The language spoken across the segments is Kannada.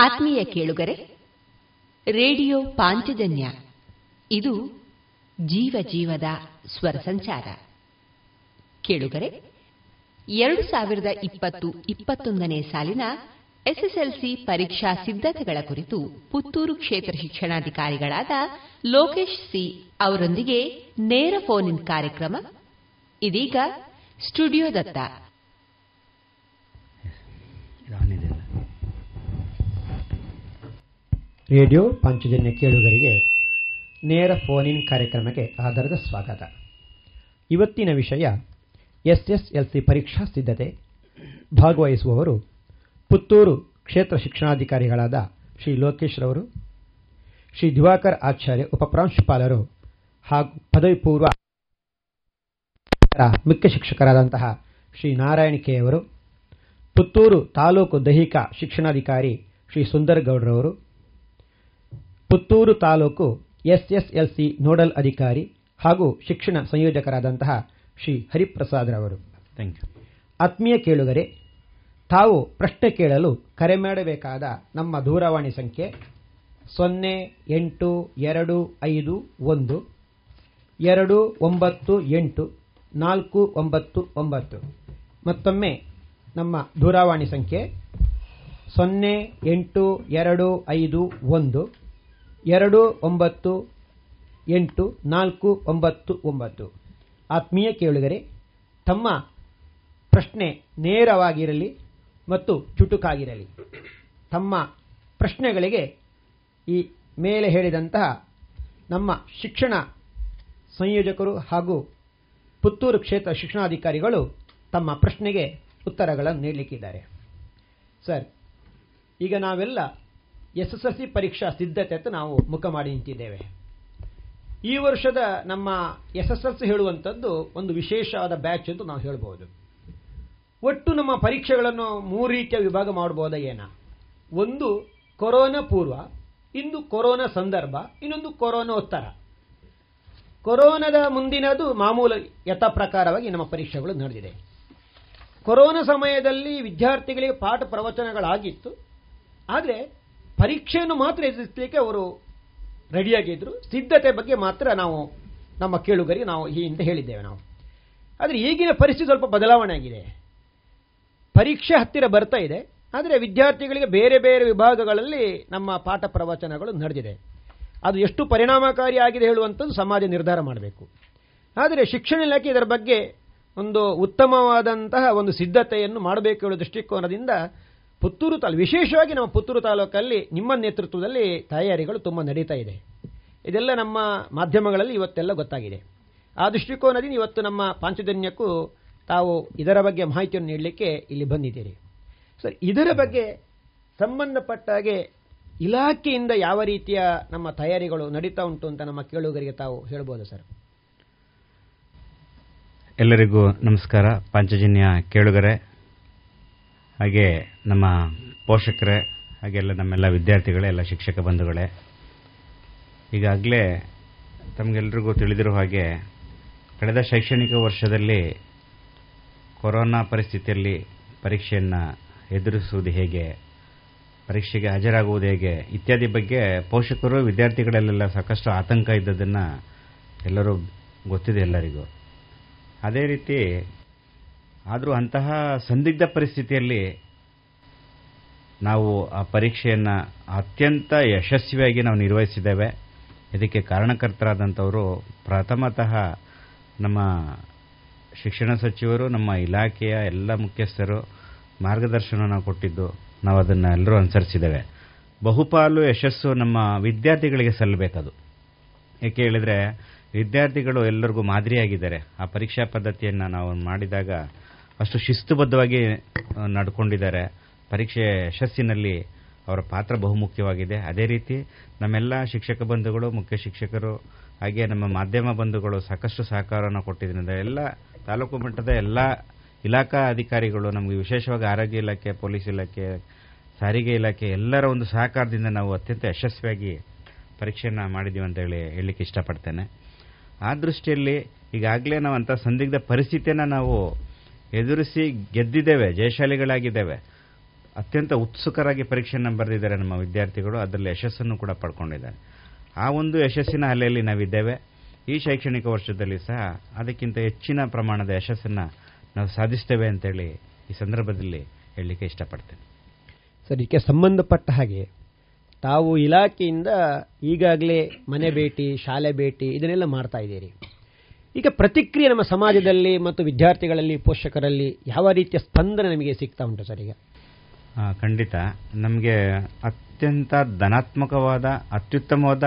ಆತ್ಮೀಯ ಕೇಳುಗರೆ, ರೇಡಿಯೋ ಪಾಂಚಜನ್ಯ, ಇದು ಜೀವ ಜೀವದ ಸ್ವರ ಸಂಚಾರ. ಕೇಳುಗರೆ, ಎರಡು ಸಾವಿರದ ಇಪ್ಪತ್ತು ಇಪ್ಪತ್ತೊಂದನೇ ಸಾಲಿನ ಎಸ್ಎಸ್ಎಲ್ಸಿ ಪರೀಕ್ಷಾ ಸಿದ್ಧತೆಗಳ ಕುರಿತು ಪುತ್ತೂರು ಕ್ಷೇತ್ರ ಶಿಕ್ಷಣಾಧಿಕಾರಿಗಳಾದ ಲೋಕೇಶ್ ಸಿ ಅವರೊಂದಿಗೆ ನೇರ ಫೋನ್ ಇನ್ ಕಾರ್ಯಕ್ರಮ. ಇದೀಗ ಸ್ಟುಡಿಯೋದತ್ತ ರೇಡಿಯೋ ಪಂಚಜನ್ಯ ಕೇಳುಗರಿಗೆ ನೇರ ಫೋನ್ ಇನ್ ಕಾರ್ಯಕ್ರಮಕ್ಕೆ ಆಧಾರದ ಸ್ವಾಗತ. ಇವತ್ತಿನ ವಿಷಯ ಎಸ್ಎಸ್ಎಲ್ಸಿ ಪರೀಕ್ಷಾ ಸಿದ್ಧತೆ ಭಾಗವಹಿಸುವವರು ಪುತ್ತೂರು ಕ್ಷೇತ್ರ ಶಿಕ್ಷಣಾಧಿಕಾರಿಗಳಾದ ಶ್ರೀ ಲೋಕೇಶ್ ರವರು, ಶ್ರೀ ದಿವಾಕರ್ ಆಚಾರ್ಯ ಉಪಪ್ರಾಂಶುಪಾಲರು ಹಾಗೂ ಪದವಿ ಪೂರ್ವ ಮುಖ್ಯ ಶಿಕ್ಷಕರಾದಂತಹ ಶ್ರೀ ನಾರಾಯಣ ಅವರು, ಪುತ್ತೂರು ತಾಲೂಕು ದೈಹಿಕ ಶಿಕ್ಷಣಾಧಿಕಾರಿ ಶ್ರೀ ಸುಂದರ್ ಗೌಡ್ರವರು ಪುತ್ತೂರು ತಾಲೂಕು ಎಸ್ಎಸ್ಎಲ್ಸಿ ನೋಡಲ್ ಅಧಿಕಾರಿ ಹಾಗೂ ಶಿಕ್ಷಣ ಸಂಯೋಜಕರಾದಂತಹ ಶ್ರೀ ಹರಿಪ್ರಸಾದ್ ರವರು. ಆತ್ಮೀಯ ಕೇಳುಗರೆ ತಾವು ಪ್ರಶ್ನೆ ಕೇಳಲು ಕರೆ ಮಾಡಬೇಕಾದ ನಮ್ಮ ದೂರವಾಣಿ ಸಂಖ್ಯೆ ಸೊನ್ನೆ ಎಂಟು ಎರಡು ಐದು ಒಂದು ಎರಡು ಒಂಬತ್ತು ಎಂಟು ನಾಲ್ಕು ಒಂಬತ್ತು ಒಂಬತ್ತು. ಮತ್ತೊಮ್ಮೆ ನಮ್ಮ ದೂರವಾಣಿ ಸಂಖ್ಯೆ ಸೊನ್ನೆ ಎಂಟು ಎರಡು ಐದು ಒಂದು ಎರಡು, ಒಂಬತ್ತು, ಎಂಟು, ನಾಲ್ಕು, ಒಂಬತ್ತು ಒಂಬತ್ತು. ಆತ್ಮೀಯ ಕೇಳುಗರೆ, ತಮ್ಮ ಪ್ರಶ್ನೆ ನೇರವಾಗಿರಲಿ ಮತ್ತು ಚುಟುಕಾಗಿರಲಿ. ತಮ್ಮ ಪ್ರಶ್ನೆಗಳಿಗೆ ಈ ಮೇಲೆ ಹೇಳಿದಂತಹ ನಮ್ಮ ಶಿಕ್ಷಣ ಸಂಯೋಜಕರು ಹಾಗೂ ಪುತ್ತೂರು ಕ್ಷೇತ್ರ ಶಿಕ್ಷಣಾಧಿಕಾರಿಗಳು ತಮ್ಮ ಪ್ರಶ್ನೆಗೆ ಉತ್ತರಗಳನ್ನು ನೀಡಲಿಕ್ಕಿದ್ದಾರೆ. ಸರ್, ಈಗ ನಾವೆಲ್ಲ ಎಸ್ ಎಸ್ ಎಲ್ ಸಿ ಪರೀಕ್ಷಾ ಸಿದ್ಧತೆ ಅಂತ ನಾವು ಮುಖ ಮಾಡಿ ನಿಂತಿದ್ದೇವೆ. ಈ ವರ್ಷದ ನಮ್ಮ ಎಸ್ ಎಸ್ ಎಲ್ ಸಿ ಹೇಳುವಂಥದ್ದು ಒಂದು ವಿಶೇಷವಾದ ಬ್ಯಾಚ್ ಅಂತ ನಾವು ಹೇಳ್ಬೋದು. ಒಟ್ಟು ನಮ್ಮ ಪರೀಕ್ಷೆಗಳನ್ನು ಮೂರು ರೀತಿಯ ವಿಭಾಗ ಮಾಡಬಹುದ ಏನ? ಒಂದು ಕೊರೋನಾ ಪೂರ್ವ, ಇಂದು ಕೊರೋನಾ ಸಂದರ್ಭ, ಇನ್ನೊಂದು ಕೊರೋನಾ ಉತ್ತರ. ಕೊರೋನಾದ ಮುಂದಿನದು ಮಾಮೂಲು ಯಥ ಪ್ರಕಾರವಾಗಿ ನಮ್ಮ ಪರೀಕ್ಷೆಗಳು ನಡೆದಿದೆ. ಕೊರೋನಾ ಸಮಯದಲ್ಲಿ ವಿದ್ಯಾರ್ಥಿಗಳಿಗೆ ಪಾಠ ಪ್ರವಚನಗಳಾಗಿತ್ತು. ಆದರೆ ಪರೀಕ್ಷೆಯನ್ನು ಮಾತ್ರ ಎದುರಿಸಲಿಕ್ಕೆ ಅವರು ರೆಡಿಯಾಗಿದ್ದರು ಸಿದ್ಧತೆ ಬಗ್ಗೆ ಮಾತ್ರ ನಾವು ನಮ್ಮ ಕೇಳುಗರಿಗೆ ನಾವು ಈ ಹಿಂದೆ ಹೇಳಿದ್ದೇವೆ ನಾವು. ಆದರೆ ಈಗಿನ ಪರಿಸ್ಥಿತಿ ಸ್ವಲ್ಪ ಬದಲಾವಣೆ ಆಗಿದೆ. ಪರೀಕ್ಷೆ ಹತ್ತಿರ ಬರ್ತಾ ಇದೆ. ಆದರೆ ವಿದ್ಯಾರ್ಥಿಗಳಿಗೆ ಬೇರೆ ಬೇರೆ ವಿಭಾಗಗಳಲ್ಲಿ ನಮ್ಮ ಪಾಠ ಪ್ರವಚನಗಳು ನಡೆದಿದೆ. ಅದು ಎಷ್ಟು ಪರಿಣಾಮಕಾರಿಯಾಗಿದೆ ಹೇಳುವಂಥದ್ದು ಸಮಾಜ ನಿರ್ಧಾರ ಮಾಡಬೇಕು. ಆದರೆ ಶಿಕ್ಷಣ ಇಲಾಖೆ ಇದರ ಬಗ್ಗೆ ಒಂದು ಉತ್ತಮವಾದಂತಹ ಒಂದು ಸಿದ್ಧತೆಯನ್ನು ಮಾಡಬೇಕು ಹೇಳುವ ದೃಷ್ಟಿಕೋನದಿಂದ ಪುತ್ತೂರು ತಾಲೂಕು ವಿಶೇಷವಾಗಿ ನಮ್ಮ ಪುತ್ತೂರು ತಾಲೂಕಲ್ಲಿ ನಿಮ್ಮ ನೇತೃತ್ವದಲ್ಲಿ ತಯಾರಿಗಳು ತುಂಬ ನಡೀತಾ ಇದೆ. ಇದೆಲ್ಲ ನಮ್ಮ ಮಾಧ್ಯಮಗಳಲ್ಲಿ ಇವತ್ತೆಲ್ಲ ಗೊತ್ತಾಗಿದೆ. ಆ ದೃಷ್ಟಿಕೋನದಿಂದ ಇವತ್ತು ನಮ್ಮ ಪಾಂಚಜನ್ಯಕ್ಕೂ ತಾವು ಇದರ ಬಗ್ಗೆ ಮಾಹಿತಿಯನ್ನು ನೀಡಲಿಕ್ಕೆ ಇಲ್ಲಿ ಬಂದಿದ್ದೀರಿ. ಸರ್, ಇದರ ಬಗ್ಗೆ ಸಂಬಂಧಪಟ್ಟ ಹಾಗೆ ಇಲಾಖೆಯಿಂದ ಯಾವ ರೀತಿಯ ನಮ್ಮ ತಯಾರಿಗಳು ನಡೀತಾ ಉಂಟು ಅಂತ ನಮ್ಮ ಕೇಳುಗರಿಗೆ ತಾವು ಹೇಳ್ಬೋದು ಸರ್? ಎಲ್ಲರಿಗೂ ನಮಸ್ಕಾರ, ಪಾಂಚಜನ್ಯ ಕೇಳುಗರೆ. ಹಾಗೆ ನಮ್ಮ ಪೋಷಕರೇ ಹಾಗೆಲ್ಲ ನಮ್ಮೆಲ್ಲ ವಿದ್ಯಾರ್ಥಿಗಳೇ, ಎಲ್ಲ ಶಿಕ್ಷಕ ಬಂಧುಗಳೇ, ಈಗಾಗಲೇ ತಮಗೆಲ್ರಿಗೂ ತಿಳಿದಿರೋ ಹಾಗೆ ಕಳೆದ ಶೈಕ್ಷಣಿಕ ವರ್ಷದಲ್ಲಿ ಕೊರೋನಾ ಪರಿಸ್ಥಿತಿಯಲ್ಲಿ ಪರೀಕ್ಷೆಯನ್ನು ಎದುರಿಸುವುದು ಹೇಗೆ, ಪರೀಕ್ಷೆಗೆ ಹಾಜರಾಗುವುದು ಹೇಗೆ, ಇತ್ಯಾದಿ ಬಗ್ಗೆ ಪೋಷಕರು, ವಿದ್ಯಾರ್ಥಿಗಳಲ್ಲೆಲ್ಲ ಸಾಕಷ್ಟು ಆತಂಕ ಇದ್ದದನ್ನು ಎಲ್ಲರೂ ಗೊತ್ತಿದೆ ಎಲ್ಲರಿಗೂ. ಅದೇ ರೀತಿ ಆದರೂ ಅಂತಹ ಸಂದಿಗ್ಧ ಪರಿಸ್ಥಿತಿಯಲ್ಲಿ ನಾವು ಆ ಪರೀಕ್ಷೆಯನ್ನು ಅತ್ಯಂತ ಯಶಸ್ವಿಯಾಗಿ ನಾವು ನಿರ್ವಹಿಸಿದ್ದೇವೆ. ಇದಕ್ಕೆ ಕಾರಣಕರ್ತರಾದಂಥವರು ಪ್ರಥಮತಃ ನಮ್ಮ ಶಿಕ್ಷಣ ಸಚಿವರು, ನಮ್ಮ ಇಲಾಖೆಯ ಎಲ್ಲ ಮುಖ್ಯಸ್ಥರು ಮಾರ್ಗದರ್ಶನವನ್ನು ಕೊಟ್ಟಿದ್ದು ನಾವು ಅದನ್ನು ಎಲ್ಲರೂ ಅನುಸರಿಸಿದ್ದೇವೆ. ಬಹುಪಾಲು ಯಶಸ್ಸು ನಮ್ಮ ವಿದ್ಯಾರ್ಥಿಗಳಿಗೆ ಸಲ್ಲಬೇಕದು. ಏಕೆ ಹೇಳಿದರೆ ವಿದ್ಯಾರ್ಥಿಗಳು ಎಲ್ಲರಿಗೂ ಮಾದರಿಯಾಗಿದ್ದಾರೆ. ಆ ಪರೀಕ್ಷಾ ಪದ್ಧತಿಯನ್ನು ನಾವು ಮಾಡಿದಾಗ ಅಷ್ಟು ಶಿಸ್ತುಬದ್ಧವಾಗಿ ನಡ್ಕೊಂಡಿದ್ದಾರೆ. ಪರೀಕ್ಷೆ ಯಶಸ್ಸಿನಲ್ಲಿ ಅವರ ಪಾತ್ರ ಬಹುಮುಖ್ಯವಾಗಿದೆ. ಅದೇ ರೀತಿ ನಮ್ಮೆಲ್ಲ ಶಿಕ್ಷಕ ಬಂಧುಗಳು, ಮುಖ್ಯ ಶಿಕ್ಷಕರು, ಹಾಗೆ ನಮ್ಮ ಮಾಧ್ಯಮ ಬಂಧುಗಳು ಸಾಕಷ್ಟು ಸಹಕಾರವನ್ನು ಕೊಟ್ಟಿದ್ದರಿಂದ ಎಲ್ಲ ತಾಲೂಕು ಮಟ್ಟದ ಎಲ್ಲ ಇಲಾಖಾ ಅಧಿಕಾರಿಗಳು, ನಮಗೆ ವಿಶೇಷವಾಗಿ ಆರೋಗ್ಯ ಇಲಾಖೆ, ಪೊಲೀಸ್ ಇಲಾಖೆ, ಸಾರಿಗೆ ಇಲಾಖೆ ಎಲ್ಲರ ಒಂದು ಸಹಕಾರದಿಂದ ನಾವು ಅತ್ಯಂತ ಯಶಸ್ವಿಯಾಗಿ ಪರೀಕ್ಷೆಯನ್ನು ಮಾಡಿದ್ದೀವಿ ಅಂತ ಹೇಳಿ ಹೇಳಲಿಕ್ಕೆ ಇಷ್ಟಪಡ್ತೇನೆ. ಆ ದೃಷ್ಟಿಯಲ್ಲಿ ಈಗಾಗಲೇ ನಾವು ಅಂಥ ಸಂದಿಗ್ಧ ಪರಿಸ್ಥಿತಿಯನ್ನು ನಾವು ಎದುರಿಸಿ ಗೆದ್ದಿದ್ದೇವೆ, ಜಯಶಾಲಿಗಳಾಗಿದ್ದೇವೆ. ಅತ್ಯಂತ ಉತ್ಸುಕರಾಗಿ ಪರೀಕ್ಷೆಯನ್ನು ಬರೆದಿದ್ದಾರೆ ನಮ್ಮ ವಿದ್ಯಾರ್ಥಿಗಳು, ಅದರಲ್ಲಿ ಯಶಸ್ಸನ್ನು ಕೂಡ ಪಡ್ಕೊಂಡಿದ್ದಾರೆ. ಆ ಒಂದು ಯಶಸ್ಸಿನ ಅಲೆಯಲ್ಲಿ ನಾವಿದ್ದೇವೆ. ಈ ಶೈಕ್ಷಣಿಕ ವರ್ಷದಲ್ಲಿ ಸಹ ಅದಕ್ಕಿಂತ ಹೆಚ್ಚಿನ ಪ್ರಮಾಣದ ಯಶಸ್ಸನ್ನು ನಾವು ಸಾಧಿಸ್ತೇವೆ ಅಂತೇಳಿ ಈ ಸಂದರ್ಭದಲ್ಲಿ ಹೇಳಲಿಕ್ಕೆ ಇಷ್ಟಪಡ್ತೇನೆ. ಸರ್, ಇದಕ್ಕೆ ಸಂಬಂಧಪಟ್ಟ ಹಾಗೆ ತಾವು ಇಲಾಖೆಯಿಂದ ಈಗಾಗಲೇ ಮನೆ ಭೇಟಿ, ಶಾಲೆ ಭೇಟಿ ಇದನ್ನೆಲ್ಲ ಮಾಡ್ತಾ ಇದ್ದೀರಿ. ಈಗ ಪ್ರತಿಕ್ರಿಯೆ ನಮ್ಮ ಸಮಾಜದಲ್ಲಿ ಮತ್ತು ವಿದ್ಯಾರ್ಥಿಗಳಲ್ಲಿ, ಪೋಷಕರಲ್ಲಿ ಯಾವ ರೀತಿಯ ಸ್ಪಂದನೆ ನಮಗೆ ಸಿಗ್ತಾ ಉಂಟು ಸರ್ ಈಗ? ಖಂಡಿತ. ನಮಗೆ ಅತ್ಯಂತ ಧನಾತ್ಮಕವಾದ, ಅತ್ಯುತ್ತಮವಾದ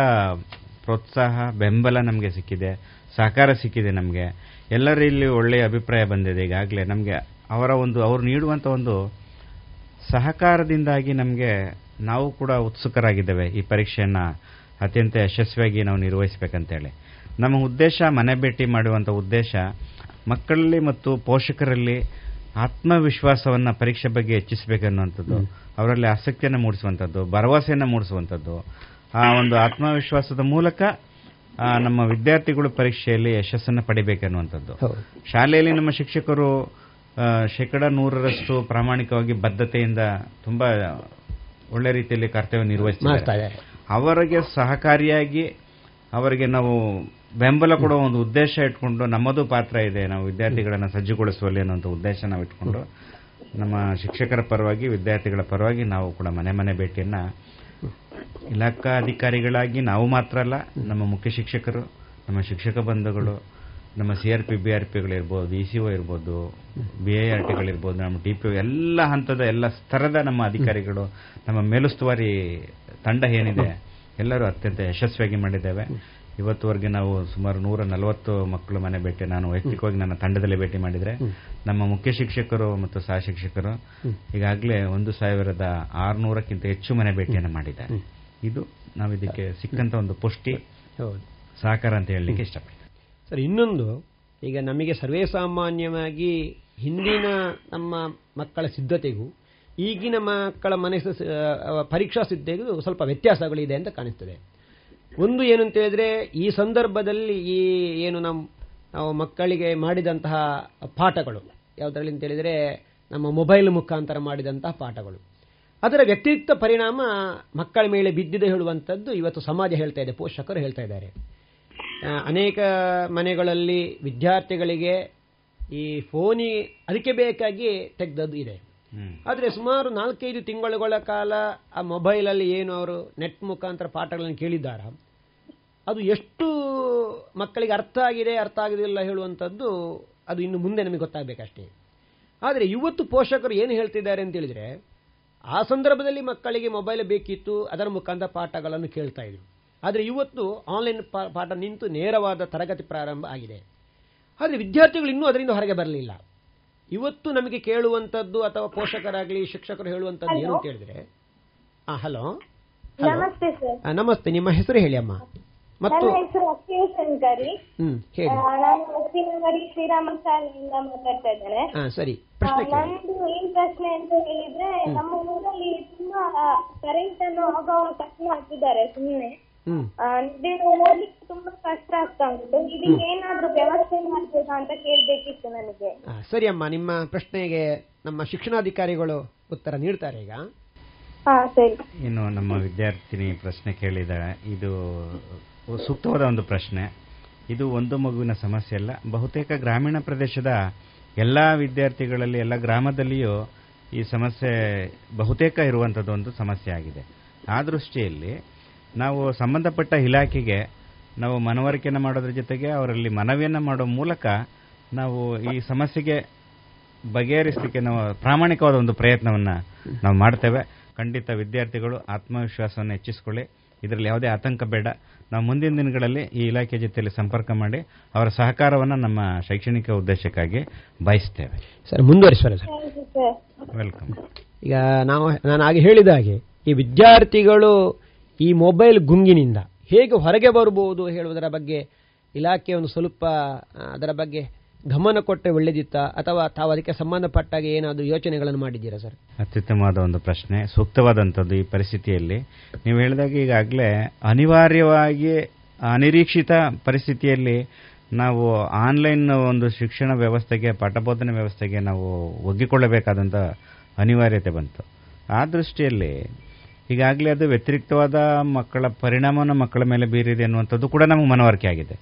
ಪ್ರೋತ್ಸಾಹ, ಬೆಂಬಲ ನಮಗೆ ಸಿಕ್ಕಿದೆ. ಸಹಕಾರ ಸಿಕ್ಕಿದೆ ನಮಗೆ. ಎಲ್ಲರಲ್ಲಿ ಒಳ್ಳೆಯ ಅಭಿಪ್ರಾಯ ಬಂದಿದೆ ಈಗಾಗಲೇ. ನಮಗೆ ಅವರ ಒಂದು, ಅವರು ನೀಡುವಂಥ ಒಂದು ಸಹಕಾರದಿಂದಾಗಿ ನಮಗೆ ನಾವು ಕೂಡ ಉತ್ಸುಕರಾಗಿದ್ದೇವೆ ಈ ಪರೀಕ್ಷೆಯನ್ನು ಅತ್ಯಂತ ಯಶಸ್ವಿಯಾಗಿ ನಾವು ನಿರ್ವಹಿಸಬೇಕಂತೇಳಿ. ನಮ್ಮ ಉದ್ದೇಶ ಮನೆ ಭೇಟಿ ಮಾಡುವಂಥ ಉದ್ದೇಶ ಮಕ್ಕಳಲ್ಲಿ ಮತ್ತು ಪೋಷಕರಲ್ಲಿ ಆತ್ಮವಿಶ್ವಾಸವನ್ನು ಪರೀಕ್ಷೆ ಬಗ್ಗೆ ಹೆಚ್ಚಿಸಬೇಕನ್ನುವಂಥದ್ದು ಅವರಲ್ಲಿ ಆಸಕ್ತಿಯನ್ನು ಮೂಡಿಸುವಂಥದ್ದು ಭರವಸೆಯನ್ನು ಮೂಡಿಸುವಂಥದ್ದು. ಆ ಒಂದು ಆತ್ಮವಿಶ್ವಾಸದ ಮೂಲಕ ನಮ್ಮ ವಿದ್ಯಾರ್ಥಿಗಳು ಪರೀಕ್ಷೆಯಲ್ಲಿ ಯಶಸ್ಸನ್ನು ಪಡಿಬೇಕನ್ನುವಂಥದ್ದು ಶಾಲೆಯಲ್ಲಿ ನಮ್ಮ ಶಿಕ್ಷಕರು ಶೇಕಡ ನೂರರಷ್ಟು ಪ್ರಾಮಾಣಿಕವಾಗಿ ಬದ್ಧತೆಯಿಂದ ತುಂಬಾ ಒಳ್ಳೆ ರೀತಿಯಲ್ಲಿ ಕರ್ತವ್ಯ ನಿರ್ವಹಿಸ್ತಾರೆ ಅವರಿಗೆ ಸಹಕಾರಿಯಾಗಿ ಅವರಿಗೆ ನಾವು ಬೆಂಬಲ ಕೊಡುವ ಒಂದು ಉದ್ದೇಶ ಇಟ್ಕೊಂಡು ನಮ್ಮದು ಪಾತ್ರ ಇದೆ. ನಾವು ವಿದ್ಯಾರ್ಥಿಗಳನ್ನು ಸಜ್ಜುಗೊಳಿಸುವಲ್ಲಿ ಅನ್ನುವಂಥ ಉದ್ದೇಶ ನಾವು ಇಟ್ಕೊಂಡು ನಮ್ಮ ಶಿಕ್ಷಕರ ಪರವಾಗಿ, ವಿದ್ಯಾರ್ಥಿಗಳ ಪರವಾಗಿ ನಾವು ಕೂಡ ಮನೆ ಮನೆ ಭೇಟಿಯನ್ನ ಇಲಾಖಾ ಅಧಿಕಾರಿಗಳಾಗಿ ನಾವು ಮಾತ್ರ ಅಲ್ಲ, ನಮ್ಮ ಮುಖ್ಯ ಶಿಕ್ಷಕರು, ನಮ್ಮ ಶಿಕ್ಷಕ ಬಂಧುಗಳು, ನಮ್ಮ C R P B R ಪಿಗಳಿರ್ಬೋದು E C O ಇರ್ಬೋದು, ಬಿ ಐ ಆರ್ ಟಿಗಳಿರ್ಬೋದು ನಮ್ಮ ಡಿ ಪಿ ಎಲ್ಲ ಹಂತದ ಎಲ್ಲ ಸ್ತರದ ನಮ್ಮ ಅಧಿಕಾರಿಗಳು, ನಮ್ಮ ಮೇಲುಸ್ತುವಾರಿ ತಂಡ ಏನಿದೆ, ಎಲ್ಲರೂ ಅತ್ಯಂತ ಯಶಸ್ವಿಯಾಗಿ ಮಾಡಿದ್ದೇವೆ. ಇವತ್ತುವರೆಗೆ ನಾವು ಸುಮಾರು ನೂರ ನಲವತ್ತು ಮಕ್ಕಳು ಮನೆ ಭೇಟಿ ನಾನು ವೈಯಕ್ತಿಕವಾಗಿ ನನ್ನ ತಂಡದಲ್ಲಿ ಭೇಟಿ ಮಾಡಿದರೆ ನಮ್ಮ ಮುಖ್ಯ ಶಿಕ್ಷಕರು ಮತ್ತು ಸಹ ಶಿಕ್ಷಕರು ಈಗಾಗಲೇ ಒಂದು ಸಾವಿರದ ಆರುನೂರಕ್ಕಿಂತ ಹೆಚ್ಚು ಮನೆ ಭೇಟಿಯನ್ನು ಮಾಡಿದ್ದಾರೆ. ಇದು ನಾವು ಇದಕ್ಕೆ ಸಿಕ್ಕಂತ ಒಂದು ಪುಷ್ಟಿ ಸಹಕಾರ ಅಂತ ಹೇಳಲಿಕ್ಕೆ ಇಷ್ಟಪಡ್ತೀನಿ. ಸರ್ ಇನ್ನೊಂದು ಈಗ ನಮಗೆ ಸರ್ವೇ ಸಾಮಾನ್ಯವಾಗಿ ಹಿಂದಿನ ನಮ್ಮ ಮಕ್ಕಳ ಸಿದ್ಧತೆಗೂ ಈಗಿನ ಮಕ್ಕಳ ಮನಸ್ಸು ಪರೀಕ್ಷಾ ಸಿದ್ಧತೆಗೂ ಸ್ವಲ್ಪ ವ್ಯತ್ಯಾಸಗಳಿದೆ ಅಂತ ಕಾಣಿಸ್ತದೆ. ಒಂದು ಏನು ಅಂತ ಹೇಳಿದ್ರೆ, ಈ ಸಂದರ್ಭದಲ್ಲಿ ಈ ಏನು ನಮ್ಮ ನಾವು ಮಕ್ಕಳಿಗೆ ಮಾಡಿದಂತಹ ಪಾಠಗಳು, ಯಾವುದರಲ್ಲಿ ಅಂತ ಹೇಳಿದ್ರೆ, ನಮ್ಮ ಮೊಬೈಲ್ ಮುಖಾಂತರ ಮಾಡಿದಂತಹ ಪಾಠಗಳು. ಅದರ ವ್ಯತಿರಿಕ್ತ ಪರಿಣಾಮ ಮಕ್ಕಳ ಮೇಲೆ ಬಿದ್ದಿದೆ ಹೇಳುವಂಥದ್ದು ಇವತ್ತು ಸಮಾಜ ಹೇಳ್ತಾ ಇದೆ, ಪೋಷಕರು ಹೇಳ್ತಾ ಇದ್ದಾರೆ. ಅನೇಕ ಮನೆಗಳಲ್ಲಿ ವಿದ್ಯಾರ್ಥಿಗಳಿಗೆ ಈ ಫೋನಿ, ಅದಕ್ಕೆ ಬೇಕಾಗಿ ತೆಗೆದದ್ದು ಇದೆ. ಆದರೆ ಸುಮಾರು ನಾಲ್ಕೈದು ತಿಂಗಳುಗಳ ಕಾಲ ಆ ಮೊಬೈಲಲ್ಲಿ ಏನು ಅವರು ನೆಟ್ ಮುಖಾಂತರ ಪಾಠಗಳನ್ನು ಕೇಳಿದ್ದಾರ? ಅದು ಎಷ್ಟು ಮಕ್ಕಳಿಗೆ ಅರ್ಥ ಆಗಿದೆ, ಅರ್ಥ ಆಗೋದಿಲ್ಲ ಹೇಳುವಂಥದ್ದು ಅದು ಇನ್ನು ಮುಂದೆ ನಮಗೆ ಗೊತ್ತಾಗಬೇಕಷ್ಟೇ. ಆದರೆ ಇವತ್ತು ಪೋಷಕರು ಏನು ಹೇಳ್ತಿದ್ದಾರೆ ಅಂತ ಹೇಳಿದರೆ, ಆ ಸಂದರ್ಭದಲ್ಲಿ ಮಕ್ಕಳಿಗೆ ಮೊಬೈಲ್ ಬೇಕಿತ್ತು, ಅದರ ಮುಖಾಂತರ ಪಾಠಗಳನ್ನು ಕೇಳ್ತಾ ಇದ್ರು. ಆದರೆ ಇವತ್ತು ಆನ್ಲೈನ್ ಪಾಠ ನಿಂತು ನೇರವಾದ ತರಗತಿ ಪ್ರಾರಂಭ ಆಗಿದೆ. ಆದರೆ ವಿದ್ಯಾರ್ಥಿಗಳು ಇನ್ನೂ ಅದರಿಂದ ಹೊರಗೆ ಬರಲಿಲ್ಲ. ಇವತ್ತು ನಮಗೆ ಕೇಳುವಂತದ್ದು ಅಥವಾ ಪೋಷಕರಾಗ್ಲಿ ಶಿಕ್ಷಕರು ಹೇಳುವಂತದ್ದು ಏನು ಅಂತ ಹೇಳಿದ್ರೆ ಆ ಹಲೋ? ನಮಸ್ತೆ ಸರ್. ನಮಸ್ತೆ. ನಿಮ್ಮ ಹೆಸರು ಹೇಳಿ ಅಮ್ಮ. ಮತ್ತು ಹೆಸರು ಅಕ್ಷಯ ಶಂಕರಿ. ಹ್ಮ್ ಹೇಳಿ. ಮಾತಾಡ್ತಾ ಇದ್ದೇನೆ. ಹಾ ಸರಿ. ನಂದು ಏನ್ ಪ್ರಶ್ನೆ ಅಂತ ಹೇಳಿದ್ರೆ ನಮ್ಮ ಊರಲ್ಲಿ ತುಂಬಾ ಕರೆಂಟ್ ಅನ್ನು ಆಗಾಗ ಕಟ್ ಮಾಡ್ತಿದ್ದಾರೆ ಸುಮ್ನೆ. ನಿದ್ದೆ ಓದ್ಲಿಕ್ಕೆ ತುಂಬಾ ಕಷ್ಟ ಆಗ್ತಾ ಉಂಟು. ಇದಕ್ಕೆ ಏನಾದ್ರೂ ವ್ಯವಸ್ಥೆ ಮಾಡ್ಬೇಕಾ ಅಂತ ಕೇಳ್ಬೇಕಿತ್ತು ನನಗೆ. ಸರಿ ಅಮ್ಮ ನಿಮ್ಮ ಪ್ರಶ್ನೆಗೆ ನಮ್ಮ ಶಿಕ್ಷಣಾಧಿಕಾರಿಗಳು ಉತ್ತರ ನೀಡ್ತಾರೆ ಈಗ. ಇನ್ನು ನಮ್ಮ ವಿದ್ಯಾರ್ಥಿನಿ ಪ್ರಶ್ನೆ ಕೇಳಿದಾಳೆ ಇದು ಸೂಕ್ತವಾದ ಒಂದು ಪ್ರಶ್ನೆ. ಇದು ಒಂದು ಮಗುವಿನ ಸಮಸ್ಯೆ ಅಲ್ಲ. ಬಹುತೇಕ ಗ್ರಾಮೀಣ ಪ್ರದೇಶದ ಎಲ್ಲ ವಿದ್ಯಾರ್ಥಿಗಳಲ್ಲಿ ಎಲ್ಲ ಗ್ರಾಮದಲ್ಲಿಯೂ ಈ ಸಮಸ್ಯೆ ಬಹುತೇಕ ಇರುವಂಥದ್ದು ಒಂದು ಸಮಸ್ಯೆ ಆಗಿದೆ. ಆ ದೃಷ್ಟಿಯಲ್ಲಿ ನಾವು ಸಂಬಂಧಪಟ್ಟ ಇಲಾಖೆಗೆ ನಾವು ಮನವರಿಕೆಯನ್ನು ಮಾಡೋದ್ರ ಜೊತೆಗೆ ಅವರಲ್ಲಿ ಮನವಿಯನ್ನು ಮಾಡೋ ಮೂಲಕ ನಾವು ಈ ಸಮಸ್ಯೆಗೆ ಬಗೆಹರಿಸಲಿಕ್ಕೆ ನಾವು ಪ್ರಾಮಾಣಿಕವಾದ ಒಂದು ಪ್ರಯತ್ನವನ್ನು ನಾವು ಮಾಡ್ತೇವೆ. ಖಂಡಿತ ವಿದ್ಯಾರ್ಥಿಗಳು ಆತ್ಮವಿಶ್ವಾಸವನ್ನು ಹೆಚ್ಚಿಸಿಕೊಳ್ಳಿ. ಇದರಲ್ಲಿ ಯಾವುದೇ ಆತಂಕ ಬೇಡ. ನಾವು ಮುಂದಿನ ದಿನಗಳಲ್ಲಿ ಈ ಇಲಾಖೆ ಜೊತೆಯಲ್ಲಿ ಸಂಪರ್ಕ ಮಾಡಿ ಅವರ ಸಹಕಾರವನ್ನು ನಮ್ಮ ಶೈಕ್ಷಣಿಕ ಉದ್ದೇಶಕ್ಕಾಗಿ ಬಯಸ್ತೇವೆ. ಸರ್ ಮುಂದುವರಿಸುವಲ್ಲ ಸರ್. ಸರ್. ವೆಲ್ಕಮ್ ಈಗ ನಾವು ನಾನು ಹಾಗೆ ಹೇಳಿದ ಹಾಗೆ ಈ ವಿದ್ಯಾರ್ಥಿಗಳು ಈ ಮೊಬೈಲ್ ಗುಂಗಿನಿಂದ. ಹೇಗೆ ಹೊರಗೆ ಬರಬಹುದು ಹೇಳುವುದರ ಬಗ್ಗೆ ಇಲಾಖೆ ಒಂದು ಸ್ವಲ್ಪ ಅದರ ಬಗ್ಗೆ ಗಮನ ಕೊಟ್ಟರೆ ಒಳ್ಳೆದಿತ್ತ? ಅಥವಾ ತಾವು ಅದಕ್ಕೆ ಸಂಬಂಧಪಟ್ಟಾಗ ಏನಾದರೂ ಯೋಚನೆಗಳನ್ನು ಮಾಡಿದ್ದೀರಾ ಸರ್? ಅತ್ಯುತ್ತಮವಾದ ಒಂದು ಪ್ರಶ್ನೆ, ಸೂಕ್ತವಾದಂಥದ್ದು ಈ ಪರಿಸ್ಥಿತಿಯಲ್ಲಿ. ನೀವು ಹೇಳಿದಾಗ ಈಗಾಗಲೇ ಅನಿವಾರ್ಯವಾಗಿ ಅನಿರೀಕ್ಷಿತ ಪರಿಸ್ಥಿತಿಯಲ್ಲಿ ನಾವು ಆನ್ಲೈನ್ ಒಂದು ಶಿಕ್ಷಣ ವ್ಯವಸ್ಥೆಗೆ, ಪಾಠಬೋಧನೆ ವ್ಯವಸ್ಥೆಗೆ ನಾವು ಒಗ್ಗಿಕೊಳ್ಳಬೇಕಾದಂಥ ಅನಿವಾರ್ಯತೆ ಬಂತು. ಆ ದೃಷ್ಟಿಯಲ್ಲಿ ಈಗಾಗಲೇ ಅದು ವ್ಯತಿರಿಕ್ತವಾದ ಮಕ್ಕಳ ಪರಿಣಾಮವನ್ನು ಮಕ್ಕಳ ಮೇಲೆ ಬೀರಿದೆ ಅನ್ನುವಂಥದ್ದು ಕೂಡ ನಮಗೆ ಮನವರಿಕೆ ಆಗಿದೆ.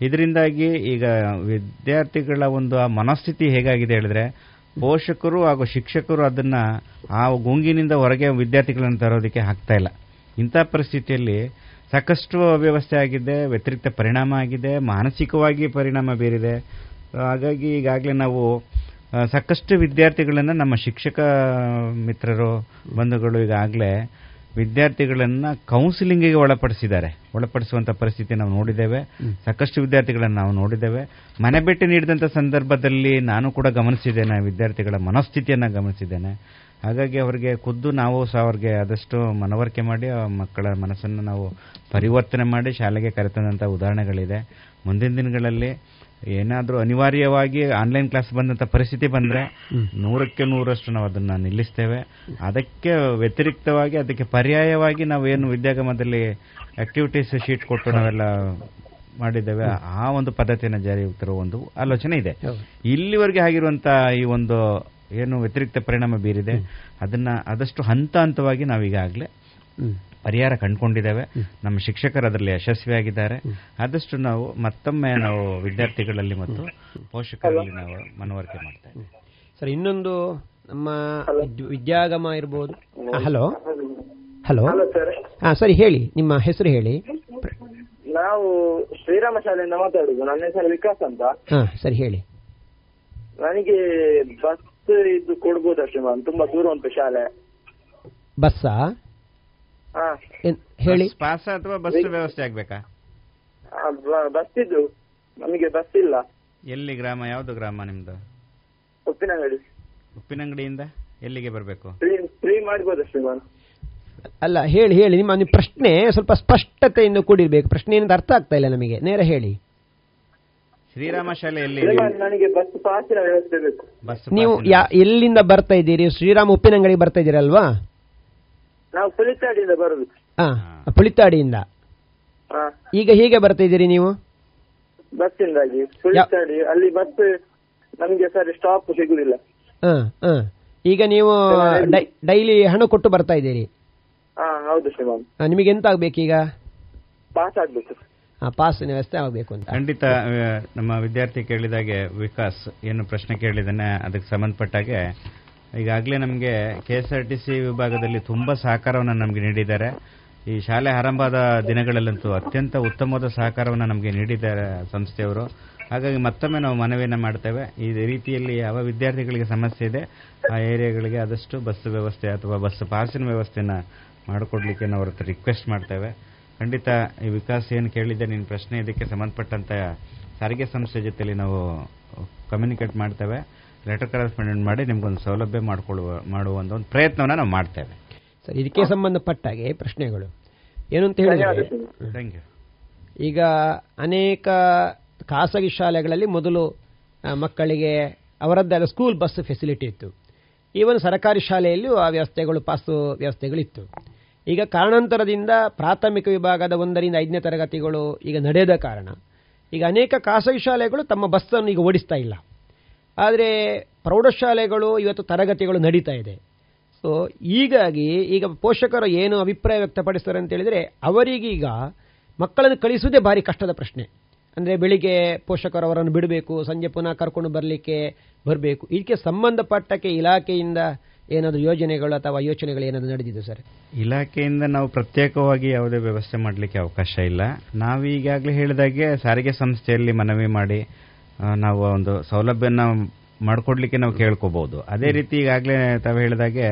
ಇದರಿಂದಾಗಿ ಈಗ ವಿದ್ಯಾರ್ಥಿಗಳ ಒಂದು ಆ ಮನಸ್ಥಿತಿ ಹೇಗಾಗಿದೆ ಹೇಳಿದ್ರೆ, ಪೋಷಕರು ಹಾಗೂ ಶಿಕ್ಷಕರು ಅದನ್ನ ಆ ಗುಂಗಿನಿಂದ ಹೊರಗೆ ವಿದ್ಯಾರ್ಥಿಗಳನ್ನು ತರೋದಕ್ಕೆ ಆಗ್ತಾ ಇಲ್ಲ. ಇಂಥ ಪರಿಸ್ಥಿತಿಯಲ್ಲಿ ಸಾಕಷ್ಟು ಅವ್ಯವಸ್ಥೆ ಆಗಿದೆ, ವ್ಯತಿರಿಕ್ತ ಪರಿಣಾಮ ಆಗಿದೆ, ಮಾನಸಿಕವಾಗಿ ಪರಿಣಾಮ ಬೀರಿದೆ. ಹಾಗಾಗಿ ಈಗಾಗಲೇ ನಾವು ಸಾಕಷ್ಟು ವಿದ್ಯಾರ್ಥಿಗಳನ್ನು ನಮ್ಮ ಶಿಕ್ಷಕ ಮಿತ್ರರು ಬಂಧುಗಳು ಈಗಾಗಲೇ ವಿದ್ಯಾರ್ಥಿಗಳನ್ನ ಕೌನ್ಸಿಲಿಂಗಿಗೆ ಒಳಪಡಿಸಿದ್ದಾರೆ. ಒಳಪಡಿಸುವಂತ ಪರಿಸ್ಥಿತಿ ನಾವು ನೋಡಿದ್ದೇವೆ. ಸಾಕಷ್ಟು ವಿದ್ಯಾರ್ಥಿಗಳನ್ನು ನಾವು ನೋಡಿದ್ದೇವೆ. ಮನೆ ಭೇಟಿ ನೀಡಿದಂಥ ಸಂದರ್ಭದಲ್ಲಿ ನಾನು ಕೂಡ ಗಮನಿಸಿದ್ದೇನೆ ವಿದ್ಯಾರ್ಥಿಗಳ ಮನಸ್ಥಿತಿಯನ್ನು ಗಮನಿಸಿದ್ದೇನೆ. ಹಾಗಾಗಿ ಅವರಿಗೆ ಖುದ್ದು ನಾವು ಸಹ ಅವ್ರಿಗೆ ಆದಷ್ಟು ಮನವರಿಕೆ ಮಾಡಿ ಆ ಮಕ್ಕಳ ಮನಸ್ಸನ್ನು ನಾವು ಪರಿವರ್ತನೆ ಮಾಡಿ ಶಾಲೆಗೆ ಕರೆತಂದಂಥ ಉದಾಹರಣೆಗಳಿದೆ. ಮುಂದಿನ ದಿನಗಳಲ್ಲಿ ಏನಾದರೂ ಅನಿವಾರ್ಯವಾಗಿ ಆನ್ಲೈನ್ ಕ್ಲಾಸ್ ಬಂದಂಥ ಪರಿಸ್ಥಿತಿ ಬಂದರೆ ನೂರಕ್ಕೆ ನೂರಷ್ಟು ನಾವು ಅದನ್ನು ನಿಲ್ಲಿಸ್ತೇವೆ. ಅದಕ್ಕೆ ವ್ಯತಿರಿಕ್ತವಾಗಿ ಅದಕ್ಕೆ ಪರ್ಯಾಯವಾಗಿ ನಾವೇನು ವಿದ್ಯಾಗಮದಲ್ಲಿ ಆಕ್ಟಿವಿಟೀಸ್ ಶೀಟ್ ಕೊಟ್ಟು ನಾವೆಲ್ಲ ಮಾಡಿದ್ದೇವೆ ಆ ಒಂದು ಪದ್ಧತಿಯನ್ನು ಜಾರಿಗೆ ತರುವ ಒಂದು ಆಲೋಚನೆ ಇದೆ. ಇಲ್ಲಿವರೆಗೆ ಆಗಿರುವಂತ ಈ ಒಂದು ಏನು ವ್ಯತಿರಿಕ್ತ ಪರಿಣಾಮ ಬೀರಿದೆ ಅದನ್ನ ಆದಷ್ಟು ಹಂತ ಹಂತವಾಗಿ ನಾವೀಗಾಗಲೇ. ಪರಿಹಾರ ಕಂಡುಕೊಂಡಿದ್ದೇವೆ. ನಮ್ಮ ಶಿಕ್ಷಕರು ಅದರಲ್ಲಿ ಯಶಸ್ವಿಯಾಗಿದ್ದಾರೆ. ಆದಷ್ಟು ನಾವು ಮತ್ತೊಮ್ಮೆ ನಾವು ವಿದ್ಯಾರ್ಥಿಗಳಲ್ಲಿ ಮತ್ತು ಪೋಷಕರಲ್ಲಿ ನಾವು ಮನವರಿಕೆ ಮಾಡ್ತಾ ಇದ್ದೇವೆ. ಸರ್ ಇನ್ನೊಂದು ನಮ್ಮ ವಿದ್- ವಿದ್ಯಾಗಮ ಇರ್ಬೋದು. ಹಲೋ. ಹಲೋ. ಸರ್. ಹಾ ಸರಿ ಹೇಳಿ. ನಿಮ್ಮ ಹೆಸರು ಹೇಳಿ. ನಾವು ಶ್ರೀರಾಮ ಶಾಲೆಯಿಂದ ಮಾತಾಡುದು. ನನ್ನ ಹೆಸರು ವಿಕಾಸ್ ಅಂತ. ಹಾ ಸರಿ ಹೇಳಿ. ನನಗೆ ಬಸ್ ಇದು ಕೊಡ್ಬೋದು ಅಷ್ಟೇ ಮ್ಯಾಮ್ ತುಂಬಾ ದೂರ ಉಂಟು ಶಾಲೆ. ಬಸ್ಸಾ? ಹಾ. ಹೇಳಿ. ಬಸ್ ಪಾಸ್ ಅಥವಾ ಬಸ್ ವ್ಯವಸ್ಥೆ ಆಗ್ಬೇಕಾ? ಬ- ಬಸ್ ಇದು. ನಮಗೆ ಬಸ್ ಇಲ್ಲ. ಎಲ್ಲಿ ಗ್ರಾಮ? ಯಾವ್ದು ಗ್ರಾಮ ನಿಮ್ದು? ಉಪ್ಪಿನಂಗಡಿ. ಉಪ್ಪಿನಂಗಡಿಯಿಂದ ಎಲ್ಲಿಗೆ ಬರಬೇಕು? ಫ್ರೀ ಫ್ರೀ ಮಾಡ್ಬೋದಾ ಶ್ರೀಮಾನ್. ಅಲ್ಲ ಹೇಳಿ ಹೇಳಿ. ನಿಮ್ಮ ನಿಮ್ಮ ಪ್ರಶ್ನೆ ಸ್ವಲ್ಪ ಸ್ಪಷ್ಟತೆಯಿಂದ ಕೂಡಿರ್ಬೇಕು. ಪ್ರಶ್ನೆ ಏನಂತ ಅರ್ಥ ಆಗ್ತಾ ಇಲ್ಲ ನಮಗೆ. ನೇರ ಹೇಳಿ. ಶ್ರೀರಾಮ ಶಾಲೆಯಲ್ಲಿ ನನಗೆ ಬಸ್ ಪಾಸಿನ ವ್ಯವಸ್ಥೆ ಬೇಕು. ಬಸ್ ನೀವು ಯಾ ಎಲ್ಲಿಂದ ಬರ್ತಾ ಇದ್ದೀರಿ? ಶ್ರೀರಾಮ ಉಪ್ಪಿನಂಗಡಿ ಬರ್ತಾ ಇದ್ದೀರಲ್ವಾ ನಾವು ಪುಳಿತಾಡಿಯಿಂದ ಬರುದು. ಹಾ ಪುಳಿತಾಡಿಯಿಂದ ಹಾ. ಈಗ ಹೀಗೆ ಬರ್ತಾ ಇದ್ದೀರಿ ನೀವು? ಬಸ್ ಪುಳಿತಾಡಿ ಅಲ್ಲಿ ಬಸ್ ನಮಗೆ ಸರಿ ಸ್ಟಾಪ್ ಸಿಗುದಿಲ್ಲ. ಹಾ ಹಾ. ಈಗ ನೀವು ಡೈಲಿ ಹಣ ಕೊಟ್ಟು ಬರ್ತಾ ಇದ್ದೀರಿ? ಹಾ ಹೌದು ಶ್ರೀಮಾನ್ ನಿಮಗೆ ಎಂತ ಆಗ್ಬೇಕೀಗ ಪಾಸ್ ಆಗ್ಬೇಕು. ಪಾಸಿನ ವ್ಯವಸ್ಥೆ ಆಗಬೇಕು ಅಂತ. ಖಂಡಿತ ನಮ್ಮ ವಿದ್ಯಾರ್ಥಿ ಕೇಳಿದಾಗೆ ವಿಕಾಸ್ ಏನು ಪ್ರಶ್ನೆ ಕೇಳಿದಾನೆ ಅದಕ್ಕೆ ಸಂಬಂಧಪಟ್ಟಾಗೆ ಈಗಾಗಲೇ ನಮಗೆ ಕೆ ವಿಭಾಗದಲ್ಲಿ ತುಂಬಾ ಸಹಕಾರವನ್ನು ನಮಗೆ ನೀಡಿದ್ದಾರೆ. ಈ ಶಾಲೆ ಆರಂಭದ ದಿನಗಳಲ್ಲಂತೂ ಅತ್ಯಂತ ಉತ್ತಮವಾದ ಸಹಕಾರವನ್ನು ನಮಗೆ ನೀಡಿದ್ದಾರೆ ಸಂಸ್ಥೆಯವರು. ಹಾಗಾಗಿ ಮತ್ತೊಮ್ಮೆ ನಾವು ಮನವಿಯನ್ನು ಮಾಡ್ತೇವೆ. ಈ ರೀತಿಯಲ್ಲಿ ಯಾವ ವಿದ್ಯಾರ್ಥಿಗಳಿಗೆ ಸಮಸ್ಯೆ ಇದೆ, ಆ ಏರಿಯಾಗಳಿಗೆ ಆದಷ್ಟು ಬಸ್ ವ್ಯವಸ್ಥೆ ಅಥವಾ ಬಸ್ ಪಾಸಿನ ವ್ಯವಸ್ಥೆಯನ್ನು ಮಾಡಿಕೊಡ್ಲಿಕ್ಕೆ ನಾವು ರಿಕ್ವೆಸ್ಟ್ ಮಾಡ್ತೇವೆ. ಖಂಡಿತ ಈ ವಿಕಾಸ್ ಏನು ಕೇಳಿದ್ದೆ ನಿನ್ನ ಪ್ರಶ್ನೆ ಇದಕ್ಕೆ ಸಂಬಂಧಪಟ್ಟಂತ ಸಾರಿಗೆ ಸಂಸ್ಥೆ ಜೊತೆಲಿ ನಾವು ಕಮ್ಯುನಿಕೇಟ್ ಮಾಡ್ತೇವೆ. ಲೆಟರ್ ಕರೆಸ್ಪಾಂಡೆಂಟ್ ಮಾಡಿ ನಿಮ್ಗೊಂದು ಸೌಲಭ್ಯ ಮಾಡಿಕೊಳ್ಳುವ ಮಾಡುವ ಒಂದು ಪ್ರಯತ್ನವನ್ನ ನಾವು ಮಾಡ್ತೇವೆ. ಸರ್ ಇದಕ್ಕೆ ಸಂಬಂಧಪಟ್ಟಾಗೆ ಪ್ರಶ್ನೆಗಳು. ಏನು ಅಂತ ಹೇಳಿದ್ರೆ ಥ್ಯಾಂಕ್ ಯು ಈಗ ಅನೇಕ ಖಾಸಗಿ ಶಾಲೆಗಳಲ್ಲಿ ಮೊದಲು ಮಕ್ಕಳಿಗೆ ಅವರದ್ದೇ ಸ್ಕೂಲ್ ಬಸ್ ಫೆಸಿಲಿಟಿ ಇತ್ತು. ಈವನ್ ಸರ್ಕಾರಿ ಶಾಲೆಯಲ್ಲಿಯೂ ಆ ವ್ಯವಸ್ಥೆಗಳು ಪಾಸು ವ್ಯವಸ್ಥೆಗಳಿತ್ತು ಈಗ ಕಾರಣಾಂತರದಿಂದ ಪ್ರಾಥಮಿಕ ವಿಭಾಗದ ಒಂದರಿಂದ ಐದನೇ ತರಗತಿಗಳು ಈಗ ನಡೆಯದ ಕಾರಣ. ಈಗ ಅನೇಕ ಖಾಸಗಿ ಶಾಲೆಗಳು ತಮ್ಮ ಬಸ್ಸನ್ನು ಈಗ ಓಡಿಸ್ತಾ ಇಲ್ಲ. ಆದರೆ ಪ್ರೌಢಶಾಲೆಗಳು ಇವತ್ತು ತರಗತಿಗಳು ನಡೀತಾ ಇದೆ. ಸೊ ಹೀಗಾಗಿ ಈಗ ಪೋಷಕರು ಏನು ಅಭಿಪ್ರಾಯ ವ್ಯಕ್ತಪಡಿಸ್ತಾರೆ ಅಂತ ಹೇಳಿದ್ರೆ, ಅವರಿಗೀಗ ಮಕ್ಕಳನ್ನು ಕಳಿಸುವುದೇ ಭಾರಿ ಕಷ್ಟದ ಪ್ರಶ್ನೆ. ಅಂದರೆ ಬೆಳಿಗ್ಗೆ ಪೋಷಕರು ಅವರನ್ನು ಬಿಡಬೇಕು, ಸಂಜೆ ಪುನಃ ಕರ್ಕೊಂಡು ಬರಲಿಕ್ಕೆ ಬರಬೇಕು. ಇದಕ್ಕೆ ಸಂಬಂಧಪಟ್ಟಕ್ಕೆ ಇಲಾಖೆಯಿಂದ ಏನಾದರೂ ಯೋಜನೆಗಳು ಅಥವಾ ಯೋಚನೆಗಳು ಏನಾದರೂ ನಡೆದಿದೆ ಸರ್? ಇಲಾಖೆಯಿಂದ ನಾವು ಪ್ರತ್ಯೇಕವಾಗಿ ಯಾವುದೇ ವ್ಯವಸ್ಥೆ ಮಾಡಲಿಕ್ಕೆ ಅವಕಾಶ ಇಲ್ಲ. ನಾವು ಈಗಾಗಲೇ ಹೇಳಿದಾಗೆ ಸಾರಿಗೆ ಸಂಸ್ಥೆಯಲ್ಲಿ ಮನವಿ ಮಾಡಿ ನಾವು ಒಂದು ಸೌಲಭ್ಯನ ಮಾಡಿಕೊಡ್ಲಿಕ್ಕೆ ನಾವು ಕೇಳ್ಕೋಬಹುದು ಅದೇ ರೀತಿ ಈಗಾಗಲೇ ತಾವು ಹೇಳಿದಾಗೆ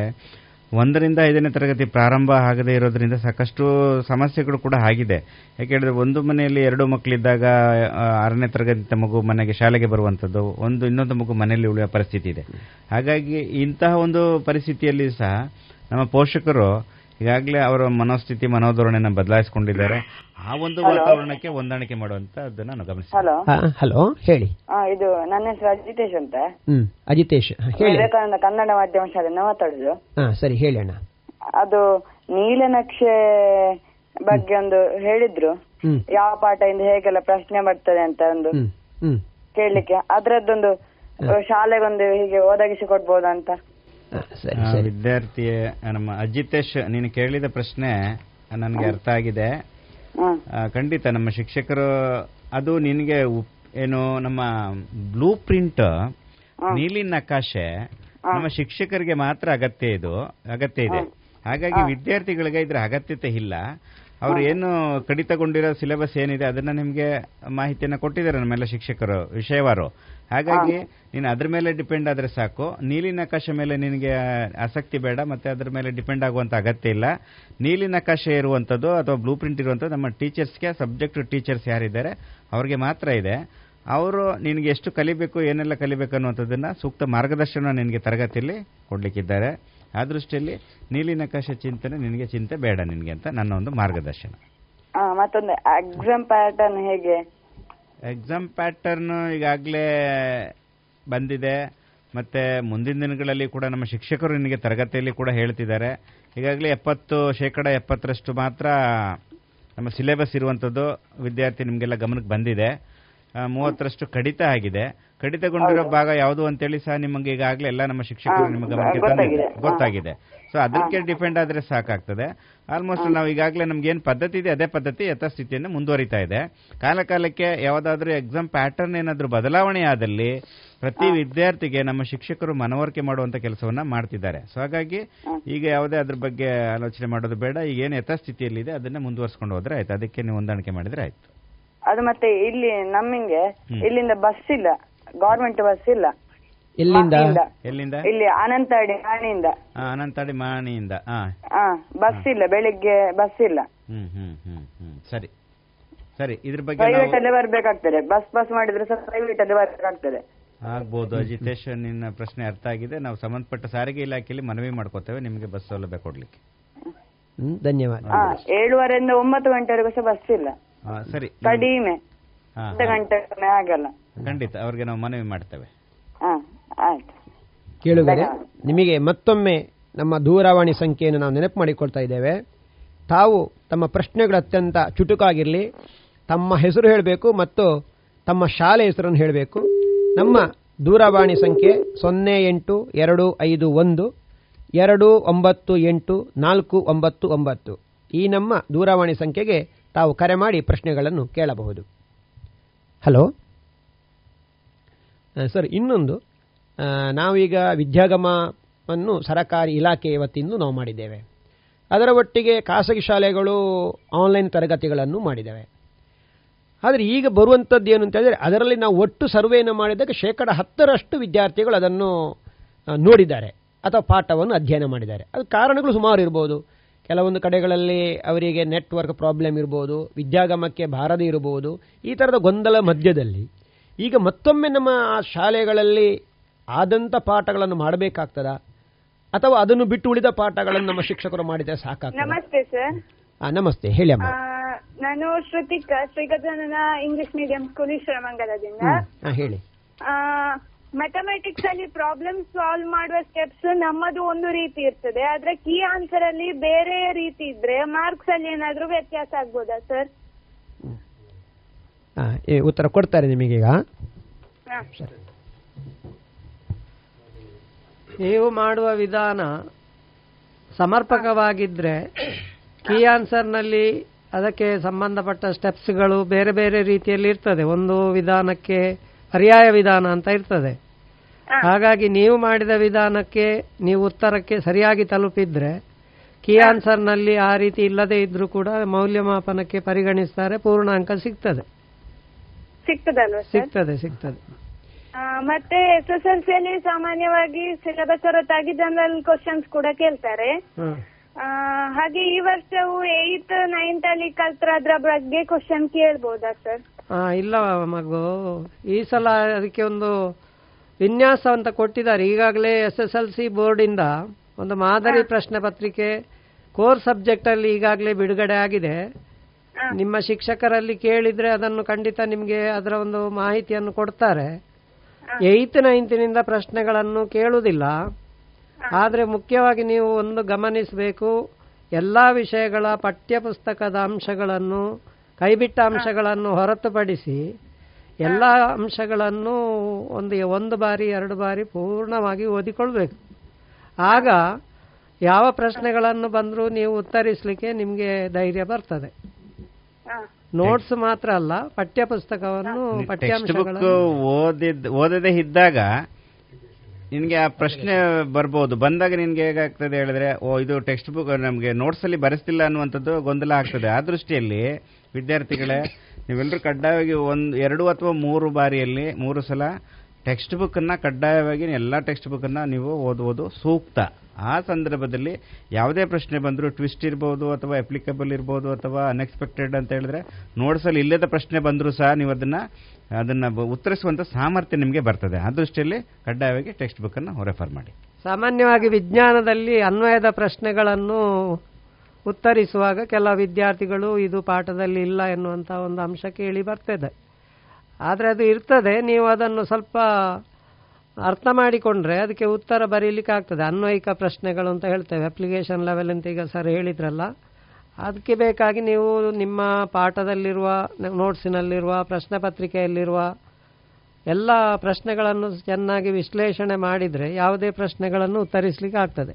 ಒಂದರಿಂದ ಐದನೇ ತರಗತಿ ಪ್ರಾರಂಭ ಆಗದೇ ಇರೋದ್ರಿಂದ ಸಾಕಷ್ಟು ಸಮಸ್ಯೆಗಳು ಕೂಡ ಆಗಿದೆ. ಯಾಕೆ ಒಂದು ಮನೆಯಲ್ಲಿ ಎರಡು ಮಕ್ಕಳಿದ್ದಾಗ ಆರನೇ ತರಗತಿ ಮಗು ಮನೆಗೆ ಶಾಲೆಗೆ ಬರುವಂಥದ್ದು ಒಂದು ಇನ್ನೊಂದು ಮಗು ಮನೆಯಲ್ಲಿ ಉಳಿಯುವ ಪರಿಸ್ಥಿತಿ ಇದೆ. ಹಾಗಾಗಿ ಇಂತಹ ಒಂದು ಪರಿಸ್ಥಿತಿಯಲ್ಲಿ ಸಹ ನಮ್ಮ ಪೋಷಕರು ಈಗಾಗಲೇ ಅವರ ಮನೋಸ್ಥಿತಿ ಮನೋಧೋರಣೆನ ಬದಲಾಯಿಸಿಕೊಂಡಿದ್ದಾರೆ. ಆ ಒಂದು ವಾತಾವರಣಕ್ಕೆ ಹೊಂದಾಣಿಕೆ ಮಾಡುವಂತದ್ದನ್ನ ನಾವು ಗಮನಿಸ್ತೀವಿ ಹಲೋ ಹಲೋ ಹೇಳಿ. ಇದು ನನ್ನ ಹೆಸರು ಅಜಿತೇಶ್ ಅಂತ. ಹ್ಮ್ ಅಜಿತೇಶ್ ಹೇಳಿ. ವಿವೇಕಾನಂದ ಕನ್ನಡ ಮಾಧ್ಯಮ ಶಾಲೆಯಿಂದ ಮಾತಾಡುದು. ಹಾ ಸರಿ ಹೇಳಿ ಅಣ್ಣ. ಅದು ನೀಲನಕ್ಷೆ ಬಗ್ಗೆ ಒಂದು ಹೇಳಿದ್ರು. ಯಾವ ಪಾಠದಿಂದ ಹೇಗೆಲ್ಲ ಪ್ರಶ್ನೆ ಬರ್ತದೆ ಅಂತ ಒಂದು ಕೇಳಲಿಕ್ಕೆ. ಅದ್ರದ್ದೊಂದು ಶಾಲೆಗೊಂದು ಹೀಗೆ ಒದಗಿಸಿ ಕೊಡ್ಬೋದಂತ ವಿದ್ಯಾರ್ಥಿ ನಮ್ಮ ಅಜಿತೇಶ್ ನೀನು ಕೇಳಿದ ಪ್ರಶ್ನೆ ನನಗೆ ಅರ್ಥ ಆಗಿದೆ. ಖಂಡಿತ ನಮ್ಮ ಶಿಕ್ಷಕರು ಅದು ನಿನಗೆ ಉಪ್- ಏನು ನಮ್ಮ ಬ್ಲೂ ಪ್ರಿಂಟ್ ನೀಲಿ ನಕಾಶೆ ನಮ್ಮ ಶಿಕ್ಷಕರಿಗೆ ಮಾತ್ರ ಅಗತ್ಯ ಇದು ಅಗತ್ಯ ಇದೆ. ಹಾಗಾಗಿ ವಿದ್ಯಾರ್ಥಿಗಳಿಗೆ ಇದರ ಅಗತ್ಯತೆ ಇಲ್ಲ. ಅವ್ರು ಏನು ಕಡಿತಗೊಂಡಿರೋ ಸಿಲೆಬಸ್ ಏನಿದೆ ಅದನ್ನ ನಿಮಗೆ ಮಾಹಿತಿಯನ್ನ ಕೊಟ್ಟಿದ್ದಾರೆ ನಮ್ಮೆಲ್ಲ ಶಿಕ್ಷಕರು ವಿಷಯವಾರು. ಹಾಗಾಗಿ ನೀನು ಅದ್ರ ಮೇಲೆ ಡಿಪೆಂಡ್ ಆದ್ರೆ ಸಾಕು. ನೀಲಿ ನಕಾಶೆ ಮೇಲೆ ನಿನಗೆ ಆಸಕ್ತಿ ಬೇಡ ಮತ್ತೆ ಅದ್ರ ಮೇಲೆ ಡಿಪೆಂಡ್ ಆಗುವಂತ ಅಗತ್ಯ ಇಲ್ಲ. ನೀಲಿ ನಕಾಶೆ ಇರುವಂತದ್ದು ಅಥವಾ ಬ್ಲೂ ಪ್ರಿಂಟ್ ಇರುವಂತದ್ದು ನಮ್ಮ ಟೀಚರ್ಸ್ಗೆ ಸಬ್ಜೆಕ್ಟ್ ಟೀಚರ್ಸ್ ಯಾರಿದ್ದಾರೆ ಅವ್ರಿಗೆ ಮಾತ್ರ ಇದೆ. ಅವರು ನಿನಗೆ ಎಷ್ಟು ಕಲಿಬೇಕು ಏನೆಲ್ಲ ಕಲಿಬೇಕು ಅನ್ನುವಂಥದ್ದನ್ನ ಸೂಕ್ತ ಮಾರ್ಗದರ್ಶನ ನಿನಗೆ ತರಗತಿಯಲ್ಲಿ ಕೊಡ್ಲಿಕ್ಕಿದ್ದಾರೆ. ಆ ದೃಷ್ಟಿಯಲ್ಲಿ ನೀಲಿ ನಕಾಶೆ ಚಿಂತನೆ ನಿನಗೆ ಚಿಂತೆ ಬೇಡ ನಿನಗೆ ಅಂತ ನನ್ನ ಒಂದು ಮಾರ್ಗದರ್ಶನ. ಮತ್ತೊಂದು ಎಕ್ಸಾಮ್ ಪ್ಯಾಟರ್ನ್ ಹೇಗೆ? ಎಕ್ಸಾಮ್ ಪ್ಯಾಟರ್ನ್ ಈಗಾಗಲೇ ಬಂದಿದೆ. ಮತ್ತೆ ಮುಂದಿನ ದಿನಗಳಲ್ಲಿ ಕೂಡ ನಮ್ಮ ಶಿಕ್ಷಕರು ನಿನಗೆ ತರಗತಿಯಲ್ಲಿ ಕೂಡ ಹೇಳ್ತಿದ್ದಾರೆ. ಈಗಾಗಲೇ ಎಪ್ಪತ್ತು ಶೇಕಡ ಎಪ್ಪತ್ತರಷ್ಟು ಮಾತ್ರ ನಮ್ಮ ಸಿಲೆಬಸ್ ಇರುವಂಥದ್ದು ವಿದ್ಯಾರ್ಥಿ ನಿಮಗೆಲ್ಲ ಗಮನಕ್ಕೆ ಬಂದಿದೆ. ಮೂವತ್ತರಷ್ಟು ಕಡಿತ ಆಗಿದೆ. ಕಡಿತಗೊಂಡಿರೋ ಭಾಗ ಯಾವುದು ಅಂತೇಳಿ ಸಹ ನಿಮಗೆ ಈಗಾಗಲೇ ಎಲ್ಲ ನಮ್ಮ ಶಿಕ್ಷಕರು ನಿಮಗೆ ನಿಮ್ಮ ಗಮನಕ್ಕೆ ಗೊತ್ತಾಗಿದೆ. ತಂದಿದೆ ಗೊತ್ತಾಗಿದೆ. ಸೊ ಅದಕ್ಕೆ ಡಿಪೆಂಡ್ ಆದ್ರೆ ಸಾಕಾಗ್ತದೆ. ಆಲ್ಮೋಸ್ಟ್ ನಾವು ಈಗಾಗಲೇ ನಮ್ಗೆ ಏನ್ ಪದ್ಧತಿ ಇದೆ ಅದೇ ಪದ್ಧತಿ ಯಥಾಸ್ಥಿತಿಯನ್ನು ಮುಂದುವರಿತಾ ಇದೆ. ಕಾಲ ಕಾಲಕ್ಕೆ ಯಾವ್ದಾದ್ರು ಎಕ್ಸಾಮ್ ಪ್ಯಾಟರ್ನ್ ಏನಾದ್ರೂ ಬದಲಾವಣೆ ಆದಲ್ಲಿ ಪ್ರತಿ ವಿದ್ಯಾರ್ಥಿಗೆ ನಮ್ಮ ಶಿಕ್ಷಕರು ಮನವರಿಕೆ ಮಾಡುವಂತ ಕೆಲಸವನ್ನ ಮಾಡ್ತಿದ್ದಾರೆ. ಸೊ ಹಾಗಾಗಿ ಈಗ ಯಾವುದೇ ಅದ್ರ ಬಗ್ಗೆ ಆಲೋಚನೆ ಮಾಡೋದು ಬೇಡ. ಈಗ ಏನು ಯಥಾಸ್ಥಿತಿಯಲ್ಲಿದೆ ಅದನ್ನ ಮುಂದುವರಿಸಿಕೊಂಡು ಹೋದ್ರೆ ಆಯ್ತು. ಅದಕ್ಕೆ ನೀವು ಹೊಂದಾಣಿಕೆ ಮಾಡಿದ್ರೆ ಆಯ್ತು. ಅದು ಮತ್ತೆ ಇಲ್ಲಿ ನಮ್ಮಿಂಗೆ ಇಲ್ಲಿಂದ ಬಸ್ ಇಲ್ಲ. ಗೌರ್ಮೆಂಟ್ ಬಸ್ ಇಲ್ಲ. ಇಲ್ಲಿಂದ. ಎಲ್ಲಿಂದ? ಇಲ್ಲಿ ಅನಂತಾಡಿ ಮಾಣಿಯಿಂದ. ಆ, ಅನಂತಾಡಿ ಮಾಣಿಯಿಂದ. ಬಸ್ ಇಲ್ಲ ಬೆಳಿಗ್ಗೆ ಬಸ್ ಇಲ್ಲ. ಸರಿ. ಸರಿ ಇದ್ರ ಬಗ್ಗೆ ಪ್ರೈವೇಟ್ ಅಲ್ಲಿ ಬರ್ಬೇಕಾಗ್ತದೆ. ಬಸ್ ಬಸ್ ಮಾಡಿದ್ರೆ ಸಹ ಪ್ರೈವೇಟ್ ಅಲ್ಲೇ ಬರ್ಬೇಕಾಗ್ತದೆ. ಆಗ್ಬೋದು ಅಜಿತೇಶ್ ನಿನ್ನ ಪ್ರಶ್ನೆ ಅರ್ಥ ಆಗಿದೆ. ನಾವು ಸಂಬಂಧಪಟ್ಟ ಸಾರಿಗೆ ಇಲಾಖೆಯಲ್ಲಿ ಮನವಿ ಮಾಡ್ಕೋತೇವೆ. ನಿಮಗೆ ಬಸ್ ಸೌಲಭ್ಯ ಕೊಡ್ಲಿಕ್ಕೆ. ಧನ್ಯವಾದ. ಹಾ ಏಳುವರೆಯಿಂದ ಒಂಬತ್ತು ಗಂಟೆವರೆಗೂ ಸಹ ಬಸ್ ಇಲ್ಲ. ಸರಿ ಕಡಿಮೆ. ಗಂಟೆ ಆಗಲ್ಲ. ಖಂಡಿತ ಅವ್ರಿಗೆ ನಾವು ಮನವಿ ಮಾಡ್ತೇವೆ. ಕೇಳುಗರೆ ನಿಮಗೆ ಮತ್ತೊಮ್ಮೆ ನಮ್ಮ ದೂರವಾಣಿ ಸಂಖ್ಯೆಯನ್ನು ನಾವು ನೆನಪು ಮಾಡಿಕೊಳ್ತಾ ಇದ್ದೇವೆ. ತಾವು ತಮ್ಮ ಪ್ರಶ್ನೆಗಳು ಅತ್ಯಂತ ಚುಟುಕಾಗಿರಲಿ ತಮ್ಮ ಹೆಸರು ಹೇಳಬೇಕು ಮತ್ತು ತಮ್ಮ ಶಾಲೆ ಹೆಸರನ್ನು ಹೇಳಬೇಕು. ನಮ್ಮ ದೂರವಾಣಿ ಸಂಖ್ಯೆ ಸೊನ್ನೆ ಎಂಟು ಎರಡು ಐದು ಒಂದು ಎರಡು ಒಂಬತ್ತು ಎಂಟು ನಾಲ್ಕು ಒಂಬತ್ತು ಒಂಬತ್ತು. ಈ ನಮ್ಮ ದೂರವಾಣಿ ಸಂಖ್ಯೆಗೆ ತಾವು ಕರೆ ಮಾಡಿ ಪ್ರಶ್ನೆಗಳನ್ನು ಕೇಳಬಹುದು. ಹಲೋ? ಸರ್, ಇನ್ನೊಂದು ನಾವೀಗ ವಿದ್ಯಾಗಮವನ್ನು ಸರಕಾರಿ ಇಲಾಖೆ ವತಿಯಿಂದ ನಾವು ಮಾಡಿದ್ದೇವೆ. ಅದರ ಒಟ್ಟಿಗೆ ಖಾಸಗಿ ಶಾಲೆಗಳು ಆನ್ಲೈನ್ ತರಗತಿಗಳನ್ನು ಮಾಡಿದ್ದೇವೆ. ಆದರೆ ಈಗ ಬರುವಂಥದ್ದು ಏನು ಅಂತ ಹೇಳಿದರೆ, ಅದರಲ್ಲಿ ನಾವು ಒಟ್ಟು ಸರ್ವೆಯನ್ನು ಮಾಡಿದಾಗ ಶೇಕಡ ಹತ್ತರಷ್ಟು ವಿದ್ಯಾರ್ಥಿಗಳು ಅದನ್ನು ನೋಡಿದ್ದಾರೆ ಅಥವಾ ಪಾಠವನ್ನು ಅಧ್ಯಯನ ಮಾಡಿದ್ದಾರೆ. ಅದು ಕಾರಣಗಳು ಸುಮಾರು ಇರ್ಬೋದು. ಕೆಲವೊಂದು ಕಡೆಗಳಲ್ಲಿ ಅವರಿಗೆ ನೆಟ್ವರ್ಕ್ ಪ್ರಾಬ್ಲಮ್ ಇರ್ಬೋದು ವಿದ್ಯಾಗಮಕ್ಕೆ ಬಾರದೇ ಇರಬಹುದು ಈ ಥರದ ಗೊಂದಲ ಮಧ್ಯದಲ್ಲಿ. ಈಗ ಮತ್ತೊಮ್ಮೆ ನಮ್ಮ ಆ ಶಾಲೆಗಳಲ್ಲಿ ಆದಂಥ ಪಾಠಗಳನ್ನು ಮಾಡಬೇಕಾಗ್ತದ? ಅಥವಾ ಅದನ್ನು ಬಿಟ್ಟು ಉಳಿದ ಪಾಠಗಳನ್ನು ನಮ್ಮ ಶಿಕ್ಷಕರು ಮಾಡಿದರೆ ಸಾಕಾಗ್ತದೆ? ನಮಸ್ತೆ ಸರ್. ನಮಸ್ತೆ ಹೇಳಿ ಅಮ್ಮ. ನಾನು Shruthika Shri Gajanana English medium school ಶ್ರಮಂಗಲದಿಂದ ಹೇಳಿ. ಮ್ಯಾಥಮೆಟಿಕ್ಸ್ ಅಲ್ಲಿ ಪ್ರಾಬ್ಲಮ್ ಸಾಲ್ವ್ ಮಾಡುವ ಸ್ಟೆಪ್ಸ್ ನಮ್ಮದು ಒಂದು ರೀತಿ ಇರ್ತದೆ. ಆದ್ರೆ ಕೀ ಆನ್ಸರ್ ಅಲ್ಲಿ ಬೇರೆ ರೀತಿ ಇದ್ರೆ ಮಾರ್ಕ್ಸ್ ಅಲ್ಲಿ ಏನಾದ್ರೂ ವ್ಯತ್ಯಾಸ ಆಗ್ಬೋದಾ ಸರ್ ಉತ್ತರ ಕೊಡ್ತಾರೆ ನಿಮಗೀಗ ಈಗ. ನೀವು ಮಾಡುವ ವಿಧಾನ ಸಮರ್ಪಕವಾಗಿದ್ರೆ ಕೀ ಆನ್ಸರ್ನಲ್ಲಿ ಅದಕ್ಕೆ ಸಂಬಂಧಪಟ್ಟ ಸ್ಟೆಪ್ಸ್ಗಳು ಬೇರೆ ಬೇರೆ ರೀತಿಯಲ್ಲಿ ಇರ್ತದೆ. ಒಂದು ವಿಧಾನಕ್ಕೆ ಪರ್ಯಾಯ ವಿಧಾನ ಅಂತ ಇರ್ತದೆ. ಹಾಗಾಗಿ ನೀವು ಮಾಡಿದ ವಿಧಾನಕ್ಕೆ ನೀವು ಉತ್ತರಕ್ಕೆ ಸರಿಯಾಗಿ ತಲುಪಿದ್ರೆ ಕೀ ಆನ್ಸರ್ನಲ್ಲಿ ಆ ರೀತಿ ಇಲ್ಲದೆ ಇದ್ರೂ ಕೂಡ ಮೌಲ್ಯಮಾಪನಕ್ಕೆ ಪರಿಗಣಿಸ್ತಾರೆ ಪೂರ್ಣಾಂಕ ಸಿಗ್ತದೆ. ಸಿಗ್ತದೆ ಸಿಗ್ತದೆ ಮತ್ತೆ ಎಸ್ ಎಸ್ ಎಲ್ ಸಿಯಲ್ಲಿ ಸಾಮಾನ್ಯವಾಗಿ ಸಿಲೆಬಸ್ ಹೊರತಾಗಿ ಜನರಲ್ ಕ್ವಶನ್ಸ್ ಕೂಡ ಕೇಳ್ತಾರೆ. ಹಾಗೆ ಈ ವರ್ಷವು ಏಯ್ತ್ ನೈನ್ತ್ ಅಲ್ಲಿ ಕಲ್ತ್ರ ಅದ್ರ ಬಗ್ಗೆ ಕ್ವಶನ್ ಕೇಳ್ಬೋದಾ ಸರ್ ಇಲ್ಲ ಮಗು. ಈ ಸಲ ಅದಕ್ಕೆ ಒಂದು ವಿನ್ಯಾಸ ಅಂತ ಕೊಟ್ಟಿದ್ದಾರೆ. ಈಗಾಗಲೇ ಎಸ್ ಎಸ್ ಎಲ್ ಸಿ ಬೋರ್ಡಿಂದ ಒಂದು ಮಾದರಿ ಪ್ರಶ್ನೆ ಪತ್ರಿಕೆ ಕೋರ್ ಸಬ್ಜೆಕ್ಟ್ ಅಲ್ಲಿ ಈಗಾಗಲೇ ಬಿಡುಗಡೆ ಆಗಿದೆ. ನಿಮ್ಮ ಶಿಕ್ಷಕರಲ್ಲಿ ಕೇಳಿದ್ರೆ ಅದನ್ನು ಖಂಡಿತ ನಿಮಗೆ ಅದರ ಒಂದು ಮಾಹಿತಿಯನ್ನು ಕೊಡ್ತಾರೆ. ಏಯ್ತ್ ನೈನ್ತಿನಿಂದ ಪ್ರಶ್ನೆಗಳನ್ನು ಕೇಳುವುದಿಲ್ಲ. ಆದರೆ ಮುಖ್ಯವಾಗಿ ನೀವು ಒಂದು ಗಮನಿಸಬೇಕು ಎಲ್ಲ ವಿಷಯಗಳ ಪಠ್ಯಪುಸ್ತಕದ ಅಂಶಗಳನ್ನು ಕೈಬಿಟ್ಟ ಅಂಶಗಳನ್ನು ಹೊರತುಪಡಿಸಿ ಎಲ್ಲ ಅಂಶಗಳನ್ನು ಒಂದು ಒಂದು ಬಾರಿ ಎರಡು ಬಾರಿ ಪೂರ್ಣವಾಗಿ ಓದಿಕೊಳ್ಬೇಕು. ಆಗ ಯಾವ ಪ್ರಶ್ನೆಗಳನ್ನು ಬಂದರೂ ನೀವು ಉತ್ತರಿಸಲಿಕ್ಕೆ ನಿಮಗೆ ಧೈರ್ಯ ಬರ್ತದೆ. ಹಾ. ನೋಟ್ಸ್ ಮಾತ್ರ ಅಲ್ಲ ಪಠ್ಯ ಪುಸ್ತಕವನ್ನು ಓದಿದ್ ಓದದೇ ಇದ್ದಾಗ ನಿನ್ಗೆ ಆ ಪ್ರಶ್ನೆ ಬರ್ಬೋದು. ಬಂದಾಗ ನಿನ್ಗೆ ಹೇಗಾಗ್ತದೆ ಹೇಳಿದ್ರೆ, ಓ, ಇದು ಟೆಕ್ಸ್ಟ್ ಬುಕ್ ನಮಗೆ ನೋಟ್ಸ್ ಅಲ್ಲಿ ಬರೆಸ್ತಿಲ್ಲ ಅನ್ನುವಂಥದ್ದು ಗೊಂದಲ ಆಗ್ತದೆ. ಆ ದೃಷ್ಟಿಯಲ್ಲಿ, ವಿದ್ಯಾರ್ಥಿಗಳೇ ನೀವೆಲ್ಲರೂ ಕಡ್ಡಾಯವಾಗಿ ಒಂದು, ಎರಡು ಅಥವಾ ಮೂರು ಬಾರಿಯಲ್ಲಿ, ಮೂರು ಸಲ ಟೆಕ್ಸ್ಟ್ ಬುಕ್ ಅನ್ನ ಕಡ್ಡಾಯವಾಗಿ ಎಲ್ಲ ಟೆಕ್ಸ್ಟ್ ಬುಕ್ ಅನ್ನ ನೀವು ಓದುವುದು ಸೂಕ್ತ. ಆ ಸಂದರ್ಭದಲ್ಲಿ ಯಾವುದೇ ಪ್ರಶ್ನೆ ಬಂದರೂ ಟ್ವಿಸ್ಟ್ ಇರ್ಬೋದು ಅಥವಾ ಅಪ್ಲಿಕಬಲ್ ಇರ್ಬೋದು ಅಥವಾ ಅನ್ಎಕ್ಸ್ಪೆಕ್ಟೆಡ್ ಅಂತ ಹೇಳಿದ್ರೆ ನೋಟ್ಸ್ ಅಲ್ಲಿ ಇಲ್ಲದ ಪ್ರಶ್ನೆ ಬಂದರೂ ಸಹ ನೀವು ಅದನ್ನ ಅದನ್ನ ಉತ್ತರಿಸುವಂತ ಸಾಮರ್ಥ್ಯ ನಿಮಗೆ ಬರ್ತದೆ. ಆ ದೃಷ್ಟಿಯಲ್ಲಿ ಕಡ್ಡಾಯವಾಗಿ ಟೆಕ್ಸ್ಟ್ ಬುಕ್ ಅನ್ನು ರೆಫರ್ ಮಾಡಿ. ಸಾಮಾನ್ಯವಾಗಿ ವಿಜ್ಞಾನದಲ್ಲಿ ಅನ್ವಯದ ಪ್ರಶ್ನೆಗಳನ್ನು ಉತ್ತರಿಸುವಾಗ ಕೆಲ ವಿದ್ಯಾರ್ಥಿಗಳು ಇದು ಪಾಠದಲ್ಲಿ ಇಲ್ಲ ಎನ್ನುವಂಥ ಒಂದು ಅಂಶ ಕೇಳಿ ಬರ್ತದೆ. ಆದರೆ ಅದು ಇರ್ತದೆ. ನೀವು ಅದನ್ನು ಸ್ವಲ್ಪ ಅರ್ಥ ಮಾಡಿಕೊಂಡ್ರೆ ಅದಕ್ಕೆ ಉತ್ತರ ಬರೀಲಿಕ್ಕೆ ಆಗ್ತದೆ ಅನ್ವಯಿಕ ಪ್ರಶ್ನೆಗಳು ಅಂತ ಹೇಳ್ತೇವೆ. ಅಪ್ಲಿಕೇಶನ್ ಲೆವೆಲ್ ಅಂತ ಈಗ ಸರ್ ಹೇಳಿದ್ರಲ್ಲ. ಅದಕ್ಕೆ ಬೇಕಾಗಿ ನೀವು ನಿಮ್ಮ ಪಾಠದಲ್ಲಿರುವ ನೋಟ್ಸಿನಲ್ಲಿರುವ ಪ್ರಶ್ನೆ ಪತ್ರಿಕೆಯಲ್ಲಿರುವ ಎಲ್ಲ ಪ್ರಶ್ನೆಗಳನ್ನು ಚೆನ್ನಾಗಿ ವಿಶ್ಲೇಷಣೆ ಮಾಡಿದರೆ ಯಾವುದೇ ಪ್ರಶ್ನೆಗಳನ್ನು ಉತ್ತರಿಸಲಿಕ್ಕೆ ಆಗ್ತದೆ.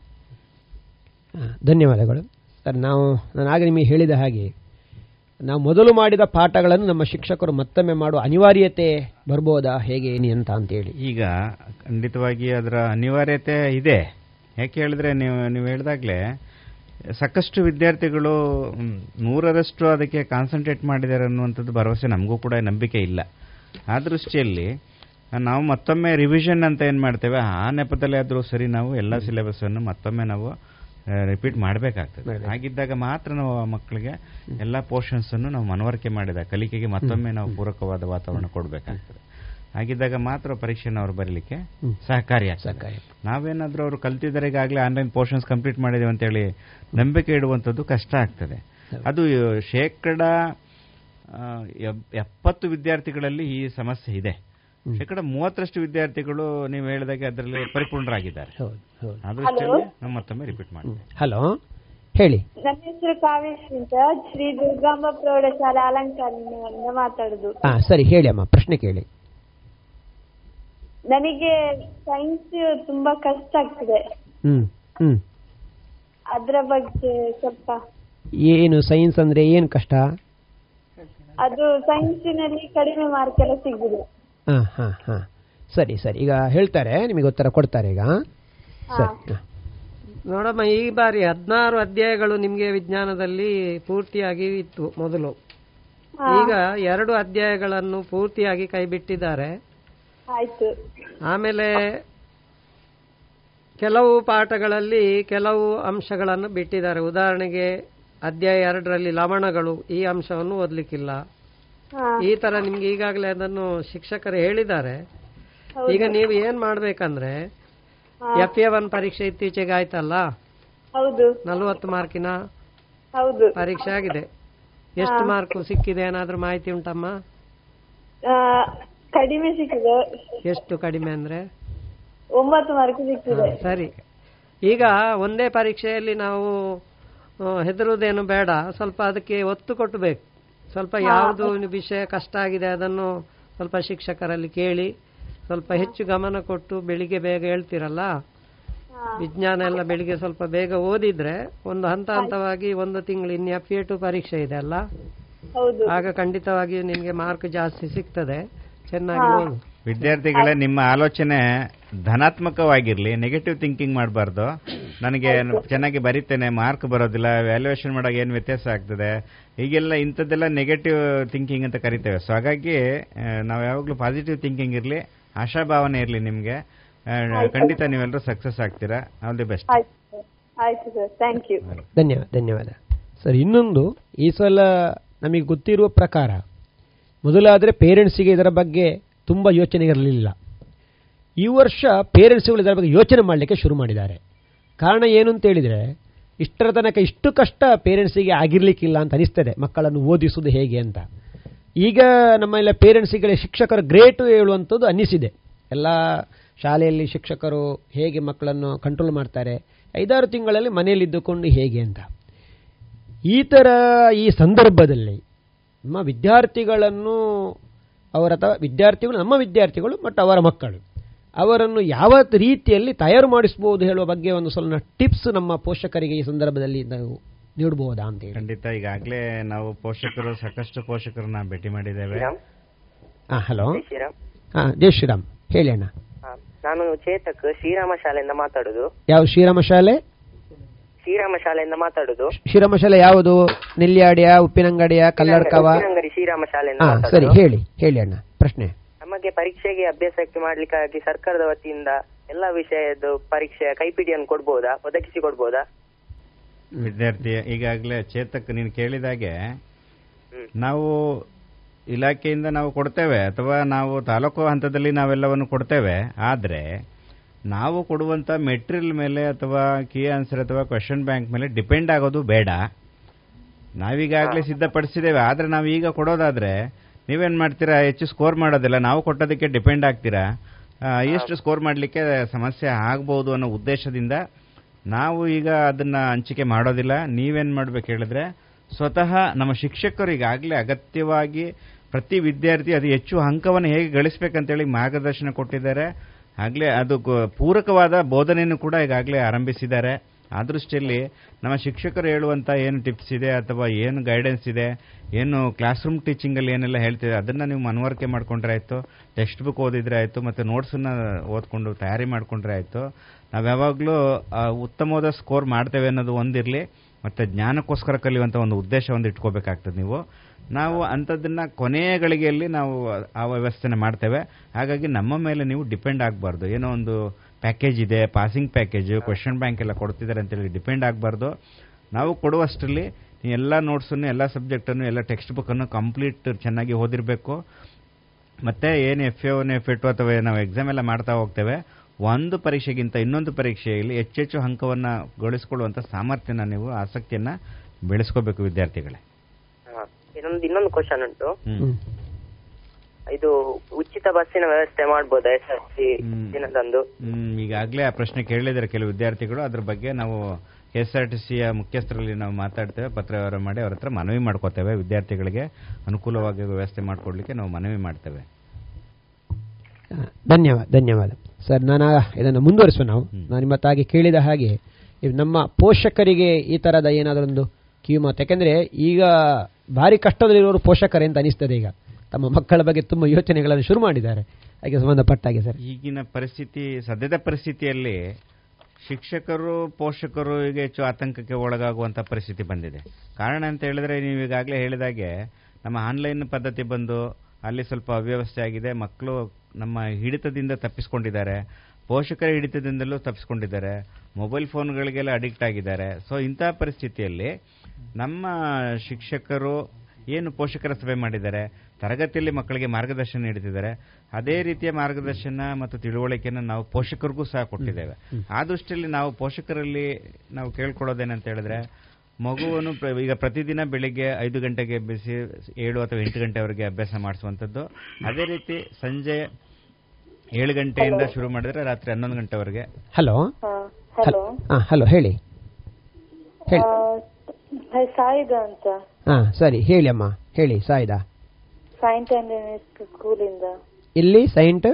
ಧನ್ಯವಾದಗಳು. ಸರ್ ನಾವು ನಾನು ಆಗ ನಿಮಗೆ ಹೇಳಿದ ಹಾಗೆ ನಾವು ಮೊದಲು ಮಾಡಿದ ಪಾಠಗಳನ್ನು ನಮ್ಮ ಶಿಕ್ಷಕರು ಮತ್ತೊಮ್ಮೆ ಮಾಡುವ ಅನಿವಾರ್ಯತೆ ಬರ್ಬೋದಾ ಹೇಗೆ ಏನಿ ಅಂತ ಅಂತೇಳಿ. ಈಗ ಖಂಡಿತವಾಗಿ ಅದರ ಅನಿವಾರ್ಯತೆ ಇದೆ. ಯಾಕೆ ಹೇಳಿದ್ರೆ ನೀವು ನೀವು ಹೇಳಿದಾಗಲೇ ಸಾಕಷ್ಟು ವಿದ್ಯಾರ್ಥಿಗಳು ನೂರರಷ್ಟು ಅದಕ್ಕೆ ಕಾನ್ಸಂಟ್ರೇಟ್ ಮಾಡಿದ್ದಾರೆ ಅನ್ನುವಂಥದ್ದು ಭರವಸೆ ನಮಗೂ ಕೂಡ ನಂಬಿಕೆ ಇಲ್ಲ. ಆ ದೃಷ್ಟಿಯಲ್ಲಿ ನಾವು ಮತ್ತೊಮ್ಮೆ ರಿವಿಷನ್ ಅಂತ ಏನು ಮಾಡ್ತೇವೆ? ಆ ನೆಪದಲ್ಲಿ ಆದರೂ ಸರಿ ನಾವು ಎಲ್ಲ ಸಿಲೆಬಸ್ ಅನ್ನು ಮತ್ತೊಮ್ಮೆ ನಾವು ರಿಪೀಟ್ ಮಾಡಬೇಕಾಗ್ತದೆ. ಹಾಗಿದ್ದಾಗ ಮಾತ್ರ ನಾವು ಆ ಮಕ್ಕಳಿಗೆ ಎಲ್ಲ ಪೋರ್ಷನ್ಸ್ ಅನ್ನು ನಾವು ಮನವರಿಕೆ ಮಾಡಿದ ಕಲಿಕೆಗೆ ಮತ್ತೊಮ್ಮೆ ನಾವು ಪೂರಕವಾದ ವಾತಾವರಣ ಕೊಡಬೇಕಾಗ್ತದೆ. ಹಾಗಿದ್ದಾಗ ಮಾತ್ರ ಪರೀಕ್ಷೆನ ಅವ್ರು ಬರಲಿಕ್ಕೆ ಸಹಕಾರಿ ಸಹಕಾರಿ ನಾವೇನಾದ್ರೂ ಅವರು ಕಲ್ತಿದ್ದಾರೆ ಈಗಾಗಲೇ ಆನ್ಲೈನ್ ಪೋರ್ಷನ್ಸ್ ಕಂಪ್ಲೀಟ್ ಮಾಡಿದ್ದೇವೆ ಅಂತೇಳಿ ನಂಬಿಕೆ ಇಡುವಂಥದ್ದು ಕಷ್ಟ ಆಗ್ತದೆ. ಅದು ಶೇಕಡ ಎಪ್ಪತ್ತು ವಿದ್ಯಾರ್ಥಿಗಳಲ್ಲಿ ಈ ಸಮಸ್ಯೆ ಇದೆ. ಶೇಕಡ ಮೂವತ್ತರಷ್ಟು ವಿದ್ಯಾರ್ಥಿಗಳು ನೀವು ಹೇಳಿದಾಗೆ ಅದರಲ್ಲಿ ಪರಿಪೂರ್ಣರಾಗಿದ್ದಾರೆ. ಹೌದು ಹೌದು. ಆ ನಾವು ಮತ್ತೊಮ್ಮೆ ರಿಪೀಟ್ ಮಾಡಿ ಹಲೋ ಹೇಳಿ. ನನ್ನ ಹೆಸರು ಕಾವೇಶ್ ಅಂತ. ಶ್ರೀ ದುರ್ಗಾಂಬ ಪ್ರೌಢಶಾಲಾ ಅಲಂಕಾರ ಮಾತಾಡುದು. ಹಾ ಸರಿ ಹೇಳಿ ಅಮ್ಮ. ಪ್ರಶ್ನೆ ಕೇಳಿ. ನನಗೆ ಸೈನ್ಸ್ ತುಂಬಾ ಕಷ್ಟ ಆಗ್ತದೆ. ಹ್ಮ್ ಹ್ಮ್. ಅದ್ರ ಬಗ್ಗೆ ಸ್ವಲ್ಪ ಏನು ಸೈನ್ಸ್ ಅಂದ್ರೆ ಏನು ಕಷ್ಟ? ಅದು ಸೈನ್ಸಿನಲ್ಲಿ ಕಡಿಮೆ ಮಾರ್ಕ್ ಎಲ್ಲ ಸಿಗುದು ಹಾ ಹಾ ಹಾ. ಸರಿ ಸರಿ. ಈಗ ಹೇಳ್ತಾರೆ ನಿಮಗೆ ಉತ್ತರ ಕೊಡ್ತಾರೆ ಈಗ. ಸರಿ ಹಾ. ನೋಡಮ್ಮ ಈ ಬಾರಿ ಹದಿನಾರು ಅಧ್ಯಾಯಗಳು ನಿಮಗೆ ವಿಜ್ಞಾನದಲ್ಲಿ ಪೂರ್ತಿಯಾಗಿ ಇತ್ತು ಮೊದಲು. ಈಗ ಎರಡು ಅಧ್ಯಾಯಗಳನ್ನು ಪೂರ್ತಿಯಾಗಿ ಕೈಬಿಟ್ಟಿದ್ದಾರೆ. ಆಯ್ತು. ಆಮೇಲೆ ಕೆಲವು ಪಾಠಗಳಲ್ಲಿ ಕೆಲವು ಅಂಶಗಳನ್ನು ಬಿಟ್ಟಿದ್ದಾರೆ. ಉದಾಹರಣೆಗೆ ಅಧ್ಯಾಯ ಎರಡರಲ್ಲಿ ಲವಣಗಳು ಈ ಅಂಶವನ್ನು ಓದಲಿಕ್ಕಿಲ್ಲ. ಈ ತರ ನಿಮ್ಗೆ ಈಗಾಗಲೇ ಅದನ್ನು ಶಿಕ್ಷಕರು ಹೇಳಿದ್ದಾರೆ. ಈಗ ನೀವು ಏನ್ ಮಾಡ್ಬೇಕಂದ್ರೆ ಎಫ್ ಎ ಒನ್ ಪರೀಕ್ಷೆ ಇತ್ತೀಚೆಗೆ ಆಯ್ತಲ್ಲ? ನಲವತ್ತು ಮಾರ್ಕಿನ ಪರೀಕ್ಷೆ ಆಗಿದೆ. ಎಷ್ಟು ಮಾರ್ಕ್ ಸಿಕ್ಕಿದೆ? ಏನಾದ್ರೂ ಮಾಹಿತಿ ಉಂಟಮ್ಮ? ಕಡಿಮೆ ಸಿಕ್ಕಿದೆ. ಎಷ್ಟು ಕಡಿಮೆ ಅಂದ್ರೆ? ಒಂಬತ್ತು ಮಾರ್ಕ್ ಸಿಕ್ಕಿದೆ. ಸರಿ. ಈಗ ಒಂದೇ ಪರೀಕ್ಷೆಯಲ್ಲಿ ನಾವು ಹೆದರುವುದೇನು ಬೇಡ. ಸ್ವಲ್ಪ ಅದಕ್ಕೆ ಒತ್ತು ಕೊಟ್ಟಬೇಕು ಸ್ವಲ್ಪ ಯಾವುದು ವಿಷಯ ಕಷ್ಟ ಆಗಿದೆ ಅದನ್ನು ಸ್ವಲ್ಪ ಶಿಕ್ಷಕರಲ್ಲಿ ಕೇಳಿ ಸ್ವಲ್ಪ ಹೆಚ್ಚು ಗಮನ ಕೊಟ್ಟು ಬೆಳಿಗ್ಗೆ ಬೇಗ ಹೇಳ್ತಿರಲ್ಲ? ವಿಜ್ಞಾನ ಎಲ್ಲ ಬೆಳಿಗ್ಗೆ ಸ್ವಲ್ಪ ಬೇಗ ಓದಿದ್ರೆ ಒಂದು ಹಂತ ಹಂತವಾಗಿ ಒಂದು ತಿಂಗಳು ಇನ್ನು ಎಫ್ ಎ ಟು ಪರೀಕ್ಷೆ ಇದೆ ಅಲ್ಲ? ಆಗ ಖಂಡಿತವಾಗಿಯೂ ನಿಮಗೆ ಮಾರ್ಕ್ ಜಾಸ್ತಿ ಸಿಗ್ತದೆ. ಚೆನ್ನಾಗಿ ವಿದ್ಯಾರ್ಥಿಗಳೇ ನಿಮ್ಮ ಆಲೋಚನೆ ಧನಾತ್ಮಕವಾಗಿರ್ಲಿ ನೆಗೆಟಿವ್ ಥಿಂಕಿಂಗ್ ಮಾಡಬಾರ್ದು. ನನಗೆ ಚೆನ್ನಾಗಿ ಬರಿತೇನೆ ಮಾರ್ಕ್ ಬರೋದಿಲ್ಲ ವ್ಯಾಲ್ಯೂಯೇಷನ್ ಮಾಡೋಕೆ ಏನು ವ್ಯತ್ಯಾಸ ಆಗ್ತದೆ? ಈಗೆಲ್ಲ ಇಂಥದ್ದೆಲ್ಲ ನೆಗೆಟಿವ್ ಥಿಂಕಿಂಗ್ ಅಂತ ಕರಿತೇವೆ. ಸೊ ಹಾಗಾಗಿ ನಾವು ಯಾವಾಗಲೂ ಪಾಸಿಟಿವ್ ಥಿಂಕಿಂಗ್ ಇರಲಿ ಆಶಾಭಾವನೆ ಇರಲಿ ನಿಮಗೆ. ಖಂಡಿತ ನೀವೆಲ್ಲರೂ ಸಕ್ಸಸ್ ಆಗ್ತೀರಾ. ಆಲ್ ದಿ ಬೆಸ್ಟ್ ಆಯ್ತು ಸರ್. ಆಯ್ತು ಸರ್. ಥ್ಯಾಂಕ್ ಯು ಧನ್ಯವಾದ ಧನ್ಯವಾದ. ಸರ್ ಇನ್ನೊಂದು ಈ ಸಲ ನಮಗೆ ಗೊತ್ತಿರುವ ಪ್ರಕಾರ ಮೊದಲಾದರೆ ಪೇರೆಂಟ್ಸಿಗೆ ಇದರ ಬಗ್ಗೆ ತುಂಬ ಯೋಚನೆ ಇರಲಿಲ್ಲ. ಈ ವರ್ಷ ಪೇರೆಂಟ್ಸ್ಗಳು ಇದರ ಬಗ್ಗೆ ಯೋಚನೆ ಮಾಡಲಿಕ್ಕೆ ಶುರು ಮಾಡಿದ್ದಾರೆ. ಕಾರಣ ಏನು ಅಂತ ಹೇಳಿದರೆ, ಇಷ್ಟರ ತನಕ ಇಷ್ಟು ಕಷ್ಟ ಪೇರೆಂಟ್ಸಿಗೆ ಆಗಿರಲಿಕ್ಕಿಲ್ಲ ಅಂತ ಅನಿಸ್ತದೆ, ಮಕ್ಕಳನ್ನು ಓದಿಸುವುದು ಹೇಗೆ ಅಂತ. ಈಗ ನಮ್ಮ ಎಲ್ಲ ಪೇರೆಂಟ್ಸಿಗೆ ಶಿಕ್ಷಕರು ಗ್ರೇಟು ಹೇಳುವಂಥದ್ದು ಅನ್ನಿಸಿದೆ. ಎಲ್ಲ ಶಾಲೆಯಲ್ಲಿ ಶಿಕ್ಷಕರು ಹೇಗೆ ಮಕ್ಕಳನ್ನು ಕಂಟ್ರೋಲ್ ಮಾಡ್ತಾರೆ, ಐದಾರು ತಿಂಗಳಲ್ಲಿ ಮನೆಯಲ್ಲಿದ್ದುಕೊಂಡು ಹೇಗೆ ಅಂತ. ಈ ಥರ ಈ ಸಂದರ್ಭದಲ್ಲಿ ನಮ್ಮ ವಿದ್ಯಾರ್ಥಿಗಳನ್ನು ಅವರ ಅಥವಾ ವಿದ್ಯಾರ್ಥಿಗಳು ನಮ್ಮ ವಿದ್ಯಾರ್ಥಿಗಳು ಮತ್ತು ಅವರ ಮಕ್ಕಳು. ಅವರನ್ನು ಯಾವ ರೀತಿಯಲ್ಲಿ ತಯಾರು ಮಾಡಿಸಬಹುದು ಹೇಳುವ ಬಗ್ಗೆ ಒಂದು ಸ್ವಲ್ಪ ಟಿಪ್ಸ್ ನಮ್ಮ ಪೋಷಕರಿಗೆ ಈ ಸಂದರ್ಭದಲ್ಲಿ ನಾವು ನೀಡಬಹುದಾ ಅಂತ ಹೇಳಿ. ಖಂಡಿತ ಈಗಾಗಲೇ ನಾವು ಪೋಷಕರು ಸಾಕಷ್ಟು ಪೋಷಕರನ್ನ ಭೇಟಿ ಮಾಡಿದ್ದೇವೆ. ಹಾ ಹಲೋ. ಶ್ರೀರಾಮ್. ಹಾ ಜೈ ಶ್ರೀರಾಮ್. ಹೇಳಿ ಅಣ್ಣ. ಹಾ, ನಾನು ಚೇತಕ್ ಶ್ರೀರಾಮ ಶಾಲೆಯಿಂದ ಮಾತಾಡುದು. ಯಾವ ಶ್ರೀರಾಮ ಶಾಲೆ? ಶ್ರೀರಾಮ ಶಾಲೆಯಿಂದ ಮಾತಾಡುದು. ಶ್ರೀರಾಮ ಶಾಲೆ ಯಾವುದು? ನೆಲ್ಲಿಯಾಡಿಯ ಉಪ್ಪಿನಂಗಡಿಯ ಕಲ್ಲಡ್ಕವ ಉಪ್ಪಿನಂಗಡಿ ಶ್ರೀರಾಮ ಶಾಲೆಯಿಂದ ಹಾ ಸರಿ ಮಾತಾಡುದು ಹೇಳಿ ಹೇಳಿ ಅಣ್ಣ ಪ್ರಶ್ನೆ. ನಮಗೆ ಪರೀಕ್ಷೆಗೆ ಅಭ್ಯಾಸಕ್ಕೆ ಮಾಡ್ಲಿಕ್ಕಾಗಿ ಸರ್ಕಾರದ ವತಿಯಿಂದ ಎಲ್ಲಾ ವಿಷಯದ ಪರೀಕ್ಷೆ ಕೈಪಿಡಿಯನ್ನು ಕೊಡ್ಬೋದಾ? ಒದಗಿಸಿ ಕೊಡ್ಬೋದಾ? ವಿದ್ಯಾರ್ಥಿ ಈಗಾಗಲೇ ಚೇತಕ್ ನೀನು ಕೇಳಿದಾಗೆ ಹ್ಮ್. ನಾವು ಇಲಾಖೆಯಿಂದ ನಾವು ಕೊಡ್ತೇವೆ ಅಥವಾ ನಾವು ತಾಲೂಕು ಹಂತದಲ್ಲಿ ನಾವೆಲ್ಲವನ್ನು ಕೊಡ್ತೇವೆ ಆದರೆ ನಾವು ಕೊಡುವಂಥ ಮೆಟೀರಿಯಲ್ ಮೇಲೆ ಅಥವಾ ಕೀ ಆನ್ಸರ್ ಅಥವಾ ಕ್ವೆಶನ್ ಬ್ಯಾಂಕ್ ಮೇಲೆ ಡಿಪೆಂಡ್ ಆಗೋದು ಬೇಡ. ನಾವೀಗಾಗಲೇ ಸಿದ್ಧಪಡಿಸಿದ್ದೇವೆ. ಆದರೆ ನಾವು ಈಗ ಕೊಡೋದಾದರೆ ನೀವೇನು ಮಾಡ್ತೀರಾ? ಹೆಚ್ಚು ಸ್ಕೋರ್ ಮಾಡೋದಿಲ್ಲ. ನಾವು ಕೊಟ್ಟೋದಕ್ಕೆ ಡಿಪೆಂಡ್ ಆಗ್ತೀರಾ? ಎಷ್ಟು ಸ್ಕೋರ್ ಮಾಡಲಿಕ್ಕೆ ಸಮಸ್ಯೆ ಆಗ್ಬೋದು ಅನ್ನೋ ಉದ್ದೇಶದಿಂದ ನಾವು ಈಗ ಅದನ್ನು ಹಂಚಿಕೆ ಮಾಡೋದಿಲ್ಲ. ನೀವೇನು ಮಾಡಬೇಕು ಹೇಳಿದ್ರೆ ಸ್ವತಃ ನಮ್ಮ ಶಿಕ್ಷಕರು ಈಗಾಗಲೇ ಅಗತ್ಯವಾಗಿ ಪ್ರತಿ ವಿದ್ಯಾರ್ಥಿ ಅದು ಹೆಚ್ಚು ಅಂಕವನ್ನು ಹೇಗೆ ಗಳಿಸ್ಬೇಕಂತೇಳಿ ಮಾರ್ಗದರ್ಶನ ಕೊಟ್ಟಿದ್ದಾರೆ. ಆಗಲೇ ಅದು ಪೂರಕವಾದ ಬೋಧನೆಯನ್ನು ಕೂಡ ಈಗಾಗಲೇ ಆರಂಭಿಸಿದ್ದಾರೆ. ಆ ದೃಷ್ಟಿಯಲ್ಲಿ ನಮ್ಮ ಶಿಕ್ಷಕರು ಹೇಳುವಂತ ಏನು ಟಿಪ್ಸ್ ಇದೆ ಅಥವಾ ಏನು ಗೈಡೆನ್ಸ್ ಇದೆ, ಏನು ಕ್ಲಾಸ್ ರೂಮ್ ಟೀಚಿಂಗ್ ಅಲ್ಲಿ ಏನೆಲ್ಲ ಹೇಳ್ತಿದೆ, ಅದನ್ನ ನೀವು ಮನವರಿಕೆ ಮಾಡ್ಕೊಂಡ್ರೆ ಆಯ್ತು ಟೆಕ್ಸ್ಟ್ ಬುಕ್ ಓದಿದ್ರೆ ಆಯ್ತು, ಮತ್ತೆ ನೋಟ್ಸನ್ನು ಓದ್ಕೊಂಡು ತಯಾರಿ ಮಾಡ್ಕೊಂಡ್ರೆ ಆಯ್ತು. ನಾವು ಯಾವಾಗಲೂ ಉತ್ತಮವಾದ ಸ್ಕೋರ್ ಮಾಡ್ತೇವೆ ಅನ್ನೋದು ಒಂದಿರಲಿ, ಮತ್ತೆ ಜ್ಞಾನಕ್ಕೋಸ್ಕರ ಕಲಿಯುವಂತ ಒಂದು ಉದ್ದೇಶ ಒಂದು ಇಟ್ಕೋಬೇಕಾಗ್ತದೆ ನೀವು. ನಾವು ಅಂಥದ್ದನ್ನ ಕೊನೆಯ ಗಳಿಗೆಯಲ್ಲಿ ನಾವು ಆ ವ್ಯವಸ್ಥೆನ ಮಾಡ್ತೇವೆ. ಹಾಗಾಗಿ ನಮ್ಮ ಮೇಲೆ ನೀವು ಡಿಪೆಂಡ್ ಆಗಬಾರ್ದು. ಏನೋ ಒಂದು ಪ್ಯಾಕೇಜ್ ಇದೆ ಪಾಸಿಂಗ್ ಪ್ಯಾಕೇಜ್ ಕ್ವೆಶನ್ ಬ್ಯಾಂಕ್ ಎಲ್ಲ ಕೊಡ್ತಿದ್ದಾರೆ ಅಂತೇಳಿ ಡಿಪೆಂಡ್ ಆಗಬಾರ್ದು. ನಾವು ಕೊಡುವಷ್ಟರಲ್ಲಿ ಎಲ್ಲ ನೋಟ್ಸನ್ನು ಎಲ್ಲ ಸಬ್ಜೆಕ್ಟನ್ನು ಎಲ್ಲ ಟೆಕ್ಸ್ಟ್ ಬುಕ್ಕನ್ನು ಕಂಪ್ಲೀಟ್ ಚೆನ್ನಾಗಿ ಓದಿರಬೇಕು. ಮತ್ತೆ ಏನು F A one F A ಅಥವಾ ನಾವು ಎಕ್ಸಾಮ್ ಎಲ್ಲ ಮಾಡ್ತಾ ಹೋಗ್ತೇವೆ. ಒಂದು ಪರೀಕ್ಷೆಗಿಂತ ಇನ್ನೊಂದು ಪರೀಕ್ಷೆಯಲ್ಲಿ ಹೆಚ್ಚೆಚ್ಚು ಅಂಕವನ್ನು ಗಳಿಸ್ಕೊಳ್ಳುವಂಥ ಸಾಮರ್ಥ್ಯನ ನೀವು, ಆಸಕ್ತಿಯನ್ನು ಬೆಳೆಸ್ಕೋಬೇಕು ವಿದ್ಯಾರ್ಥಿಗಳೇ. ಇನ್ನೊಂದು ಇನ್ನೊಂದು ಕ್ವಶನ್ ಉಂಟು. ಇದು ಉಚಿತ ಬಸ್ಸಿನ ವ್ಯವಸ್ಥೆ ಮಾಡಬಹುದಾ ಎಸ್ ಆರ್ ಸಿ ಹ್ಮ್. ದಿನದಂದು? ಈಗಾಗಲೇ ಆ ಪ್ರಶ್ನೆ ಕೇಳಿದ್ದಾರೆ ಕೆಲವು ವಿದ್ಯಾರ್ಥಿಗಳು. ಅದ್ರ ಬಗ್ಗೆ ನಾವು ಎಸ್ ಆರ್ ಟಿ ಸಿಯ ಮುಖ್ಯಸ್ಥರಲ್ಲಿ ನಾವು ಮಾತಾಡ್ತೇವೆ. ಪತ್ರ ವ್ಯವಹಾರ ಮಾಡಿ ಅವ್ರ ಹತ್ರ ಮನವಿ ಮಾಡ್ಕೋತೇವೆ. ವಿದ್ಯಾರ್ಥಿಗಳಿಗೆ ಅನುಕೂಲವಾಗಿ ವ್ಯವಸ್ಥೆ ಮಾಡಿಕೊಡ್ಲಿಕ್ಕೆ ನಾವು ಮನವಿ ಮಾಡ್ತೇವೆ. ಧನ್ಯವಾದ ಧನ್ಯವಾದ. ಸರ್ ನಾನು ಇದನ್ನು ಮುಂದುವರಿಸುವ ನಾವು. ನಾನು ನಿಮ್ಮ ತಾಗಿ ಕೇಳಿದ ಹಾಗೆ ನಮ್ಮ ಪೋಷಕರಿಗೆ ಈ ತರದ ಏನಾದರೊಂದು ಕಿವಿಮಾತು ಯಾಕೆಂದ್ರೆ ಈಗ ಭಾರಿ ಕಷ್ಟದಲ್ಲಿರೋರು ಪೋಷಕರೇ ಅಂತ ಅನಿಸ್ತದೆ ಈಗ. ತಮ್ಮ ಮಕ್ಕಳ ಬಗ್ಗೆ ತುಂಬ ಯೋಚನೆಗಳನ್ನು ಶುರು ಮಾಡಿದ್ದಾರೆ. ಹಾಗೆ ಸಂಬಂಧಪಟ್ಟ ಹಾಗೆ ಸರ್. ಈಗಿನ ಪರಿಸ್ಥಿತಿ, ಸದ್ಯದ ಪರಿಸ್ಥಿತಿಯಲ್ಲಿ ಶಿಕ್ಷಕರು ಪೋಷಕರು ಈಗ ಹೆಚ್ಚು ಆತಂಕಕ್ಕೆ ಒಳಗಾಗುವಂತ ಪರಿಸ್ಥಿತಿ ಬಂದಿದೆ. ಕಾರಣ ಅಂತ ಹೇಳಿದ್ರೆ ನೀವು ಈಗಾಗಲೇ ಹೇಳಿದಾಗೆ ನಮ್ಮ ಆನ್ಲೈನ್ ಪದ್ಧತಿ ಬಂದು ಅಲ್ಲಿ ಸ್ವಲ್ಪ ಅವ್ಯವಸ್ಥೆ ಆಗಿದೆ. ಮಕ್ಕಳು ನಮ್ಮ ಹಿಡಿತದಿಂದ ತಪ್ಪಿಸ್ಕೊಂಡಿದ್ದಾರೆ. ಪೋಷಕರ ಹಿಡಿತದಿಂದಲೂ ತಪ್ಪಿಸ್ಕೊಂಡಿದ್ದಾರೆ. ಮೊಬೈಲ್ ಫೋನ್ಗಳಿಗೆಲ್ಲ ಅಡಿಕ್ಟ್ ಆಗಿದ್ದಾರೆ. ಸೊ ಇಂಥ ಪರಿಸ್ಥಿತಿಯಲ್ಲಿ ನಮ್ಮ ಶಿಕ್ಷಕರು ಏನು ಪೋಷಕರ ಸಭೆ ಮಾಡಿದ್ದಾರೆ? ತರಗತಿಯಲ್ಲಿ ಮಕ್ಕಳಿಗೆ ಮಾರ್ಗದರ್ಶನ ನೀಡುತ್ತಿದ್ದಾರೆ. ಅದೇ ರೀತಿಯ ಮಾರ್ಗದರ್ಶನ ಮತ್ತು ತಿಳುವಳಿಕೆಯನ್ನು ನಾವು ಪೋಷಕರಿಗೂ ಸಹ ಕೊಟ್ಟಿದ್ದೇವೆ. ಆ ದೃಷ್ಟಿಯಲ್ಲಿ ನಾವು ಪೋಷಕರಲ್ಲಿ ನಾವು ಕೇಳ್ಕೊಳ್ಳೋದೇನಂತ ಹೇಳಿದ್ರೆ ಮಗುವನ್ನು ಈಗ ಪ್ರತಿದಿನ ಬೆಳಿಗ್ಗೆ ಐದು ಗಂಟೆಗೆ ಎಬ್ಬಿಸಿ ಏಳು ಅಥವಾ ಎಂಟು ಗಂಟೆವರೆಗೆ ಅಭ್ಯಾಸ ಮಾಡಿಸುವಂಥದ್ದು. ಅದೇ ರೀತಿ ಸಂಜೆ ಏಳು ಗಂಟೆಯಿಂದ ಶುರು ಮಾಡಿದ್ರೆ ರಾತ್ರಿ ಹನ್ನೊಂದು ಗಂಟೆವರೆಗೆ. ಹಲೋ ಹಲೋ ಹಲೋ ಹೇಳಿ. ಸಾಯಿದ ಅಂತ. ಹಾಂ ಸರಿ ಹೇಳಿ ಅಮ್ಮ. ಹೇಳಿ ಸಾಯಿದ. ಸೈಂಟ್ ಆಂಟನೀಸ್ ಸ್ಕೂಲಿಂದ ಇಲ್ಲಿ ಸೈಂಟ್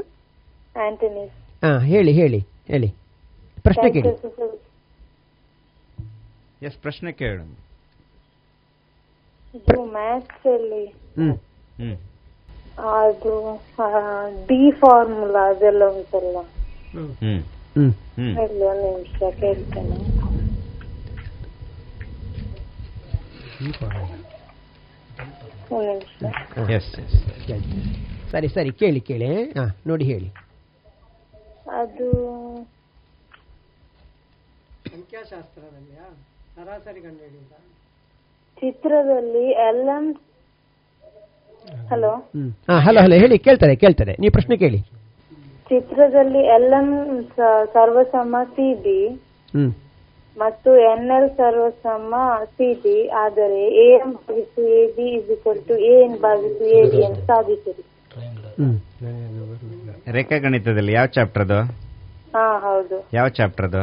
ಆಂಟನೀಸ್ ಹಾ ಹೇಳಿ ಹೇಳಿ ಹೇಳಿ. ಪ್ರಶ್ನೆ ಕೇಳಿ. ಎಸ್ ಪ್ರಶ್ನೆ ಕೇಳು. ಮ್ಯಾಥ್ಸ್ ಅಲ್ಲಿ. ಹ್ಮ್. ಹ್ಮ್. ಅದು ಡಿ ಫಾರ್ಮುಲಾ ಅದೆಲ್ಲ ಉಂಟಲ್ಲ. ಒಂದು ನಿಮಿಷ ಕೇಳ್ತೇನೆ. ಸರಿ ಸರಿ ಕೇಳಿ ಕೇಳಿ. ಹಾಂ. ನೋಡಿ ಹೇಳಿ. ಅದು ಸಂಖ್ಯಾಶಾಸ್ತ್ರದಲ್ಲಿ ಸರಾಸರಿ ಕಂಡುಹಿಡಿಯುವುದಾ? ಚಿತ್ರದಲ್ಲಿ ಎಲ್ ಎಂ ಹಲೋ? ಹಾ ಹಲೋ ಹಲೋ ಹೇಳಿ ಕೇಳ್ತಾರೆ ಕೇಳ್ತಾರೆ. ನೀವು ಪ್ರಶ್ನೆ ಕೇಳಿ. ಚಿತ್ರದಲ್ಲಿ ಎಲ್ ಎಂ ಸರ್ವಸಮ ಸಿ ಬಿ ಹ್ಮ್. ಮತ್ತು ಎನ್ ಎಲ್ ಸರ್ವಸಮ್ಮ ಸಿ ಬಿ ಆದರೆ ಎ ಎಂ ಭಾಗಿಸು A B is equal to A N ಭಾಗಿಸು ಎ ಬಿ ಅಂತ ಸಾಧಿಸಿರಿ ರೇಖಾಗಣಿತದಲ್ಲಿ ಯಾವ ಚಾಪ್ಟರ್ ಅದು? ಹಾ ಹೌದು. ಯಾವ ಚಾಪ್ಟರ್ ಅದು?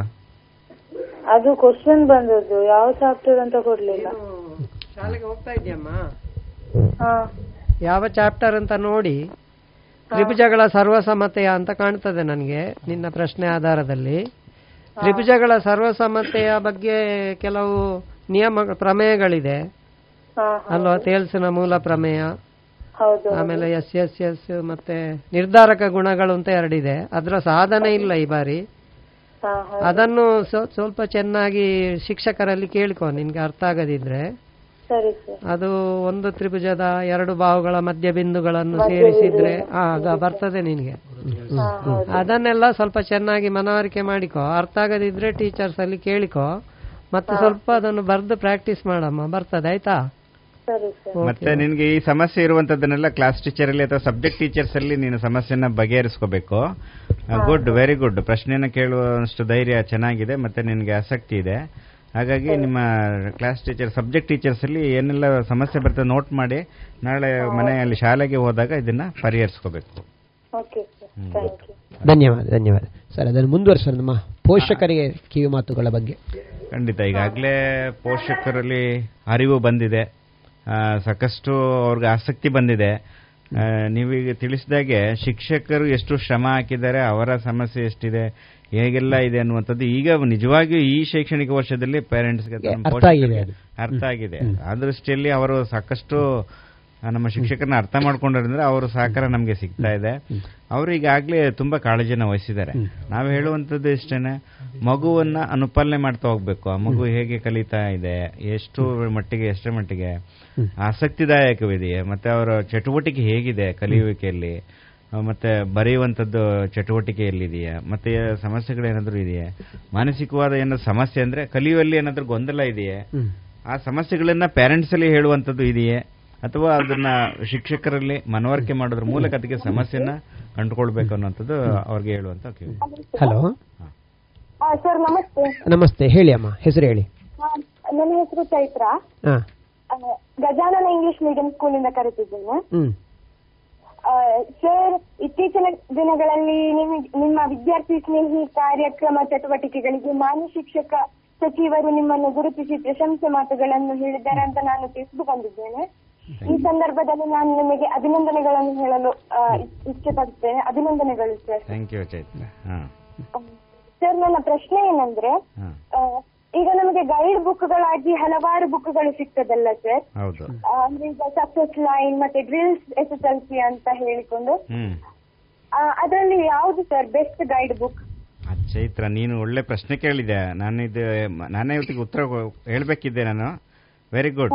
ಅದು ಕ್ವಶನ್ ಬಂದದ್ದು. ಯಾವ ಚಾಪ್ಟರ್ ಅಂತ ಕೊಡ್ಲಿಲ್ಲ? ಶಾಲೆಗೆ ಹೋಗ್ತಾ ಇದೆಯಮ್ಮ ಹಾ. ಯಾವ ಚಾಪ್ಟರ್ ಅಂತ ನೋಡಿ ತ್ರಿಭುಜಗಳ ಸರ್ವಸಮ್ಮತೆಯ ಅಂತ ಕಾಣ್ತದೆ ನನಗೆ ನಿನ್ನ ಪ್ರಶ್ನೆ ಆಧಾರದಲ್ಲಿ. ತ್ರಿಭುಜಗಳ ಸರ್ವಸಮ್ಮತೆಯ ಬಗ್ಗೆ ಕೆಲವು ನಿಯಮ ಪ್ರಮೇಯಗಳಿದೆ. ಅಲ್ವಾ? ತೇಲ್ಸಿನ ಮೂಲ ಪ್ರಮೇಯ. ಆಮೇಲೆ ಎಸ್ ಎಸ್ ಎಸ್ ಮತ್ತೆ ನಿರ್ಧಾರಕ ಗುಣಗಳು ಅಂತ ಎರಡಿದೆ. ಅದರ ಸಾಧನೆ ಇಲ್ಲ ಈ ಬಾರಿ. ಅದನ್ನು ಸ್ವ- ಸ್ವಲ್ಪ ಚೆನ್ನಾಗಿ ಶಿಕ್ಷಕರಲ್ಲಿ ಕೇಳ್ಕೊ ನಿನ್ಗೆ ಅರ್ಥ ಆಗದಿದ್ರೆ. ಅದು ಒಂದು ತ್ರಿಭುಜದ ಎರಡು ಬಾಹುಗಳ ಮಧ್ಯ ಬಿಂದುಗಳನ್ನು ಸೇರಿಸಿದ್ರೆ ಆಗ ಬರ್ತದೆ ನಿನ್ಗೆ. ಅದನ್ನೆಲ್ಲ ಸ್ವಲ್ಪ ಚೆನ್ನಾಗಿ ಮನವರಿಕೆ ಮಾಡಿಕೊ. ಅರ್ಥ ಆಗದಿದ್ರೆ ಟೀಚರ್ಸ್ ಅಲ್ಲಿ ಕೇಳಿಕೊ. ಮತ್ತೆ ಸ್ವಲ್ಪ ಅದನ್ನು ಬರ್ದು ಪ್ರಾಕ್ಟೀಸ್ ಮಾಡಮ್ಮ. ಬರ್ತದೆ ಆಯ್ತಾ? ಸರಿ ಸರ್. ಮತ್ತೆ ನಿನ್ಗೆ ಈ ಸಮಸ್ಯೆ ಇರುವಂತದ್ದನ್ನೆಲ್ಲ ಕ್ಲಾಸ್ ಟೀಚರ್ ಅಲ್ಲಿ ಅಥವಾ ಸಬ್ಜೆಕ್ಟ್ ಟೀಚರ್ಸ್ ಅಲ್ಲಿ ನೀನು ಸಮಸ್ಯೆನ ಬಗೆಹರಿಸ್ಕೋಬೇಕು. ಗುಡ್ ವೆರಿ ಗುಡ್ ಪ್ರಶ್ನೆನ ಕೇಳುವಷ್ಟು ಧೈರ್ಯ ಚೆನ್ನಾಗಿದೆ ಮತ್ತೆ ನಿನ್ಗೆ ಆಸಕ್ತಿ ಇದೆ. ಹಾಗಾಗಿ ನಿಮ್ಮ ಕ್ಲಾಸ್ ಟೀಚರ್ ಸಬ್ಜೆಕ್ಟ್ ಟೀಚರ್ಸ್ ಅಲ್ಲಿ ಏನೆಲ್ಲ ಸಮಸ್ಯೆ ಬರ್ತದೆ ನೋಟ್ ಮಾಡಿ ನಾಳೆ ಮನೆಯಲ್ಲಿ ಶಾಲೆಗೆ ಹೋದಾಗ ಇದನ್ನ ಪರಿಹರಿಸ್ಕೋಬೇಕು. ಓಕೆ ಸರ್ ಥ್ಯಾಂಕ್ ಯು ಧನ್ಯವಾದ ಧನ್ಯವಾದ. ಸರ್ ಅದನ್ನು ಮುಂದುವರಿಸೋಣ ನಮ್ಮ ಪೋಷಕರಿಗೆ ಕಿವಿ ಮಾತುಗಳ ಬಗ್ಗೆ. ಖಂಡಿತ ಈಗಾಗಲೇ ಪೋಷಕರಲ್ಲಿ ಅರಿವು ಬಂದಿದೆ. ಸಾಕಷ್ಟು ಅವ್ರಿಗೆ ಆಸಕ್ತಿ ಬಂದಿದೆ. ನೀವೀಗ ತಿಳಿಸಿದಾಗೆ ಶಿಕ್ಷಕರು ಎಷ್ಟು ಶ್ರಮ ಹಾಕಿದ್ದಾರೆ ಅವರ ಸಮಸ್ಯೆ ಎಷ್ಟಿದೆ ಹೇಗೆಲ್ಲ ಇದೆ ಅನ್ನುವಂಥದ್ದು ಈಗ ನಿಜವಾಗಿಯೂ ಈ ಶೈಕ್ಷಣಿಕ ವರ್ಷದಲ್ಲಿ ಪೇರೆಂಟ್ಸ್ಗೆ ಅರ್ಥ ಆಗಿದೆ ಆ ದೃಷ್ಟಿಯಲ್ಲಿ ಅವರು ಸಾಕಷ್ಟು ನಮ್ಮ ಶಿಕ್ಷಕರನ್ನ ಅರ್ಥ ಮಾಡ್ಕೊಂಡ್ರೆ ಅವರು ಸಹಕಾರ ನಮಗೆ ಸಿಗ್ತಾ ಇದೆ. ಅವರು ಈಗಾಗಲೇ ತುಂಬಾ ಕಾಳಜಿನ ವಹಿಸಿದ್ದಾರೆ. ನಾವು ಹೇಳುವಂಥದ್ದು ಇಷ್ಟೇನೆ ಮಗುವನ್ನ ಅನುಪಾಲನೆ ಮಾಡ್ತಾ ಹೋಗ್ಬೇಕು. ಆ ಮಗು ಹೇಗೆ ಕಲಿತಾ ಇದೆ ಎಷ್ಟು ಮಟ್ಟಿಗೆ ಎಷ್ಟರ ಮಟ್ಟಿಗೆ ಆಸಕ್ತಿದಾಯಕವಿದೆಯೇ ಮತ್ತೆ ಅವರ ಚಟುವಟಿಕೆ ಹೇಗಿದೆ ಕಲಿಯುವಿಕೆಯಲ್ಲಿ? ಮತ್ತೆ ಬರೆಯುವಂಥದ್ದು ಚಟುವಟಿಕೆ ಎಲ್ಲಿದೆಯಾ ಮತ್ತೆ ಸಮಸ್ಯೆಗಳೇನಾದ್ರೂ ಇದೆಯಾ? ಮಾನಸಿಕವಾದ ಏನಾದ್ರು ಸಮಸ್ಯೆ ಅಂದ್ರೆ ಕಲಿಯುವಲ್ಲಿ ಏನಾದ್ರೂ ಗೊಂದಲ ಇದೆಯೇ? ಆ ಸಮಸ್ಯೆಗಳನ್ನ ಪೇರೆಂಟ್ಸ್ ಅಲ್ಲಿ ಹೇಳುವಂಥದ್ದು ಇದೆಯೇ? ಅಥವಾ ಅದನ್ನ ಶಿಕ್ಷಕರಲ್ಲಿ ಮನವರಿಕೆ ಮಾಡೋದ್ರ ಮೂಲಕ ಅದಕ್ಕೆ ಸಮಸ್ಯೆನ ಕಂಡುಕೊಳ್ಬೇಕು ಅನ್ನುವಂಥದ್ದು ಅವ್ರಿಗೆ ಹೇಳುವಂತ ಹಲೋ? ಸರ್ ನಮಸ್ತೆ. ನಮಸ್ತೆ ಹೇಳಿ ಅಮ್ಮ ಹೆಸರು ಹೇಳಿ. ನನ್ನ ಹೆಸರು ಚೈತ್ರ. ಹಾ. ಗಜಾನನ ಇಂಗ್ಲಿಷ್ ಮೀಡಿಯಂ ಸ್ಕೂಲಿಂದ ಕರೆತಿದ್ದೇನೆ. ಸರ್ ಇತ್ತೀಚಿನ ದಿನಗಳಲ್ಲಿ ನಿಮ್ಮ ವಿದ್ಯಾರ್ಥಿ ಸ್ನೇಹಿ ಕಾರ್ಯಕ್ರಮ ಚಟುವಟಿಕೆಗಳಿಗೆ ಮಾನ್ಯ ಶಿಕ್ಷಕ ಸಚಿವರು ನಿಮ್ಮನ್ನು ಗುರುತಿಸಿ ಪ್ರಶಂಸೆ ಮಾತುಗಳನ್ನು ಹೇಳಿದ್ದಾರೆ ಅಂತ ನಾನು ತಿಳಿದುಕೊಂಡಿದ್ದೇನೆ ಈ ಸಂದರ್ಭದಲ್ಲಿ ನಾನು ನಿಮಗೆ ಅಭಿನಂದನೆಗಳನ್ನು ಹೇಳಲು ಇಷ್ಟಪಡ್ತೇನೆ ಇಷ್ಟಪಡುತ್ತೇನೆ ಅಭಿನಂದನೆಗಳು ಸರ್ ಥ್ಯಾಂಕ್ ಯು ಚೈತ್ರ ಹಾ. ಸರ್ ನನ್ನ ಪ್ರಶ್ನೆ ಏನಂದ್ರೆ ಈಗ ನಮಗೆ ಗೈಡ್ ಬುಕ್ ಗಳಾಗಿ ಹಲವಾರು ಬುಕ್ಗಳು ಸಿಗ್ತದಲ್ಲ ಸರ್ ಅಂದ್ರೆ ಈಗ ಸಕ್ಸಸ್ ಲೈನ್ ಮತ್ತೆ drills S S L C ಅಂತ ಹೇಳಿಕೊಂಡು ಅದರಲ್ಲಿ ಯಾವುದು sir best guide book Chaitra ನೀನು ಒಳ್ಳೆ ಪ್ರಶ್ನೆ ಕೇಳಿದೆ. ನಾನು ಇದು ನಾನೇ ಇವತ್ತಿಗೆ ಉತ್ತರ ಹೇಳಬೇಕಿದ್ದೆ ಹೇಳ್ಬೇಕಿದ್ದೆ ನಾನು. ವೆರಿ ಗುಡ್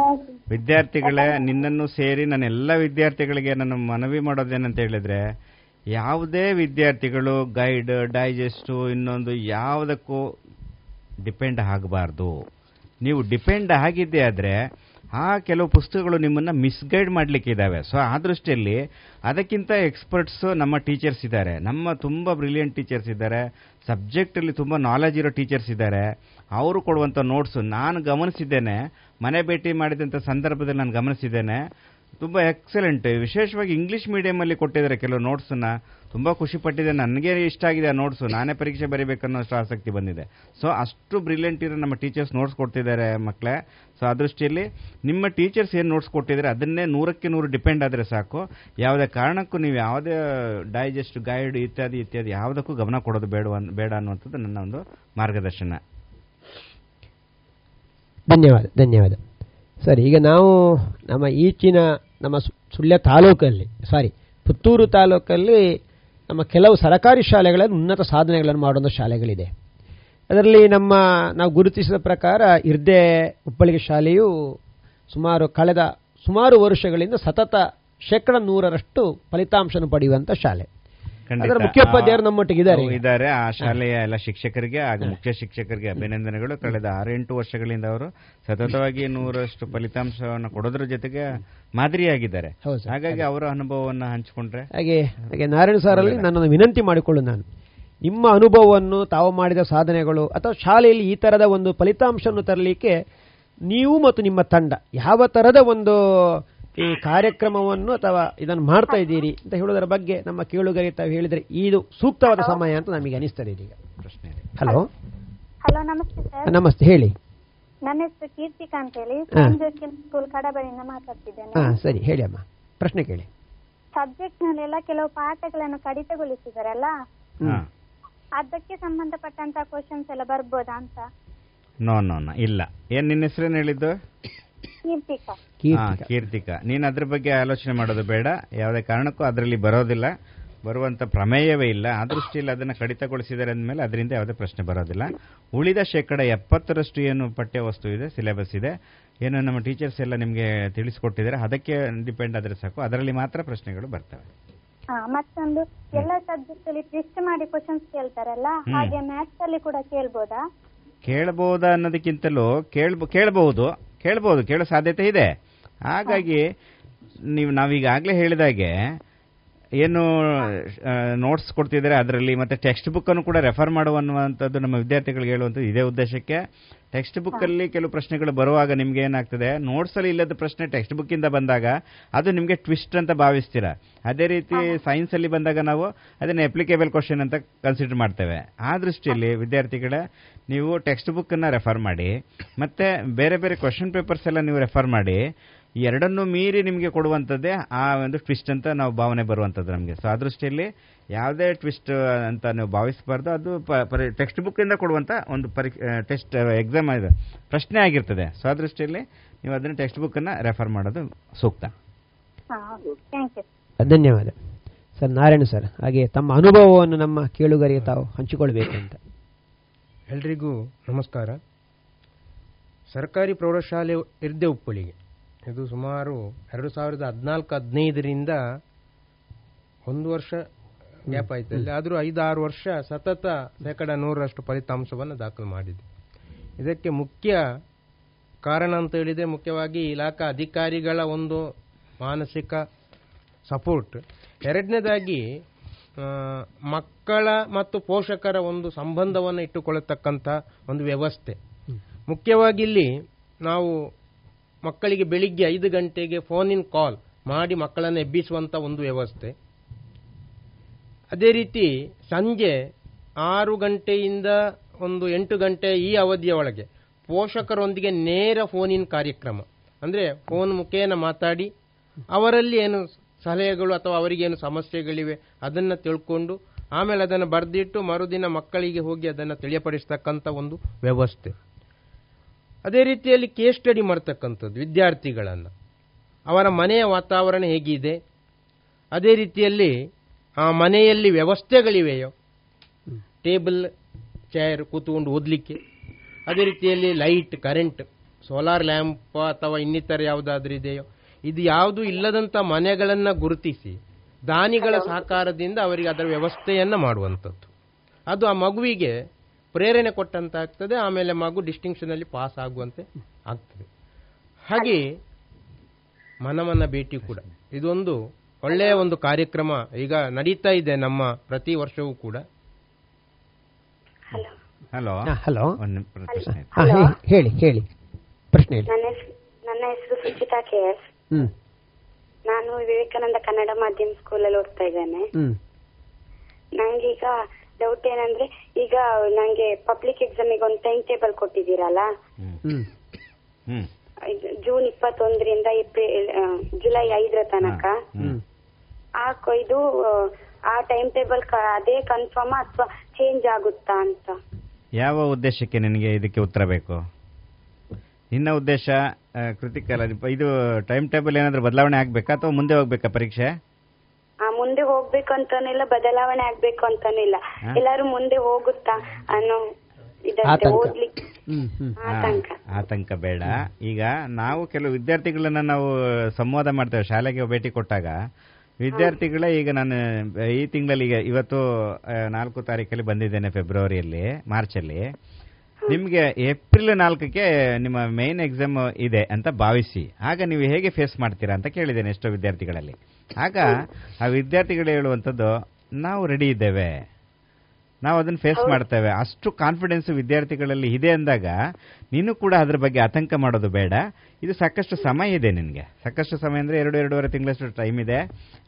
ವಿದ್ಯಾರ್ಥಿಗಳೇ ನಿನ್ನನ್ನು ಸೇರಿ ನಾನು ಎಲ್ಲ ವಿದ್ಯಾರ್ಥಿಗಳಿಗೆ ನಾನು ಮನವಿ ಮಾಡೋದೇನಂತ ಹೇಳಿದ್ರೆ ಯಾವುದೇ ವಿದ್ಯಾರ್ಥಿಗಳು ಗೈಡ್ ಡೈಜೆಸ್ಟು ಇನ್ನೊಂದು ಯಾವುದಕ್ಕೂ ಡಿಪೆಂಡ್ ಆಗಬಾರ್ದು. ನೀವು ಡಿಪೆಂಡ್ ಆಗಿದ್ದೆ ಆದರೆ, ಆ ಕೆಲವು ಪುಸ್ತಕಗಳು ನಿಮ್ಮನ್ನು ಮಿಸ್ಗೈಡ್ ಮಾಡಲಿಕ್ಕಿದ್ದಾವೆ ಸೊ, ಆ ದೃಷ್ಟಿಯಲ್ಲಿ ಅದಕ್ಕಿಂತ ಎಕ್ಸ್ಪರ್ಟ್ಸು ನಮ್ಮ ಟೀಚರ್ಸ್ ಇದ್ದಾರೆ. ನಮ್ಮ ತುಂಬ ಬ್ರಿಲಿಯಂಟ್ ಟೀಚರ್ಸ್ ಇದ್ದಾರೆ. ಸಬ್ಜೆಕ್ಟಲ್ಲಿ ತುಂಬ ನಾಲೆಜ್ ಇರೋ ಟೀಚರ್ಸ್ ಇದ್ದಾರೆ. ಅವರು ಕೊಡುವಂಥ ನೋಟ್ಸು ನಾನು ಗಮನಿಸಿದ್ದೇನೆ. ಮನೆ ಭೇಟಿ ಮಾಡಿದಂಥ ಸಂದರ್ಭದಲ್ಲಿ ನಾನು ಗಮನಿಸಿದ್ದೇನೆ. ತುಂಬ ಎಕ್ಸಲೆಂಟ್. ವಿಶೇಷವಾಗಿ ಇಂಗ್ಲೀಷ್ ಮೀಡಿಯಮಲ್ಲಿ ಕೊಟ್ಟಿದ್ದಾರೆ ಕೆಲವು ನೋಟ್ಸನ್ನ ತುಂಬ ಖುಷಿ ಪಟ್ಟಿದೆ. ನನಗೆ ಇಷ್ಟ ಆಗಿದೆ ಆ ನೋಟ್ಸು ನಾನೇ ಪರೀಕ್ಷೆ ಬರೀಬೇಕನ್ನೋಷ್ಟು ಆಸಕ್ತಿ ಬಂದಿದೆ. ಸೊ ಅಷ್ಟು ಬ್ರಿಲಿಯಂಟ್ ಇರೋ ನಮ್ಮ ಟೀಚರ್ಸ್ ನೋಟ್ಸ್ ಕೊಡ್ತಿದ್ದಾರೆ ಮಕ್ಕಳೇ ಸೊ ಆ ದೃಷ್ಟಿಯಲ್ಲಿ ನಿಮ್ಮ ಟೀಚರ್ಸ್ ಏನು ನೋಟ್ಸ್ ಕೊಟ್ಟಿದ್ದಾರೆ ಅದನ್ನೇ ನೂರಕ್ಕೆ ನೂರು ಡಿಪೆಂಡ್ ಆದರೆ ಸಾಕು. ಯಾವುದೇ ಕಾರಣಕ್ಕೂ ನೀವು ಯಾವುದೇ ಡೈಜೆಸ್ಟ್ ಗೈಡ್ ಇತ್ಯಾದಿ ಇತ್ಯಾದಿ ಯಾವುದಕ್ಕೂ ಗಮನ ಕೊಡೋದು ಬೇಡ ಬೇಡ ಅನ್ನುವಂಥದ್ದು ನನ್ನ ಒಂದು ಮಾರ್ಗದರ್ಶನ. ಧನ್ಯವಾದ ಧನ್ಯವಾದ. ಸರಿ, ಈಗ ನಾವು ನಮ್ಮ ಈಚಿನ, ನಮ್ಮ ಸುಳ್ಯ ತಾಲೂಕಲ್ಲಿ ಸಾರಿ ಪುತ್ತೂರು ತಾಲೂಕಲ್ಲಿ ನಮ್ಮ ಕೆಲವು ಸರಕಾರಿ ಶಾಲೆಗಳಲ್ಲಿ ಉನ್ನತ ಸಾಧನೆಗಳನ್ನು ಮಾಡುವಂಥ ಶಾಲೆಗಳಿದೆ. ಅದರಲ್ಲಿ ನಮ್ಮ, ನಾವು ಗುರುತಿಸಿದ ಪ್ರಕಾರ ಇರ್ದೆ ಉಪ್ಪಳಿಗೆ ಶಾಲೆಯು ಸುಮಾರು ಕಳೆದ ಸುಮಾರು ವರ್ಷಗಳಿಂದ ಸತತ ಶೇಕಡ ನೂರರಷ್ಟು ಫಲಿತಾಂಶವನ್ನು ಪಡೆಯುವಂಥ ಶಾಲೆ. ಮುಖ್ಯೋಪಾಧ್ಯಾಯರು ನಮ್ಮೊಟ್ಟಿಗಿದ್ದಾರೆ. ಇದ್ದಾರೆ. ಆ ಶಾಲೆಯ ಎಲ್ಲ ಶಿಕ್ಷಕರಿಗೆ ಹಾಗೂ ಮುಖ್ಯ ಶಿಕ್ಷಕರಿಗೆ ಅಭಿನಂದನೆಗಳು. ಕಳೆದ ಆರೆಂಟು ವರ್ಷಗಳಿಂದ ಅವರು ಸತತವಾಗಿ ನೂರಷ್ಟು ಫಲಿತಾಂಶವನ್ನು ಕೊಡೋದ್ರ ಜೊತೆಗೆ ಮಾದರಿಯಾಗಿದ್ದಾರೆ. ಹಾಗಾಗಿ ಅವರ ಅನುಭವವನ್ನು ಹಂಚಿಕೊಂಡ್ರೆ ಹಾಗೆ ಹಾಗೆ ನಾರಾಯಣ ಸಾರಲ್ಲಿ ನನ್ನನ್ನು ವಿನಂತಿ ಮಾಡಿಕೊಳ್ಳು ನಾನು. ನಿಮ್ಮ ಅನುಭವವನ್ನು ತಾವು ಮಾಡಿದ ಸಾಧನೆಗಳು ಅಥವಾ ಶಾಲೆಯಲ್ಲಿ ಈ ತರದ ಒಂದು ಫಲಿತಾಂಶವನ್ನು ತರಲಿಕ್ಕೆ ನೀವು ಮತ್ತು ನಿಮ್ಮ ತಂಡ ಯಾವ ತರದ ಒಂದು ಈ ಕಾರ್ಯಕ್ರಮವನ್ನು ಅಥವಾ ಇದನ್ನು ಮಾಡ್ತಾ ಇದ್ದೀರಿ ಅಂತ ಹೇಳುವುದರ ಬಗ್ಗೆ ನಮ್ಮ ಕೇಳುಗರಿಗೆ ತಾವು ಹೇಳಿದ್ರೆ ಇದು ಸೂಕ್ತವಾದ ಸಮಯ ಅಂತ ನಮಗೆ ಅನಿಸ್ತದೆ ಇದೀಗ. ಪ್ರಶ್ನೆ ಹಲೋ. ಹಲೋ ನಮಸ್ತೆ ಸರ್. ನಮಸ್ತೆ ಹೇಳಿ. ನನ್ನ ಹೆಸರು ಕೀರ್ತಿಕಾ ಅಂತ ಹೇಳಿ. ಸ್ಕೂಲ್ ಕಡಬರಿಂದ ಮಾತಾಡ್ತಿದ್ದೇನೆ. ಹಾ ಸರಿ ಹೇಳಿ ಅಮ್ಮ. ಪ್ರಶ್ನೆ ಕೇಳಿ. ಸಬ್ಜೆಕ್ಟ್ ನಲ್ಲೆಲ್ಲ ಕೆಲವು ಪಾಠಗಳನ್ನು ಕಡಿತಗೊಳಿಸಿದಾರಲ್ಲ? ಹಾ. ಅದಕ್ಕೆ ಸಂಬಂಧಪಟ್ಟಂತ ಕ್ವಶನ್ಸ್ ಎಲ್ಲ ಬರ್ಬೋದಾ ಅಂತ? ನೋ ನೋ ನೋ ಇಲ್ಲ. ಏನ್ ನಿನ್ನ ಹೆಸರೇನು ಹೇಳಿದ್ದು? ಕೀರ್ತಿಕಾ. ಹಾ ಕೀರ್ತಿಕಾ. ನೀನು ಅದ್ರ ಬಗ್ಗೆ ಆಲೋಚನೆ ಮಾಡೋದು ಬೇಡ. ಯಾವುದೇ ಕಾರಣಕ್ಕೂ ಅದರಲ್ಲಿ ಬರೋದಿಲ್ಲ. ಬರುವಂತ ಪ್ರಮೇಯವೇ ಇಲ್ಲ. ಆ ದೃಷ್ಟಿಯಲ್ಲಿ ಅದನ್ನು ಕಡಿತಗೊಳಿಸಿದರೆ ಅಂದಮೇಲೆ ಅದರಿಂದ ಯಾವುದೇ ಪ್ರಶ್ನೆ ಬರೋದಿಲ್ಲ. ಉಳಿದ ಶೇಕಡ ಎಪ್ಪತ್ತರಷ್ಟು ಏನು ಪಠ್ಯ ವಸ್ತು ಇದೆ ಸಿಲೆಬಸ್ ಇದೆ ಏನು ನಮ್ಮ ಟೀಚರ್ಸ್ ಎಲ್ಲ ನಿಮಗೆ ತಿಳಿಸ್ಕೊಟ್ಟಿದ್ದಾರೆ ಅದಕ್ಕೆ ಡಿಪೆಂಡ್ ಆದರೆ ಸಾಕು. ಅದರಲ್ಲಿ ಮಾತ್ರ ಪ್ರಶ್ನೆಗಳು ಬರ್ತವೆ. ಮತ್ತೊಂದು ಎಲ್ಲ ಸಬ್ಜೆಕ್ಟ್ ಅಲ್ಲಿ ಟ್ವಿಸ್ಟ್ ಮಾಡಿ ಕ್ವಶನ್ಸ್ ಕೇಳ್ತಾರಲ್ಲ ಹಾಗೆ ಮ್ಯಾಥ್ಸ್ ಅಲ್ಲಿ ಕೂಡ ಕೇಳ್ಬೋದಾ? ಕೇಳಬಹುದಾ ಅನ್ನೋದಕ್ಕಿಂತಲೂ ಕೇಳ್ಬ ಕೇಳಬಹುದು. ಕೇಳಬಹುದು ಕೇಳೋ ಸಾಧ್ಯತೆ ಇದೆ. ಹಾಗಾಗಿ ನೀವು ನಾವೀಗಾಗಲೇ ಹೇಳಿದಾಗೆ ಏನು ನೋಟ್ಸ್ ಕೊಡ್ತಿದ್ದಾರೆ ಅದರಲ್ಲಿ ಮತ್ತೆ ಟೆಕ್ಸ್ಟ್ ಬುಕ್ ಅನ್ನು ಕೂಡ ರೆಫರ್ ಮಾಡುವಂತದ್ದು ನಮ್ಮ ವಿದ್ಯಾರ್ಥಿಗಳಿಗೆ ಹೇಳುವಂಥದ್ದು ಇದೇ ಉದ್ದೇಶಕ್ಕೆ. ಟೆಕ್ಸ್ಟ್ ಬುಕ್ ಅಲ್ಲಿ ಕೆಲವು ಪ್ರಶ್ನೆಗಳು ಬರುವಾಗ ನಿಮ್ಗೆ ಏನಾಗ್ತದೆ? ನೋಟ್ಸ್ ಅಲ್ಲಿ ಇಲ್ಲದ ಪ್ರಶ್ನೆ ಟೆಕ್ಸ್ಟ್ ಬುಕ್ ಇಂದ ಬಂದಾಗ ಅದು ನಿಮಗೆ ಟ್ವಿಸ್ಟ್ ಅಂತ ಭಾವಿಸ್ತೀರಾ. ಅದೇ ರೀತಿ ಸೈನ್ಸ್ ಅಲ್ಲಿ ಬಂದಾಗ ನಾವು ಅದನ್ನ ಅಪ್ಲಿಕೇಬಲ್ ಕ್ವಶನ್ ಅಂತ ಕನ್ಸಿಡರ್ ಮಾಡ್ತೇವೆ. ಆ ದೃಷ್ಟಿಯಲ್ಲಿ ವಿದ್ಯಾರ್ಥಿಗಳೇ ನೀವು ಟೆಕ್ಸ್ಟ್ ಬುಕ್ ಅನ್ನ ರೆಫರ್ ಮಾಡಿ ಮತ್ತೆ ಬೇರೆ ಬೇರೆ ಕ್ವಶನ್ ಪೇಪರ್ಸ್ ಎಲ್ಲ ನೀವು ರೆಫರ್ ಮಾಡಿ ಎರಡನ್ನೂ ಮೀರಿ ನಿಮಗೆ ಕೊಡುವಂಥದ್ದೇ ಆ ಒಂದು ಟ್ವಿಸ್ಟ್ ಅಂತ ನಾವು ಭಾವನೆ ಬರುವಂಥದ್ದು ನಮಗೆ. ಸೊ ಆ ದೃಷ್ಟಿಯಲ್ಲಿ ಯಾವುದೇ ಟ್ವಿಸ್ಟ್ ಅಂತ ನೀವು ಭಾವಿಸಬಾರ್ದು. ಅದು ಟೆಕ್ಸ್ಟ್ ಬುಕ್ಕಿಂದ ಕೊಡುವಂಥ ಕೊಡುವಂತ ಒಂದು ಪರೀಕ್ಷೆ ಟೆಸ್ಟ್ ಎಕ್ಸಾಮ್ ಇದೆ ಪ್ರಶ್ನೆ ಆಗಿರ್ತದೆ. ಸೊ ಆ ದೃಷ್ಟಿಯಲ್ಲಿ ನೀವು ಅದನ್ನು ಟೆಕ್ಸ್ಟ್ ಬುಕ್ಕನ್ನು ಅನ್ನ ರೆಫರ್ ಮಾಡೋದು ಸೂಕ್ತ. ಹಾ ಥ್ಯಾಂಕ್ ಯು ಧನ್ಯವಾದ. ಸರ್ ನಾರಾಯಣ ಸರ್ ಹಾಗೆ ತಮ್ಮ ಅನುಭವವನ್ನು ನಮ್ಮ ಕೇಳುಗರಿಗೆ ತಾವು ಹಂಚಿಕೊಳ್ಬೇಕು ಅಂತ ಎಲ್ರಿಗೂ ನಮಸ್ಕಾರ. ಸರ್ಕಾರಿ ಪ್ರೌಢಶಾಲೆ ಇರ್ದೆ ಉಪ್ಪಳಿಗೆ. ಇದು ಸುಮಾರು ಎರಡು ಸಾವಿರದ ಹದಿನಾಲ್ಕು ಹದಿನೈದರಿಂದ ಒಂದು ವರ್ಷ ಗ್ಯಾಪ್ ಆಯ್ತು. ಅಲ್ಲಿ ಆದರೂ ಐದಾರು ವರ್ಷ ಸತತ ಶೇಕಡ ನೂರರಷ್ಟು ಫಲಿತಾಂಶವನ್ನು ದಾಖಲು ಮಾಡಿದೆ ಇದಕ್ಕೆ ಮುಖ್ಯ ಕಾರಣ ಅಂತ ಹೇಳಿದರೆ ಮುಖ್ಯವಾಗಿ ಇಲಾಖಾ ಅಧಿಕಾರಿಗಳ ಒಂದು ಮಾನಸಿಕ ಸಪೋರ್ಟ್. ಎರಡನೇದಾಗಿ ಮಕ್ಕಳ ಮತ್ತು ಪೋಷಕರ ಒಂದು ಸಂಬಂಧವನ್ನು ಇಟ್ಟುಕೊಳ್ಳತಕ್ಕಂಥ ಒಂದು ವ್ಯವಸ್ಥೆ. ಮುಖ್ಯವಾಗಿ ಇಲ್ಲಿ ನಾವು ಮಕ್ಕಳಿಗೆ ಬೆಳಿಗ್ಗೆ ಐದು ಗಂಟೆಗೆ ಫೋನಿನ ಕಾಲ್ ಮಾಡಿ ಮಕ್ಕಳನ್ನು ಎಬ್ಬಿಸುವಂಥ ಒಂದು ವ್ಯವಸ್ಥೆ. ಅದೇ ರೀತಿ ಸಂಜೆ ಆರು ಗಂಟೆಯಿಂದ ಒಂದು ಎಂಟು ಗಂಟೆ ಈ ಅವಧಿಯ ಒಳಗೆ ಪೋಷಕರೊಂದಿಗೆ ನೇರ ಫೋನಿನ ಕಾರ್ಯಕ್ರಮ. ಅಂದರೆ ಫೋನ್ ಮುಖೇನ ಮಾತಾಡಿ ಅವರಲ್ಲಿ ಏನು ಸಲಹೆಗಳು ಅಥವಾ ಅವರಿಗೇನು ಸಮಸ್ಯೆಗಳಿವೆ ಅದನ್ನು ತಿಳ್ಕೊಂಡು ಆಮೇಲೆ ಅದನ್ನು ಬರೆದಿಟ್ಟು ಮರುದಿನ ಮಕ್ಕಳಿಗೆ ಹೋಗಿ ಅದನ್ನು ತಿಳಿಯಪಡಿಸ್ತಕ್ಕಂಥ ಒಂದು ವ್ಯವಸ್ಥೆ. ಅದೇ ರೀತಿಯಲ್ಲಿ ಕೇಸ್ ಸ್ಟಡಿ ಮಾಡ್ತಕ್ಕಂಥದ್ದು, ವಿದ್ಯಾರ್ಥಿಗಳನ್ನು. ಅವರ ಮನೆಯ ವಾತಾವರಣ ಹೇಗಿದೆ? ಅದೇ ರೀತಿಯಲ್ಲಿ ಆ ಮನೆಯಲ್ಲಿ ವ್ಯವಸ್ಥೆಗಳಿವೆಯೋ? ಟೇಬಲ್, ಚೇರ್ ಕೂತ್ಕೊಂಡು ಓದಲಿಕ್ಕೆ. ಅದೇ ರೀತಿಯಲ್ಲಿ ಲೈಟ್, ಕರೆಂಟ್, ಸೋಲಾರ್ ಲ್ಯಾಂಪ್ ಅಥವಾ ಇನ್ನಿತರ ಯಾವುದಾದ್ರೂ ಇದೆಯೋ? ಇದು ಯಾವುದು ಇಲ್ಲದಂಥ ಮನೆಗಳನ್ನು ಗುರುತಿಸಿ, ದಾನಿಗಳ ಸಹಕಾರದಿಂದ ಅವರಿಗೆ ಅದರ ವ್ಯವಸ್ಥೆಯನ್ನು ಮಾಡುವಂಥದ್ದು. ಅದು ಆ ಮಗುವಿಗೆ ಪ್ರೇರಣೆ ಕೊಟ್ಟಂತಾಗ್ತದೆ ಆಮೇಲೆ ಮಗು ಡಿಸ್ಟಿಂಕ್ಷನ್ ಅಲ್ಲಿ ಪಾಸ್ ಆಗುವಂತೆ ಆಗ್ತದೆ. ಹಾಗೆ ಮನಮನ ಭೇಟಿ ಕೂಡ. ಇದೊಂದು ಒಳ್ಳೆಯ ಒಂದು ಕಾರ್ಯಕ್ರಮ ಈಗ ನಡೀತಾ ಇದೆ ನಮ್ಮ ಪ್ರತಿ ವರ್ಷವೂ ಕೂಡ. ಹಲೋ. ಹಲೋ. ಹೇಳಿ ಹೇಳಿ. ಪ್ರಶ್ನೆ ನನ್ನ ಹೆಸರು ಸುಚಿತಾ ಕೆ ಎಸ್. ಹ್ಮ್. ನಾನು ವಿವೇಕಾನಂದ ಕನ್ನಡ ಮಾಧ್ಯಮ ಸ್ಕೂಲಲ್ಲಿ ಓದ್ತಾ ಇದ್ದೇನೆ. ನಂಗೀಗ ಡೌಟ್ ಏನಂದ್ರೆ ಈಗ ನಂಗೆ ಪಬ್ಲಿಕ್ ಎಕ್ಸಾಮಿಗೆ ಒಂದು ಟೈಮ್ ಟೇಬಲ್ ಕೊಟ್ಟಿದ್ದೀರಲ್ಲ? ಜೂನ್ ಇಪ್ಪತ್ತೊಂದರಿಂದ ಏಪ್ರಿಲ್ ಜುಲೈ ಐದರ ತನಕ. ಹ್ಮ್. ಆ ಕ- ಇದು ಆ, ಟೈಮ್ ಟೇಬಲ್ ಅದೇ ಕನ್ಫರ್ಮ್ ಅಥವಾ ಚೇಂಜ್ ಆಗುತ್ತಾ ಅಂತ. ಯಾವ ಉದ್ದೇಶಕ್ಕೆ ನಿನಗೆ ಇದಕ್ಕೆ ಉತ್ತರ ಬೇಕು? ನಿನ್ನ ಉದ್ದೇಶ ಕೃತಿಕಲ್ಲ ಇದು ಟೈಮ್ ಟೇಬಲ್ ಏನಾದರೂ ಬದಲಾವಣೆ ಆಗಬೇಕಾ ಅಥವಾ ಮುಂದೆ ಹೋಗ್ಬೇಕಾ ಪರೀಕ್ಷೆ? ಮುಂದೆ ಹೋಗ್ಬೇಕು ಅಂತಾನಿಲ್ಲ ಬದಲಾವಣೆ ಆಗ್ಬೇಕು ಅಂತಾನಿಲ್ಲ? ಎಲ್ಲಾರು ಮುಂದೆ ಹೋಗುತ್ತಾ ಅನ್ನೋ ಆತಂಕ. ಬೇಡ. ಈಗ ನಾವು ಕೆಲವು ವಿದ್ಯಾರ್ಥಿಗಳನ್ನ ನಾವು ಸಂವಾದ ಮಾಡ್ತೇವೆ ಶಾಲೆಗೆ ಭೇಟಿ ಕೊಟ್ಟಾಗ. ವಿದ್ಯಾರ್ಥಿಗಳೇ ಈಗ ನಾನು ಈ ತಿಂಗಳಲ್ಲಿ ಈಗ ಇವತ್ತು ನಾಲ್ಕು ತಾರೀಕಲ್ಲಿ ಬಂದಿದ್ದೇನೆ ಫೆಬ್ರವರಿಯಲ್ಲಿ ಮಾರ್ಚಲ್ಲಿ. ನಿಮಗೆ ಏಪ್ರಿಲ್ ನಾಲ್ಕಕ್ಕೆ ನಿಮ್ಮ ಮೇನ್ ಎಕ್ಸಾಮ್ ಇದೆ ಅಂತ ಭಾವಿಸಿ. ಆಗ ನೀವು ಹೇಗೆ ಫೇಸ್ ಮಾಡ್ತೀರಾ ಅಂತ ಕೇಳಿದ್ದೇನೆ ಎಷ್ಟೋ ವಿದ್ಯಾರ್ಥಿಗಳಲ್ಲಿ. ಆಗ ಆ ವಿದ್ಯಾರ್ಥಿಗಳು ಹೇಳುವಂಥದ್ದು ನಾವು ರೆಡಿ ಇದ್ದೇವೆ. ನಾವು ಅದನ್ನು ಫೇಸ್ ಮಾಡ್ತೇವೆ. ಅಷ್ಟು ಕಾನ್ಫಿಡೆನ್ಸ್ ವಿದ್ಯಾರ್ಥಿಗಳಲ್ಲಿ ಇದೆ ಅಂದಾಗ ನೀನು ಕೂಡ ಅದ್ರ ಬಗ್ಗೆ ಆತಂಕ ಮಾಡೋದು ಬೇಡ. ಇದು ಸಾಕಷ್ಟು ಸಮಯ ಇದೆ ನಿನಗೆ. ಸಾಕಷ್ಟು ಸಮಯ ಅಂದರೆ ಎರಡು ಎರಡೂವರೆ ತಿಂಗಳಷ್ಟು ಟೈಮ್ ಇದೆ.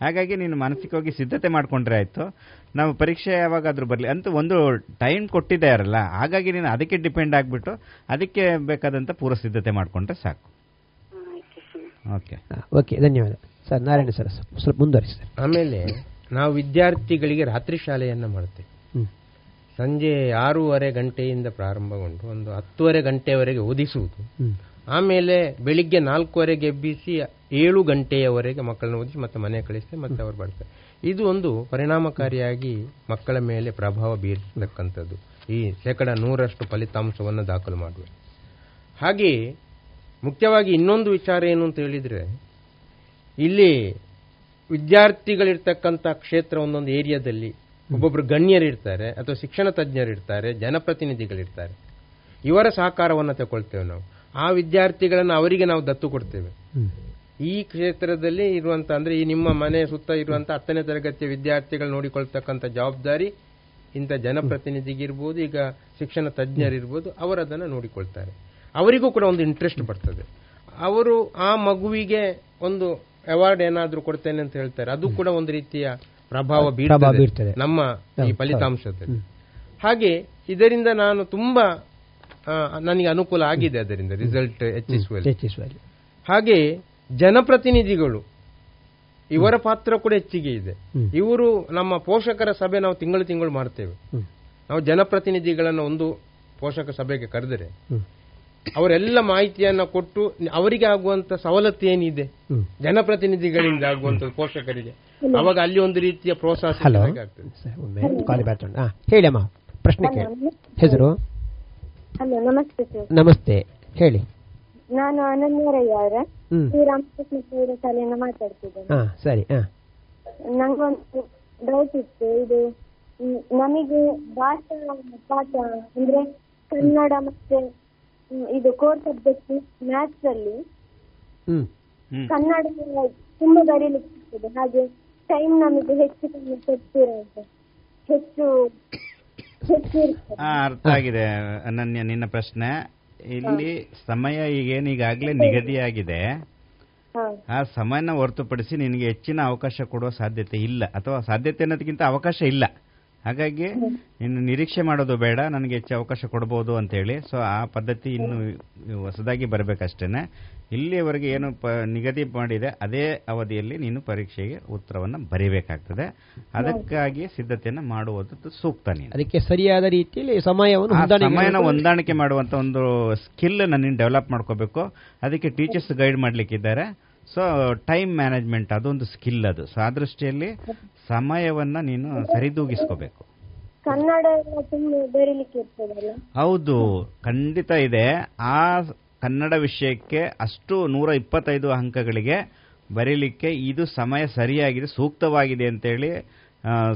ಹಾಗಾಗಿ ನೀನು ಮಾನಸಿಕವಾಗಿ ಸಿದ್ಧತೆ ಮಾಡಿಕೊಂಡ್ರೆ ಆಯಿತು. ನಾವು ಪರೀಕ್ಷೆ ಯಾವಾಗಾದರೂ ಬರಲಿ ಅಂತೂ ಒಂದು ಟೈಮ್ ಕೊಟ್ಟಿದ್ದಾರಲ್ಲ ಹಾಗಾಗಿ ನೀನು ಅದಕ್ಕೆ ಡಿಪೆಂಡ್ ಆಗಿಬಿಟ್ಟು ಅದಕ್ಕೆ ಬೇಕಾದಂಥ ಪೂರ್ವ ಸಿದ್ಧತೆ ಮಾಡಿಕೊಂಡ್ರೆ ಸಾಕು. ಓಕೆ ಓಕೆ ಧನ್ಯವಾದ. ಸರ್ ನಾರಾಯಣ ಸರ್ ಸ್ವಲ್ಪ ಮುಂದುವರಿಸಿ ಸರ್ ಆಮೇಲೆ ನಾವು ವಿದ್ಯಾರ್ಥಿಗಳಿಗೆ ರಾತ್ರಿ ಶಾಲೆಯನ್ನು ಮಾಡ್ತೇವೆ. ಸಂಜೆ ಆರೂವರೆ ಗಂಟೆಯಿಂದ ಪ್ರಾರಂಭಗೊಂಡು ಒಂದು ಹತ್ತುವರೆ ಗಂಟೆಯವರೆಗೆ ಓದಿಸುವುದು. ಆಮೇಲೆ ಬೆಳಿಗ್ಗೆ ನಾಲ್ಕುವರೆಗೆ ಎಬ್ಬಿಸಿ ಏಳು ಗಂಟೆಯವರೆಗೆ ಮಕ್ಕಳನ್ನ ಓದಿಸಿ ಮತ್ತೆ ಮನೆ ಕಳಿಸ್ತೇವೆ ಮತ್ತೆ ಅವರು ಬರ್ತಾರೆ. ಇದು ಒಂದು ಪರಿಣಾಮಕಾರಿಯಾಗಿ ಮಕ್ಕಳ ಮೇಲೆ ಪ್ರಭಾವ ಬೀರ್ತಕ್ಕಂಥದ್ದು ಈ ಶೇಕಡ ನೂರಷ್ಟು ಫಲಿತಾಂಶವನ್ನು ದಾಖಲು ಮಾಡುವ. ಹಾಗೆ ಮುಖ್ಯವಾಗಿ ಇನ್ನೊಂದು ವಿಚಾರ ಏನು ಅಂತ ಹೇಳಿದ್ರೆ ಇಲ್ಲಿ ವಿದ್ಯಾರ್ಥಿಗಳಿರ್ತಕ್ಕಂಥ ಕ್ಷೇತ್ರ ಒಂದೊಂದು ಏರಿಯಾದಲ್ಲಿ ಒಬ್ಬೊಬ್ರು ಗಣ್ಯರಿರ್ತಾರೆ ಅಥವಾ ಶಿಕ್ಷಣ ತಜ್ಞರಿರ್ತಾರೆ ಜನಪ್ರತಿನಿಧಿಗಳಿರ್ತಾರೆ. ಇವರ ಸಹಕಾರವನ್ನು ತಗೊಳ್ತೇವೆ ನಾವು. ಆ ವಿದ್ಯಾರ್ಥಿಗಳನ್ನು ಅವರಿಗೆ ನಾವು ದತ್ತು ಕೊಡ್ತೇವೆ. ಈ ಕ್ಷೇತ್ರದಲ್ಲಿ ಇರುವಂತ ಅಂದ್ರೆ ಈ ನಿಮ್ಮ ಮನೆ ಸುತ್ತ ಇರುವಂತ ಹತ್ತನೇ ತರಗತಿಯ ವಿದ್ಯಾರ್ಥಿಗಳು ನೋಡಿಕೊಳ್ತಕ್ಕಂಥ ಜವಾಬ್ದಾರಿ ಇಂಥ ಜನಪ್ರತಿನಿಧಿಗಿರ್ಬೋದು ಈಗ ಶಿಕ್ಷಣ ತಜ್ಞರಿರ್ಬೋದು ಅವರು ಅದನ್ನು ನೋಡಿಕೊಳ್ತಾರೆ. ಅವರಿಗೂ ಕೂಡ ಒಂದು ಇಂಟ್ರೆಸ್ಟ್ ಬರ್ತದೆ. ಅವರು ಆ ಮಗುವಿಗೆ ಒಂದು ಅವಾರ್ಡ್ ಏನಾದ್ರೂ ಕೊಡ್ತೇನೆ ಅಂತ ಹೇಳ್ತಾರೆ. ಅದು ಕೂಡ ಒಂದು ರೀತಿಯ ಪ್ರಭಾವ ಬೀರ್ತದೆ. ನಮ್ಮ ಈ ಫಲಿತಾಂಶದ ಫಲಿತಾಂಶದಲ್ಲಿ. ಹಾಗೆ ಇದರಿಂದ ನಾನು ತುಂಬಾ ನನಗೆ ಅನುಕೂಲ ಆಗಿದೆ ಅದರಿಂದ. ರಿಸಲ್ಟ್ ಹೆಚ್ಚಿಸುವಲ್ಲಿ ಹಾಗೆ ಜನಪ್ರತಿನಿಧಿಗಳು ಇವರ ಪಾತ್ರ ಕೂಡ ಹೆಚ್ಚಿಗೆ ಇದೆ. ಇವರು ನಮ್ಮ ಪೋಷಕರ ಸಭೆ ನಾವು ತಿಂಗಳು ತಿಂಗಳು ಮಾಡ್ತೇವೆ. ನಾವು ಜನಪ್ರತಿನಿಧಿಗಳನ್ನು ಒಂದು ಪೋಷಕ ಸಭೆಗೆ ಕರೆದರೆ. ಅವರೆಲ್ಲ ಮಾಹಿತಿಯನ್ನ ಕೊಟ್ಟು ಅವರಿಗೆ ಆಗುವಂತ ಸವಲತ್ತು ಏನಿದೆ? ಜನಪ್ರತಿನಿಧಿಗಳಿಂದ ಆಗುವಂತ ಪೋಷಕರಿಗೆ. ಅವಾಗ ಅಲ್ಲಿ ಒಂದು ರೀತಿಯ ಪ್ರೋತ್ಸಾಹ ಹೇಳಿ ಅಮ್ಮ. ಪ್ರಶ್ನೆ ಕೇಳಿ. ಹೆಸರು? ನಮಸ್ತೆ ನಮಸ್ತೆ. ಹೇಳಿ. ನಾನು ಅನನ್ಯರಯ್ಯ ಅವರ. ಶ್ರೀರಾಮಕೃಷ್ಣ ಶಾಲೆಯನ್ನು ಮಾತಾಡ್ತಿದ್ದೇನೆ. ಹಾ ಸರಿ ಹಾ. ನಂಗೊಂದು ಡೌಟ್ ಇತ್ತು. ಇದು ನಮಗೆ ಭಾಷಾ ಪಾಠ ಅಂದ್ರೆ ಕನ್ನಡ ಮತ್ತೆ ಇದು ಕೋರ್ ಸಬ್ಜೆಕ್ಟ್ ಮ್ಯಾಥ್ಸ್ ಅಲ್ಲಿ ಹ್ಮ್. ಕನ್ನಡ ತುಂಬಾ ಬರೀಲಿಕ್ಕೆ ಹಾಗೆ ಟೈಮ್ ನಮಗೆ ಹೆಚ್ಚು ಕಮ್ಮಿ ಕೊಡ್ತೀರಂತೆ. ಹೆಚ್ಚು ಹೆಚ್ಚು ಇರ್ತದೆ. ಆ, ಅರ್ಥ ಆಗಿದೆ ಅನನ್ಯ ನಿನ್ನ ಪ್ರಶ್ನೆ. ಇಲ್ಲಿ ಸಮಯ ಈಗೇನು ಈಗಾಗಲೇ ನಿಗದಿಯಾಗಿದೆ ಆ ಸಮಯನ ಹೊರತುಪಡಿಸಿ ನಿನಗೆ ಹೆಚ್ಚಿನ ಅವಕಾಶ ಕೊಡುವ ಸಾಧ್ಯತೆ ಇಲ್ಲ. ಅಥವಾ ಸಾಧ್ಯತೆ ಅನ್ನೋದಕ್ಕಿಂತ ಅವಕಾಶ ಇಲ್ಲ. ಹಾಗಾಗಿ ಇನ್ನು ನಿರೀಕ್ಷೆ ಮಾಡೋದು ಬೇಡ ನನಗೆ ಹೆಚ್ಚು ಅವಕಾಶ ಕೊಡಬಹುದು ಅಂತೇಳಿ. ಸೊ ಆ ಪದ್ಧತಿ ಇನ್ನು ಹೊಸದಾಗಿ ಬರಬೇಕಷ್ಟೇನೆ. ಇಲ್ಲಿಯವರೆಗೆ ಏನು ಪ ನಿಗದಿ ಮಾಡಿದೆ ಅದೇ ಅವಧಿಯಲ್ಲಿ ನೀನು ಪರೀಕ್ಷೆಗೆ ಉತ್ತರವನ್ನು ಬರೀಬೇಕಾಗ್ತದೆ. ಅದಕ್ಕಾಗಿ ಸಿದ್ಧತೆಯನ್ನು ಮಾಡುವಂಥದ್ದು ಸೂಕ್ತ ನೀನು. ಅದಕ್ಕೆ ಸರಿಯಾದ ರೀತಿಯಲ್ಲಿ ಸಮಯವನ್ನು ಸಮಯನ ಹೊಂದಾಣಿಕೆ ಮಾಡುವಂತ ಒಂದು ಸ್ಕಿಲ್ ನನ್ನ ಡೆವಲಪ್ ಮಾಡ್ಕೋಬೇಕು. ಅದಕ್ಕೆ ಟೀಚರ್ಸ್ ಗೈಡ್ ಮಾಡ್ಲಿಕ್ಕಿದ್ದಾರೆ. ಸೊ ಟೈಮ್ ಮ್ಯಾನೇಜ್ಮೆಂಟ್ ಅದೊಂದು ಸ್ಕಿಲ್ ಅದು. ಸೊ ಆ ದೃಷ್ಟಿಯಲ್ಲಿ ಸಮಯವನ್ನ ನೀನು ಸರಿದೂಗಿಸ್ಕೋಬೇಕು. ಕನ್ನಡ ಹೌದು ಖಂಡಿತ ಇದೆ. ಆ ಕನ್ನಡ ವಿಷಯಕ್ಕೆ ಅಷ್ಟು ನೂರ ಇಪ್ಪತ್ತೈದು ಅಂಕಗಳಿಗೆ ಬರೀಲಿಕ್ಕೆ ಇದು ಸಮಯ ಸರಿಯಾಗಿದೆ ಸೂಕ್ತವಾಗಿದೆ ಅಂತೇಳಿ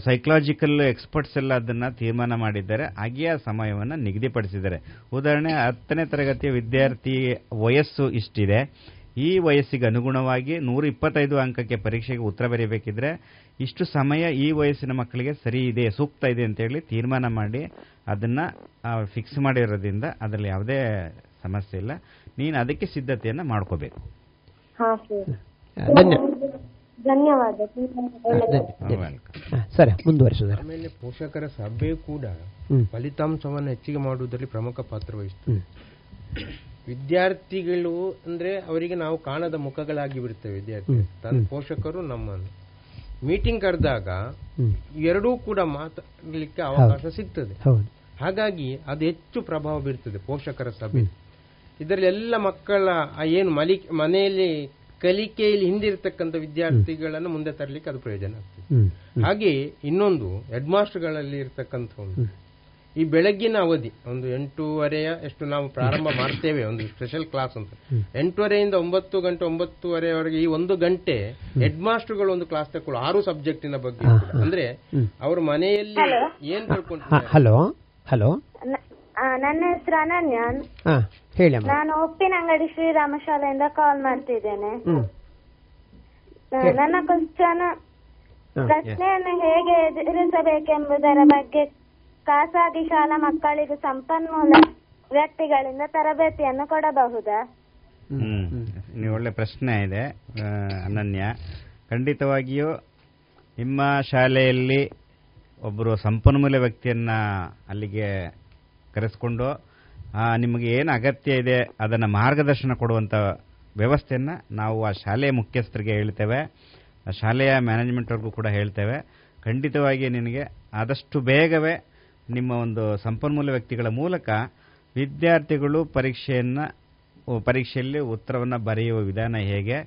ಸೈಕಲಾಜಿಕಲ್ ಎಕ್ಸ್ಪರ್ಟ್ಸ್ ಎಲ್ಲ ಅದನ್ನ ತೀರ್ಮಾನ ಮಾಡಿದ್ದಾರೆ. ಹಾಗೆಯೇ ಆ ಸಮಯವನ್ನು ನಿಗದಿಪಡಿಸಿದ್ದಾರೆ. ಉದಾಹರಣೆ ಹತ್ತನೇ ತರಗತಿಯ ವಿದ್ಯಾರ್ಥಿ ವಯಸ್ಸು ಇಷ್ಟಿದೆ. ಈ ವಯಸ್ಸಿಗೆ ಅನುಗುಣವಾಗಿ ನೂರ ಇಪ್ಪತ್ತೈದು ಅಂಕಕ್ಕೆ ಪರೀಕ್ಷೆಗೆ ಉತ್ತರ ಬರೀಬೇಕಿದ್ರೆ ಇಷ್ಟು ಸಮಯ ಈ ವಯಸ್ಸಿನ ಮಕ್ಕಳಿಗೆ ಸರಿ ಇದೆ ಸೂಕ್ತ ಇದೆ ಅಂತೇಳಿ ತೀರ್ಮಾನ ಮಾಡಿ ಅದನ್ನ ಫಿಕ್ಸ್ ಮಾಡಿರೋದ್ರಿಂದ ಅದರಲ್ಲಿ ಯಾವುದೇ ಸಮಸ್ಯೆ ಇಲ್ಲ. ನೀನು ಅದಕ್ಕೆ ಸಿದ್ಧತೆಯನ್ನ ಮಾಡ್ಕೋಬೇಕು. ಹಾ ಸರ್. ಧನ್ಯವಾದ. ಮುಂದುವರಿಸೋದಾರೆ ಆಮೇಲೆ ಪೋಷಕರ ಸಭೆ ಕೂಡ. ಫಲಿತಾಂಶವನ್ನು ಹೆಚ್ಚಿಗೆ ಮಾಡುವುದರಲ್ಲಿ ಪ್ರಮುಖ ಪಾತ್ರ ವಹಿಸ್ತದೆ ಹ್ಮ್. ವಿದ್ಯಾರ್ಥಿಗಳು ಅಂದ್ರೆ ಅವರಿಗೆ ನಾವು ಕಾಣದ ಮುಖಗಳಾಗಿ ಬಿಡ್ತೇವೆ ವಿದ್ಯಾರ್ಥಿ. ತನ್ನ ಪೋಷಕರು ನಮ್ಮನ್ನು. ಮೀಟಿಂಗ್ ಕರೆದಾಗ ಎರಡೂ ಕೂಡ ಮಾತಾಡಲಿಕ್ಕೆ ಅವಕಾಶ ಸಿಗ್ತದೆ. ಹಾಗಾಗಿ ಅದು ಹೆಚ್ಚು ಪ್ರಭಾವ ಬೀರ್ತದೆ ಪೋಷಕರ ಸಭೆ. ಇದರಲ್ಲಿ ಎಲ್ಲ ಮಕ್ಕಳ ಏನು ಮಲಿ ಮನೆಯಲ್ಲಿ ಕಲಿಕೆಯಲ್ಲಿ ಹಿಂದಿರ್ತಕ್ಕಂಥ ವಿದ್ಯಾರ್ಥಿಗಳನ್ನು ಮುಂದೆ ತರಲಿಕ್ಕೆ ಅದು ಪ್ರಯೋಜನ ಆಗ್ತದೆ. ಹಾಗೆ ಇನ್ನೊಂದು ಹೆಡ್ ಮಾಸ್ಟರ್ಗಳಲ್ಲಿ ಇರ್ತಕ್ಕಂಥ ಒಂದು ಈ ಬೆಳಗ್ಗಿನ ಅವಧಿ ಒಂದು ಎಂಟೂವರೆಯ ಎಷ್ಟು ನಾವು ಪ್ರಾರಂಭ ಮಾಡ್ತೇವೆ ಒಂದು ಸ್ಪೆಷಲ್ ಕ್ಲಾಸ್ ಅಂತ. ಎಂಟೂವರೆಯಿಂದ ಒಂಬತ್ತು ಗಂಟೆ ಒಂಬತ್ತುವರೆವರೆಗೆ ಈ ಒಂದು ಗಂಟೆ ಹೆಡ್ ಮಾಸ್ಟರ್ಗಳು ಒಂದು ಕ್ಲಾಸ್ ತಗೊಳ್ಳು ಆರು ಸಬ್ಜೆಕ್ಟಿನ ಬಗ್ಗೆ. ಅಂದ್ರೆ. ಅವ್ರ ಮನೆಯಲ್ಲಿ ಏನ್ ಹಾ ತಿಳ್ಕೊಂತಾರೆ ಹಲೋ ಹಲೋ. ಆ, ನನ್ನ ಹೆಸರು ಅನನ್ಯ. ನಾನು ಹೇಳಿ ಅಂಗಡಿ ಶ್ರೀರಾಮ ಶಾಲೆಯಿಂದ ಕಾಲ್ ಮಾಡ್ತಿದ್ದೇನೆ. ನನ್ನ ಕ್ವಶನ್. ಪ್ರಶ್ನೆಯನ್ನು ಹೇಗೆ ಎದುರಿಸಬೇಕೆಂಬುದರ ಬಗ್ಗೆ ಖಾಸಗಿ ಶಾಲಾ ಮಕ್ಕಳಿಗೆ ಸಂಪನ್ಮೂಲ ವ್ಯಕ್ತಿಗಳಿಂದ ತರಬೇತಿಯನ್ನು ಕೊಡಬಹುದಾ? ಹ್ಮ್. ನೀವು ಒಳ್ಳೆ ಪ್ರಶ್ನೆ ಇದೆ ಅನನ್ಯ. ಖಂಡಿತವಾಗಿಯೂ ನಿಮ್ಮ ಶಾಲೆಯಲ್ಲಿ ಒಬ್ಬರು ಸಂಪನ್ಮೂಲ ವ್ಯಕ್ತಿಯನ್ನ ಅಲ್ಲಿಗೆ ಕರೆಸ್ಕೊಂಡು ನಿಮಗೆ ಏನು ಅಗತ್ಯ ಇದೆ ಅದನ್ನು ಮಾರ್ಗದರ್ಶನ ಕೊಡುವಂತ ವ್ಯವಸ್ಥೆಯನ್ನು ನಾವು ಆ ಶಾಲೆಯ ಮುಖ್ಯಸ್ಥರಿಗೆ ಹೇಳ್ತೇವೆ. ಶಾಲೆಯ ಶಾಲೆಯ ಮ್ಯಾನೇಜ್ಮೆಂಟ್ವರೆಗೂ ಕೂಡ ಹೇಳ್ತೇವೆ. ಖಂಡಿತವಾಗಿ ನಿನಗೆ ಆದಷ್ಟು ಬೇಗವೇ ನಿಮ್ಮ ಒಂದು ಸಂಪನ್ಮೂಲ ವ್ಯಕ್ತಿಗಳ ಮೂಲಕ ವಿದ್ಯಾರ್ಥಿಗಳು ಪರೀಕ್ಷೆಯನ್ನು ಪರೀಕ್ಷೆಯಲ್ಲಿ ಉತ್ತರವನ್ನು ಬರೆಯುವ ವಿಧಾನ ಹೇಗೆ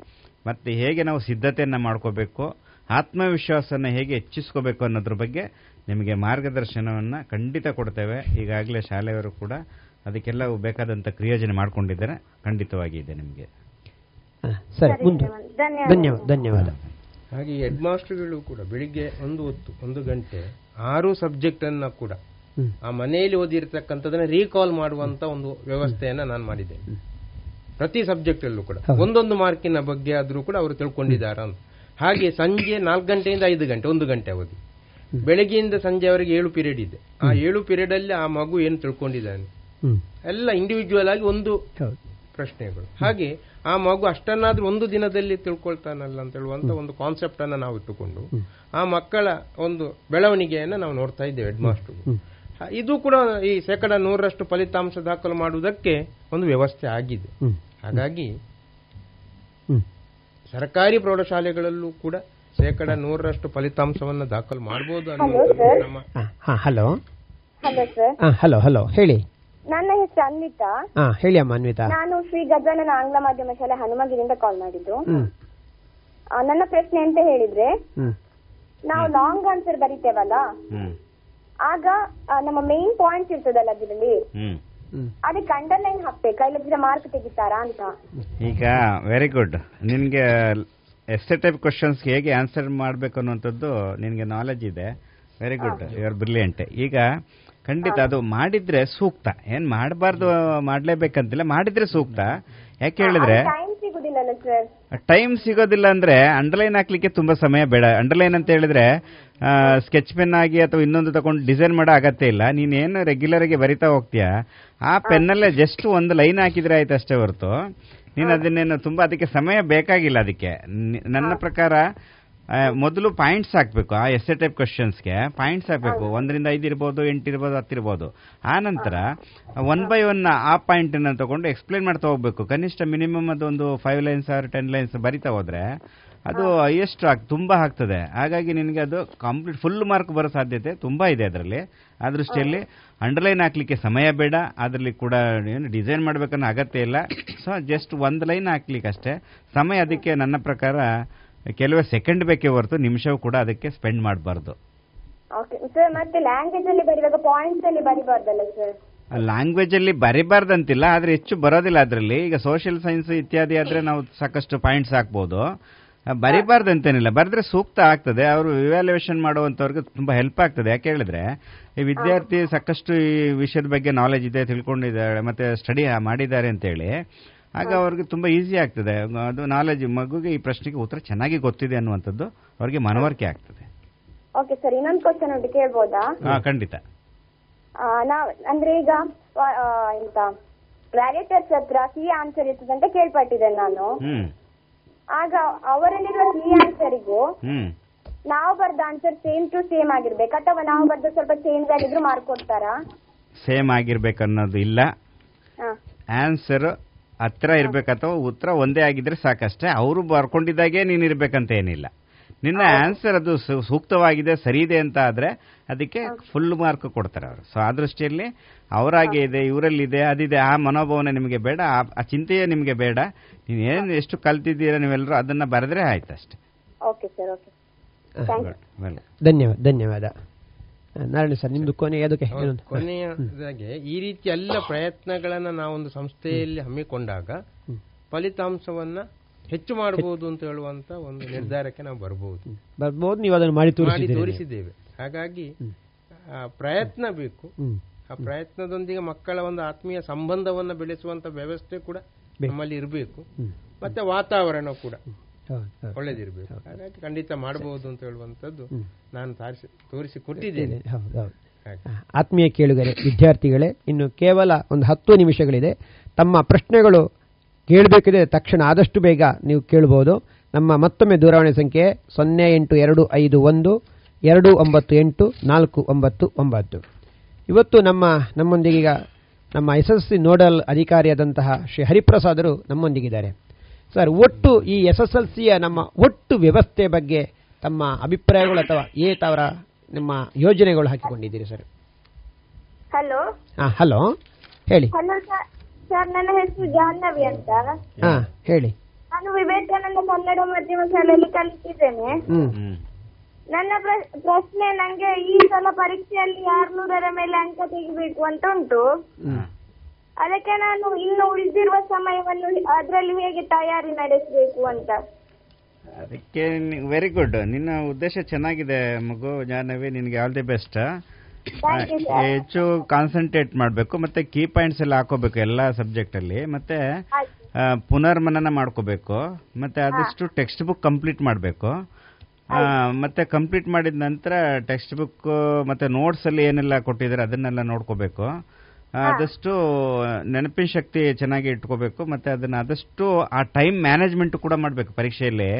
ಮತ್ತು ಹೇಗೆ ನಾವು ಸಿದ್ಧತೆಯನ್ನು ಮಾಡ್ಕೋಬೇಕು ಆತ್ಮವಿಶ್ವಾಸನ ಹೇಗೆ ಹೆಚ್ಚಿಸ್ಕೋಬೇಕು ಅನ್ನೋದ್ರ ಬಗ್ಗೆ ನಿಮಗೆ ಮಾರ್ಗದರ್ಶನವನ್ನು ಖಂಡಿತ ಕೊಡ್ತೇವೆ. ಈಗಾಗಲೇ ಶಾಲೆಯವರು ಕೂಡ ಅದಕ್ಕೆಲ್ಲ ಬೇಕಾದಂಥ ಕ್ರಿಯೋಜನೆ ಮಾಡಿಕೊಂಡಿದ್ದಾರೆ. ಖಂಡಿತವಾಗಿ ಇದೆ ನಿಮಗೆ. ಸರಿ ಧನ್ಯವಾದ. ಧನ್ಯವಾದ ಧನ್ಯವಾದ. ಹಾಗೆ ಹೆಡ್ ಮಾಸ್ಟರ್ಗಳು ಕೂಡ ಬೆಳಿಗ್ಗೆ ಒಂದು ಹೊತ್ತು ಒಂದು ಗಂಟೆ ಆರು ಸಬ್ಜೆಕ್ಟನ್ನು ಕೂಡ. ಆ ಮನೆಯಲ್ಲಿ ಓದಿರ್ತಕ್ಕಂಥದನ್ನ ರೀಕಾಲ್ ಮಾಡುವಂತ ಒಂದು ವ್ಯವಸ್ಥೆಯನ್ನ ನಾನು ಮಾಡಿದೆ ಪ್ರತಿ ಸಬ್ಜೆಕ್ಟ್ ಅಲ್ಲೂ ಕೂಡ. ಒಂದೊಂದು ಮಾರ್ಕಿನ ಬಗ್ಗೆ ಆದ್ರೂ ಕೂಡ ಅವರು ತಿಳ್ಕೊಂಡಿದ್ದಾರೆ ಅಂತ. ಹಾಗೆ ಸಂಜೆ ನಾಲ್ಕು ಗಂಟೆಯಿಂದ ಐದು ಗಂಟೆ ಒಂದು ಗಂಟೆ ಅವಧಿ. ಬೆಳಗ್ಗೆಯಿಂದ ಸಂಜೆವರೆಗೆ ಏಳು ಪೀರಿಯಡ್ ಇದೆ. ಆ ಏಳು ಪೀರಿಯಡ್ ಅಲ್ಲಿ ಆ ಮಗು ಏನು ತಿಳ್ಕೊಂಡಿದ್ದಾನೆ? ಎಲ್ಲ ಇಂಡಿವಿಜುವಲ್ ಆಗಿ ಒಂದು ಪ್ರಶ್ನೆಗಳು. ಹಾಗೆ ಆ ಮಗು ಅಷ್ಟನ್ನಾದ್ರೂ ಒಂದು ದಿನದಲ್ಲಿ ತಿಳ್ಕೊಳ್ತಾನಲ್ಲ ಅಂತ ಹೇಳುವಂತ ಒಂದು ಕಾನ್ಸೆಪ್ಟ್ ಅನ್ನ ನಾವು ಇಟ್ಟುಕೊಂಡು ಆ ಮಕ್ಕಳ ಒಂದು ಬೆಳವಣಿಗೆಯನ್ನ ನಾವು ನೋಡ್ತಾ ಇದ್ದೇವೆ ಹೆಡ್ ಮಾಸ್ಟರ್. ಇದು ಕೂಡ ಈ ಶೇಕಡ ನೂರರಷ್ಟು ಫಲಿತಾಂಶ ದಾಖಲು ಮಾಡುವುದಕ್ಕೆ ಒಂದು ವ್ಯವಸ್ಥೆ ಆಗಿದೆ. ಹಾಗಾಗಿ ಸರ್ಕಾರಿ ಪ್ರೌಢಶಾಲೆಗಳಲ್ಲೂ ಕೂಡ ಶೇಕಡ ನೂರರಷ್ಟು ಫಲಿತಾಂಶವನ್ನು ದಾಖಲು ಮಾಡಬಹುದು ಹಲೋ. ಹಲೋ ಹಲೋ ಹಲೋ ಹೇಳಿ. ನನ್ನ ಹೆಸರು ಅನ್ವಿತಾ. ಹಾ ಹೇಳಿ ಅಮ್ಮ ಅನ್ವಿತಾ. ನಾನು ಶ್ರೀ ಗಜಾನನ ಆಂಗ್ಲ ಮಾಧ್ಯಮ ಶಾಲೆ ಹನುಮಗಿರಿಂದ ಕಾಲ್ ಮಾಡಿದ್ದು. ಆ, ನನ್ನ ಪ್ರಶ್ನೆ ಅಂತ ಹೇಳಿದ್ರೆ ನಾವು ಲಾಂಗ್ ಆನ್ಸರ್ ಬರಿತೇವಲ್ಲ? ಆಗ ನಮ್ಮ ಮೇನ್ ಪಾಯಿಂಟ್ಸ್ ಇರ್ತದಲ್ಲ ಅದರಲ್ಲಿ. ಅದಕ್ಕೆ ಅಂಡರ್ಲೈನ್ ಹಾಕ್ಬೇಕಾ? ಇಲ್ಲದಿದ್ರೆ ಮಾರ್ಕ್ ತೆಗಿತಾರಾ ಅಂತ. ಈಗ ವೆರಿ ಗುಡ್ ನಿನ್ಗೆ ಎಷ್ಟೇ ಟೈಪ್ ಕ್ವಶನ್ಸ್ ಹೇಗೆ ಆನ್ಸರ್ ಮಾಡಬೇಕು ಅನ್ನುವಂಥದ್ದು ನಿನ್ಗೆ ನಾಲೆಜ್ ಇದೆ. Very good you are brilliant ಈಗ ಖಂಡಿತ ಅದು ಮಾಡಿದ್ರೆ ಸೂಕ್ತ. ಏನ್ ಮಾಡಬಾರ್ದು ಮಾಡ್ಲೇಬೇಕಂತಿಲ್ಲ ಮಾಡಿದ್ರೆ ಸೂಕ್ತ. ಯಾಕೆ ಹೇಳಿದ್ರೆ ಟೈಮ್ ಸಿಗುದಿಲ್ಲಲ್ಲ ಸರ್ ಟೈಮ್ ಸಿಗೋದಿಲ್ಲ ಅಂದ್ರೆ ಅಂಡರ್ಲೈನ್ ಹಾಕ್ಲಿಕ್ಕೆ ತುಂಬಾ ಸಮಯ ಬೇಡ. ಅಂಡರ್ಲೈನ್ ಅಂತ ಹೇಳಿದ್ರೆ ಸ್ಕೆಚ್ ಪೆನ್ ಆಗಿ ಅಥವಾ ಇನ್ನೊಂದು ತಗೊಂಡು ಡಿಸೈನ್ ಮಾಡೋ ಅಗತ್ಯ ಇಲ್ಲ. ನೀನೇನು ಏನು ರೆಗ್ಯುಲರ್ ಆಗಿ ಬರಿತಾ ಹೋಗ್ತೀಯಾ? ಆ ಪೆನ್ನಲ್ಲೇ ಜಸ್ಟ್ ಒಂದು ಲೈನ್ ಹಾಕಿದ್ರೆ ಆಯ್ತು ಅಷ್ಟೇ ಹೊರತು. ನೀನು ಅದನ್ನೇನು ತುಂಬಾ ಅದಕ್ಕೆ ಸಮಯ ಬೇಕಾಗಿಲ್ಲ ಅದಕ್ಕೆ. ನನ್ನ ಪ್ರಕಾರ ಮೊದಲು ಪಾಯಿಂಟ್ಸ್ ಹಾಕ್ಬೇಕು ಆ ಎಸ್ಸೆ ಟೈಪ್ ಕ್ವಶನ್ಸ್ಗೆ ಪಾಯಿಂಟ್ಸ್ ಹಾಕ್ಬೇಕು. ಒಂದರಿಂದ ಐದು ಇರ್ಬೋದು ಎಂಟು ಇರ್ಬೋದು ಹತ್ತಿರ್ಬೋದು ಆ ನಂತರ ಒನ್ ಬೈ ಒನ್ ಆ ಪಾಯಿಂಟ್ ಅನ್ನ ತಗೊಂಡು ಎಕ್ಸ್ಪ್ಲೈನ್ ಮಾಡ್ತಾ ಹೋಗ್ಬೇಕು. ಕನಿಷ್ಠ ಮಿನಿಮಮ್ ಅದೊಂದು five lines or ten lines ಬರಿತಾ ಹೋದ್ರೆ ಅದು ಹೈಯೆಸ್ಟ್ ಆಗಿ ತುಂಬಾ ಆಗ್ತದೆ. ಹಾಗಾಗಿ ನಿನಗೆ ಅದು ಕಂಪ್ಲೀಟ್ ಫುಲ್ ಮಾರ್ಕ್ ಬರೋ ಸಾಧ್ಯತೆ ತುಂಬಾ ಇದೆ ಅದರಲ್ಲಿ. ಆ ದೃಷ್ಟಿಯಲ್ಲಿ ಅಂಡರ್ಲೈನ್ ಹಾಕ್ಲಿಕ್ಕೆ ಸಮಯ ಬೇಡ. ಅದರಲ್ಲಿ ಕೂಡ ಏನು ಡಿಸೈನ್ ಮಾಡ್ಬೇಕನ್ನೋ ಅಗತ್ಯ ಇಲ್ಲ. ಸೊ ಜಸ್ಟ್ ಒಂದು ಲೈನ್ ಹಾಕ್ಲಿಕ್ಕೆ ಅಷ್ಟೇ. ಸಮಯ ಅದಕ್ಕೆ ನನ್ನ ಪ್ರಕಾರ ಕೆಲವೇ ಸೆಕೆಂಡ್ ಬೇಕೇ ಹೊರತು ನಿಮಿಷವೂ ಕೂಡ ಅದಕ್ಕೆ ಸ್ಪೆಂಡ್ ಮಾಡಬಾರ್ದು. ಸರ್ ಮತ್ತೆ ಲ್ಯಾಂಗ್ವೇಜ್ ಅಲ್ಲಿ ಪಾಯಿಂಟ್ಸ್ ಅಲ್ಲಿ ಬರಿಬಾರ್ದಲ್ಲ ಸರ್ ಲ್ಯಾಂಗ್ವೇಜ್ ಅಲ್ಲಿ ಬರಿಬಾರ್ದಂತಿಲ್ಲ ಆದ್ರೆ ಹೆಚ್ಚು ಬರೋದಿಲ್ಲ ಅದರಲ್ಲಿ. ಈಗ ಸೋಷಿಯಲ್ ಸೈನ್ಸ್ ಇತ್ಯಾದಿ ಆದ್ರೆ ನಾವು ಸಾಕಷ್ಟು ಪಾಯಿಂಟ್ಸ್ ಹಾಕ್ಬೋದು. ಬರಿಬಾರ್ದಂತೇನಿಲ್ಲ. ಬರೆದ್ರೆ ಸೂಕ್ತ ಆಗ್ತದೆ. ಅವರು ಇವ್ಯಾಲ್ಯೂಯೇಷನ್ ಮಾಡುವಂತವ್ರಿಗೆ ತುಂಬಾ ಹೆಲ್ಪ್ ಆಗ್ತದೆ. ಯಾಕೆ ಹೇಳಿದ್ರೆ ಈ ವಿದ್ಯಾರ್ಥಿ ಸಾಕಷ್ಟು ಈ ವಿಷಯದ ಬಗ್ಗೆ ನಾಲೆಜ್ ಇದೆ ತಿಳ್ಕೊಂಡಿದ್ದಾರೆ ಮತ್ತೆ ಸ್ಟಡಿ ಮಾಡಿದ್ದಾರೆ ಅಂತ ಹೇಳಿ ಆಗ ಅವ್ರಿಗೆ ತುಂಬಾ ಈಸಿ ಆಗ್ತದೆ. ಅದು ನಾಲೆಜ್ ಮಗುಗೆ ಈ ಪ್ರಶ್ನೆಗೆ ಉತ್ತರ ಚೆನ್ನಾಗಿ ಗೊತ್ತಿದೆ ಅನ್ನುವಂಥದ್ದು ಅವ್ರಿಗೆ ಮನವರಿಕೆ ಆಗ್ತದೆ. ಓಕೆ ಸರ್ ಇನ್ನೊಂದು ಕ್ವಶನ್ ಉಂಟು ಕೇಳ್ಬೋದಾ? ಹಾ ಖಂಡಿತ. ಆ, ನಾವ್ ಅಂದ್ರೆ ಈಗ ವ- ಆ, ಎಂತ ವ್ಯಾಲಿಟರ್ಸ್ ಹತ್ರ ಸಿ ಆನ್ಸರ್ ಇರ್ತದೆ ಅಂತ ಕೇಳ್ಪಟ್ಟಿದ್ದೇನೆ ನಾನು. ಹ್ಮ್. ಆಗ ಅವರಲ್ಲಿರುವ ಸಿ ಆನ್ಸರಿಗೂ ನಾವು ಬರ್ದ ಆನ್ಸರ್ ಸೇಮ್ ಟು ಸೇಮ್ ಆಗಿರ್ಬೇಕು. ಅಥವಾ ನಾವು ಬರ್ದ ಸ್ವಲ್ಪ ಚೇಂಜ್ ಆಗಿದ್ರು ಮಾರ್ಕ್ ಕೊಡ್ತಾರಾ? ಸೇಮ್ ಆಗಿರ್ಬೇಕನ್ನೋದು ಇಲ್ಲ. ಹಾ. ಆನ್ಸರ್ ಹತ್ರ ಇರ್ಬೇಕು ಅಥವಾ ಉತ್ತರ ಒಂದೇ ಆಗಿದ್ರೆ ಸಾಕಷ್ಟೇ. ಅವರು ಬರ್ಕೊಂಡಿದ್ದಾಗೆ ನೀನು ಇರ್ಬೇಕಂತ ಏನಿಲ್ಲ. ನಿನ್ನ ಆನ್ಸರ್ ಅದು ಸೂಕ್ತವಾಗಿದೆ ಸರಿ ಇದೆ ಅಂತ ಆದ್ರೆ ಅದಕ್ಕೆ ಫುಲ್ ಮಾರ್ಕ್ ಕೊಡ್ತಾರೆ ಅವರು. ಸೊ ಆ ದೃಷ್ಟಿಯಲ್ಲಿ ಅವರಾಗೆ ಇದೆ ಇವರಲ್ಲಿದೆ ಅದಿದೆ ಆ ಮನೋಭಾವನೆ ನಿಮಗೆ ಬೇಡ ಆ- ಚಿಂತೆಯೇ ನಿಮಗೆ ಬೇಡ. ನೀವು ಏನು ಎಷ್ಟು ಕಲ್ತಿದ್ದೀರಾ ನೀವೆಲ್ಲರೂ ಅದನ್ನ ಬರೆದ್ರೆ ಆಯ್ತು ಅಷ್ಟೇ. Okay sir okay. Thank you well ಧನ್ಯವಾದ. ಧನ್ಯವಾದ ನಾರಾಯಣ ಸರ್ ನಿಮ್ದು ಕೊನೆ ಅದಕ್ಕೆ ಕೊನೆಯದಾಗಿ ಈ ರೀತಿ ಎಲ್ಲ ಪ್ರಯತ್ನಗಳನ್ನ ನಾವೊಂದು ಸಂಸ್ಥೆಯಲ್ಲಿ ಹಮ್ಮಿಕೊಂಡಾಗ ಫಲಿತಾಂಶವನ್ನ ಹೆಚ್ಚು ಮಾಡಬಹುದು ಅಂತ ಹೇಳುವಂತ ಒಂದು ನಿರ್ಧಾರಕ್ಕೆ ನಾವು ಬರಬಹುದು ಬರಬಹುದು ನೀವು ಅದನ್ನು ಮಾಡಿ ತೋರಿಸಿದ್ದೇವೆ. ಹಾಗಾಗಿ ಆ ಪ್ರಯತ್ನ ಬೇಕು. ಆ ಪ್ರಯತ್ನದೊಂದಿಗೆ ಮಕ್ಕಳ ಒಂದು ಆತ್ಮೀಯ ಸಂಬಂಧವನ್ನು ಬೆಳೆಸುವಂತ ವ್ಯವಸ್ಥೆ ಕೂಡ. ನಮ್ಮಲ್ಲಿ ಇರಬೇಕು. ಮತ್ತೆ ವಾತಾವರಣ ಕೂಡ. ಒಳ್ಳೇದಿರ್ಬೇಕು. ಹಾಗಾಗಿ ಖಂಡಿತ ಮಾಡಬಹುದು ಅಂತ ಹೇಳುವಂತದ್ದು ನಾನು ತಾರಿಸಿ ಕೊಟ್ಟಿದ್ದೇನೆ ಆತ್ಮೀಯ ಕೇಳುಗರೆ ವಿದ್ಯಾರ್ಥಿಗಳೇ ಇನ್ನು ಕೇವಲ ಒಂದು ಹತ್ತು ನಿಮಿಷಗಳಿದೆ. ತಮ್ಮ ಪ್ರಶ್ನೆಗಳು ಕೇಳಬೇಕಿದೆ ತಕ್ಷಣ ಆದಷ್ಟು ಬೇಗ ನೀವು ಕೇಳಬಹುದು ನಮ್ಮ ಮತ್ತೊಮ್ಮೆ ದೂರವಾಣಿ ಸಂಖ್ಯೆ ಸೊನ್ನೆ ಎಂಟು ಎರಡು ಐದು ಒಂದು ಎರಡು ಒಂಬತ್ತು ಎಂಟು ನಾಲ್ಕು ಒಂಬತ್ತು ಒಂಬತ್ತು. ಇವತ್ತು ನಮ್ಮ ನಮ್ಮೊಂದಿಗೀಗ ನಮ್ಮ ಎಸ್ ಎಸ್ ಸಿ ನೋಡಲ್ ಅಧಿಕಾರಿಯಾದಂತಹ ಶ್ರೀ ಹರಿಪ್ರಸಾದರು ನಮ್ಮೊಂದಿಗಿದ್ದಾರೆ. ಸರ್ ಒಟ್ಟು ಈ ಎಸ್ ಎಸ್ ಎಲ್ ಸಿಯ ನಮ್ಮ ಒಟ್ಟು ವ್ಯವಸ್ಥೆ ಬಗ್ಗೆ ತಮ್ಮ ಅಭಿಪ್ರಾಯಗಳು ಅಥವಾ ಏತವರ ನಿಮ್ಮ ಯೋಜನೆಗಳು ಹಾಕಿಕೊಂಡಿದ್ದೀರಿ ಸರ್? ಹಲೋ ಹಾ ಹಲೋ? ಹೇಳಿ. ಸರ್ ಸರ್ ನನ್ನ ಹೆಸರು ಜಾಹ್ನವಿ ಅಂತ. ಹಾ ಹೇಳಿ. ನಾನು ವಿವೇಕಾನಂದ ಕನ್ನಡ ಮಾಧ್ಯಮ ಶಾಲೆಯಲ್ಲಿ ಕಲಿತಿದ್ದೇನೆ. ಹ್ಮ್. ನನ್ನ ಪ್ರ- ಪ್ರಶ್ನೆ ನಂಗೆ ಈ ಸಲ ಪರೀಕ್ಷೆಯಲ್ಲಿ ಆರ್ನೂರರ ಮೇಲೆ ಅಂಕ ತೆಗಿಬೇಕು ಅಂತ ಉಂಟು. ಅದಕ್ಕೆ ನಾನು ಇನ್ನು ಉಳಿದಿರುವ ಸಮಯವನ್ನು ಅದರಲ್ಲಿ ಹೇಗೆ ತಯಾರಿ ನಡೆಸಬೇಕು ಅಂತ. ಅದಕ್ಕೆ ವೆರಿ ಗುಡ್ ನಿನ್ನ ಉದ್ದೇಶ ಚೆನ್ನಾಗಿದೆ ಮಗು ಜಾಹ್ನವಿ ನಿನಗೆ ಆಲ್ ದಿ ಬೆಸ್ಟ್ ಹೆಚ್ಚು ಕಾನ್ಸಂಟ್ರೇಟ್ ಮಾಡಬೇಕು ಮತ್ತೆ ಕೀ ಪಾಯಿಂಟ್ಸ್ ಎಲ್ಲ ಹಾಕೋಬೇಕು ಎಲ್ಲ ಸಬ್ಜೆಕ್ಟ್ ಅಲ್ಲಿ ಮತ್ತೆ ಪುನರ್ಮನನ ಮಾಡ್ಕೋಬೇಕು ಮತ್ತೆ ಆದಷ್ಟು ಟೆಕ್ಸ್ಟ್ ಬುಕ್ ಕಂಪ್ಲೀಟ್ ಮಾಡಬೇಕು. ಮತ್ತೆ ಕಂಪ್ಲೀಟ್ ಮಾಡಿದ ನಂತರ ಟೆಕ್ಸ್ಟ್ ಬುಕ್ ಮತ್ತೆ ನೋಟ್ಸ್ ಅಲ್ಲಿ ಏನೆಲ್ಲ ಕೊಟ್ಟಿದ್ದಾರೆ ಅದನ್ನೆಲ್ಲ ನೋಡ್ಕೋಬೇಕು. ಆದಷ್ಟು ನೆನಪಿನ ಶಕ್ತಿ ಚೆನ್ನಾಗಿ ಇಟ್ಕೋಬೇಕು ಮತ್ತೆ ಅದನ್ನ ಆದಷ್ಟು ಆ ಟೈಮ್ ಮ್ಯಾನೇಜ್ಮೆಂಟ್ ಕೂಡ ಮಾಡಬೇಕು ಪರೀಕ್ಷೆಯಲ್ಲಿ.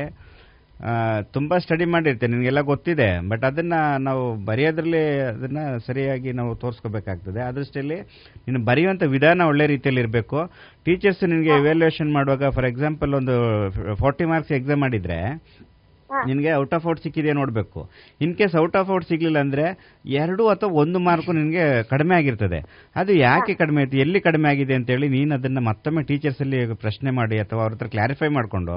ತುಂಬಾ ಸ್ಟಡಿ ಮಾಡಿರ್ತೇನೆ ನಿನಗೆಲ್ಲ ಗೊತ್ತಿದೆ ಬಟ್ ಅದನ್ನ ನಾವು ಬರೆಯೋದ್ರಲ್ಲಿ ಅದನ್ನ ಸರಿಯಾಗಿ ನಾವು ತೋರಿಸ್ಕೋಬೇಕಾಗ್ತದೆ. ಅದೃಷ್ಟಲ್ಲಿ ನೀನು ಬರೆಯುವಂತ ವಿಧಾನ ಒಳ್ಳೆ ರೀತಿಯಲ್ಲಿ ಇರಬೇಕು. ಟೀಚರ್ಸ್ ನಿನಗೆ ಇವ್ಯಾಲ್ಯೂಯೇಷನ್ ಮಾಡುವಾಗ ಫಾರ್ ಎಕ್ಸಾಂಪಲ್ ಒಂದು ಫಾರ್ಟಿ ಮಾರ್ಕ್ಸ್ ಎಕ್ಸಾಮ್ ಮಾಡಿದ್ರೆ ನಿನಗೆ ಔಟ್ ಆಫ್ ಔಟ್ ಸಿಕ್ಕಿದೆ ನೋಡಬೇಕು. In case out of out ಸಿಗ್ಲಿಲ್ಲ ಅಂದ್ರೆ ಎರಡು ಅಥವಾ ಒಂದು ಮಾರ್ಕ್ ನಿನಗೆ ಕಡಿಮೆ ಆಗಿರ್ತದೆ. ಅದು ಯಾಕೆ ಕಡಿಮೆ ಆಯ್ತು? ಎಲ್ಲಿ ಕಡಿಮೆ ಆಗಿದೆ ಅಂತೇಳಿ ನೀನು ಅದನ್ನ ಮತ್ತೊಮ್ಮೆ ಟೀಚರ್ಸ್ ಅಲ್ಲಿ ಪ್ರಶ್ನೆ ಮಾಡಿ ಅಥವಾ ಅವ್ರ ಹತ್ರ ಕ್ಲಾರಿಫೈ ಮಾಡಿಕೊಂಡು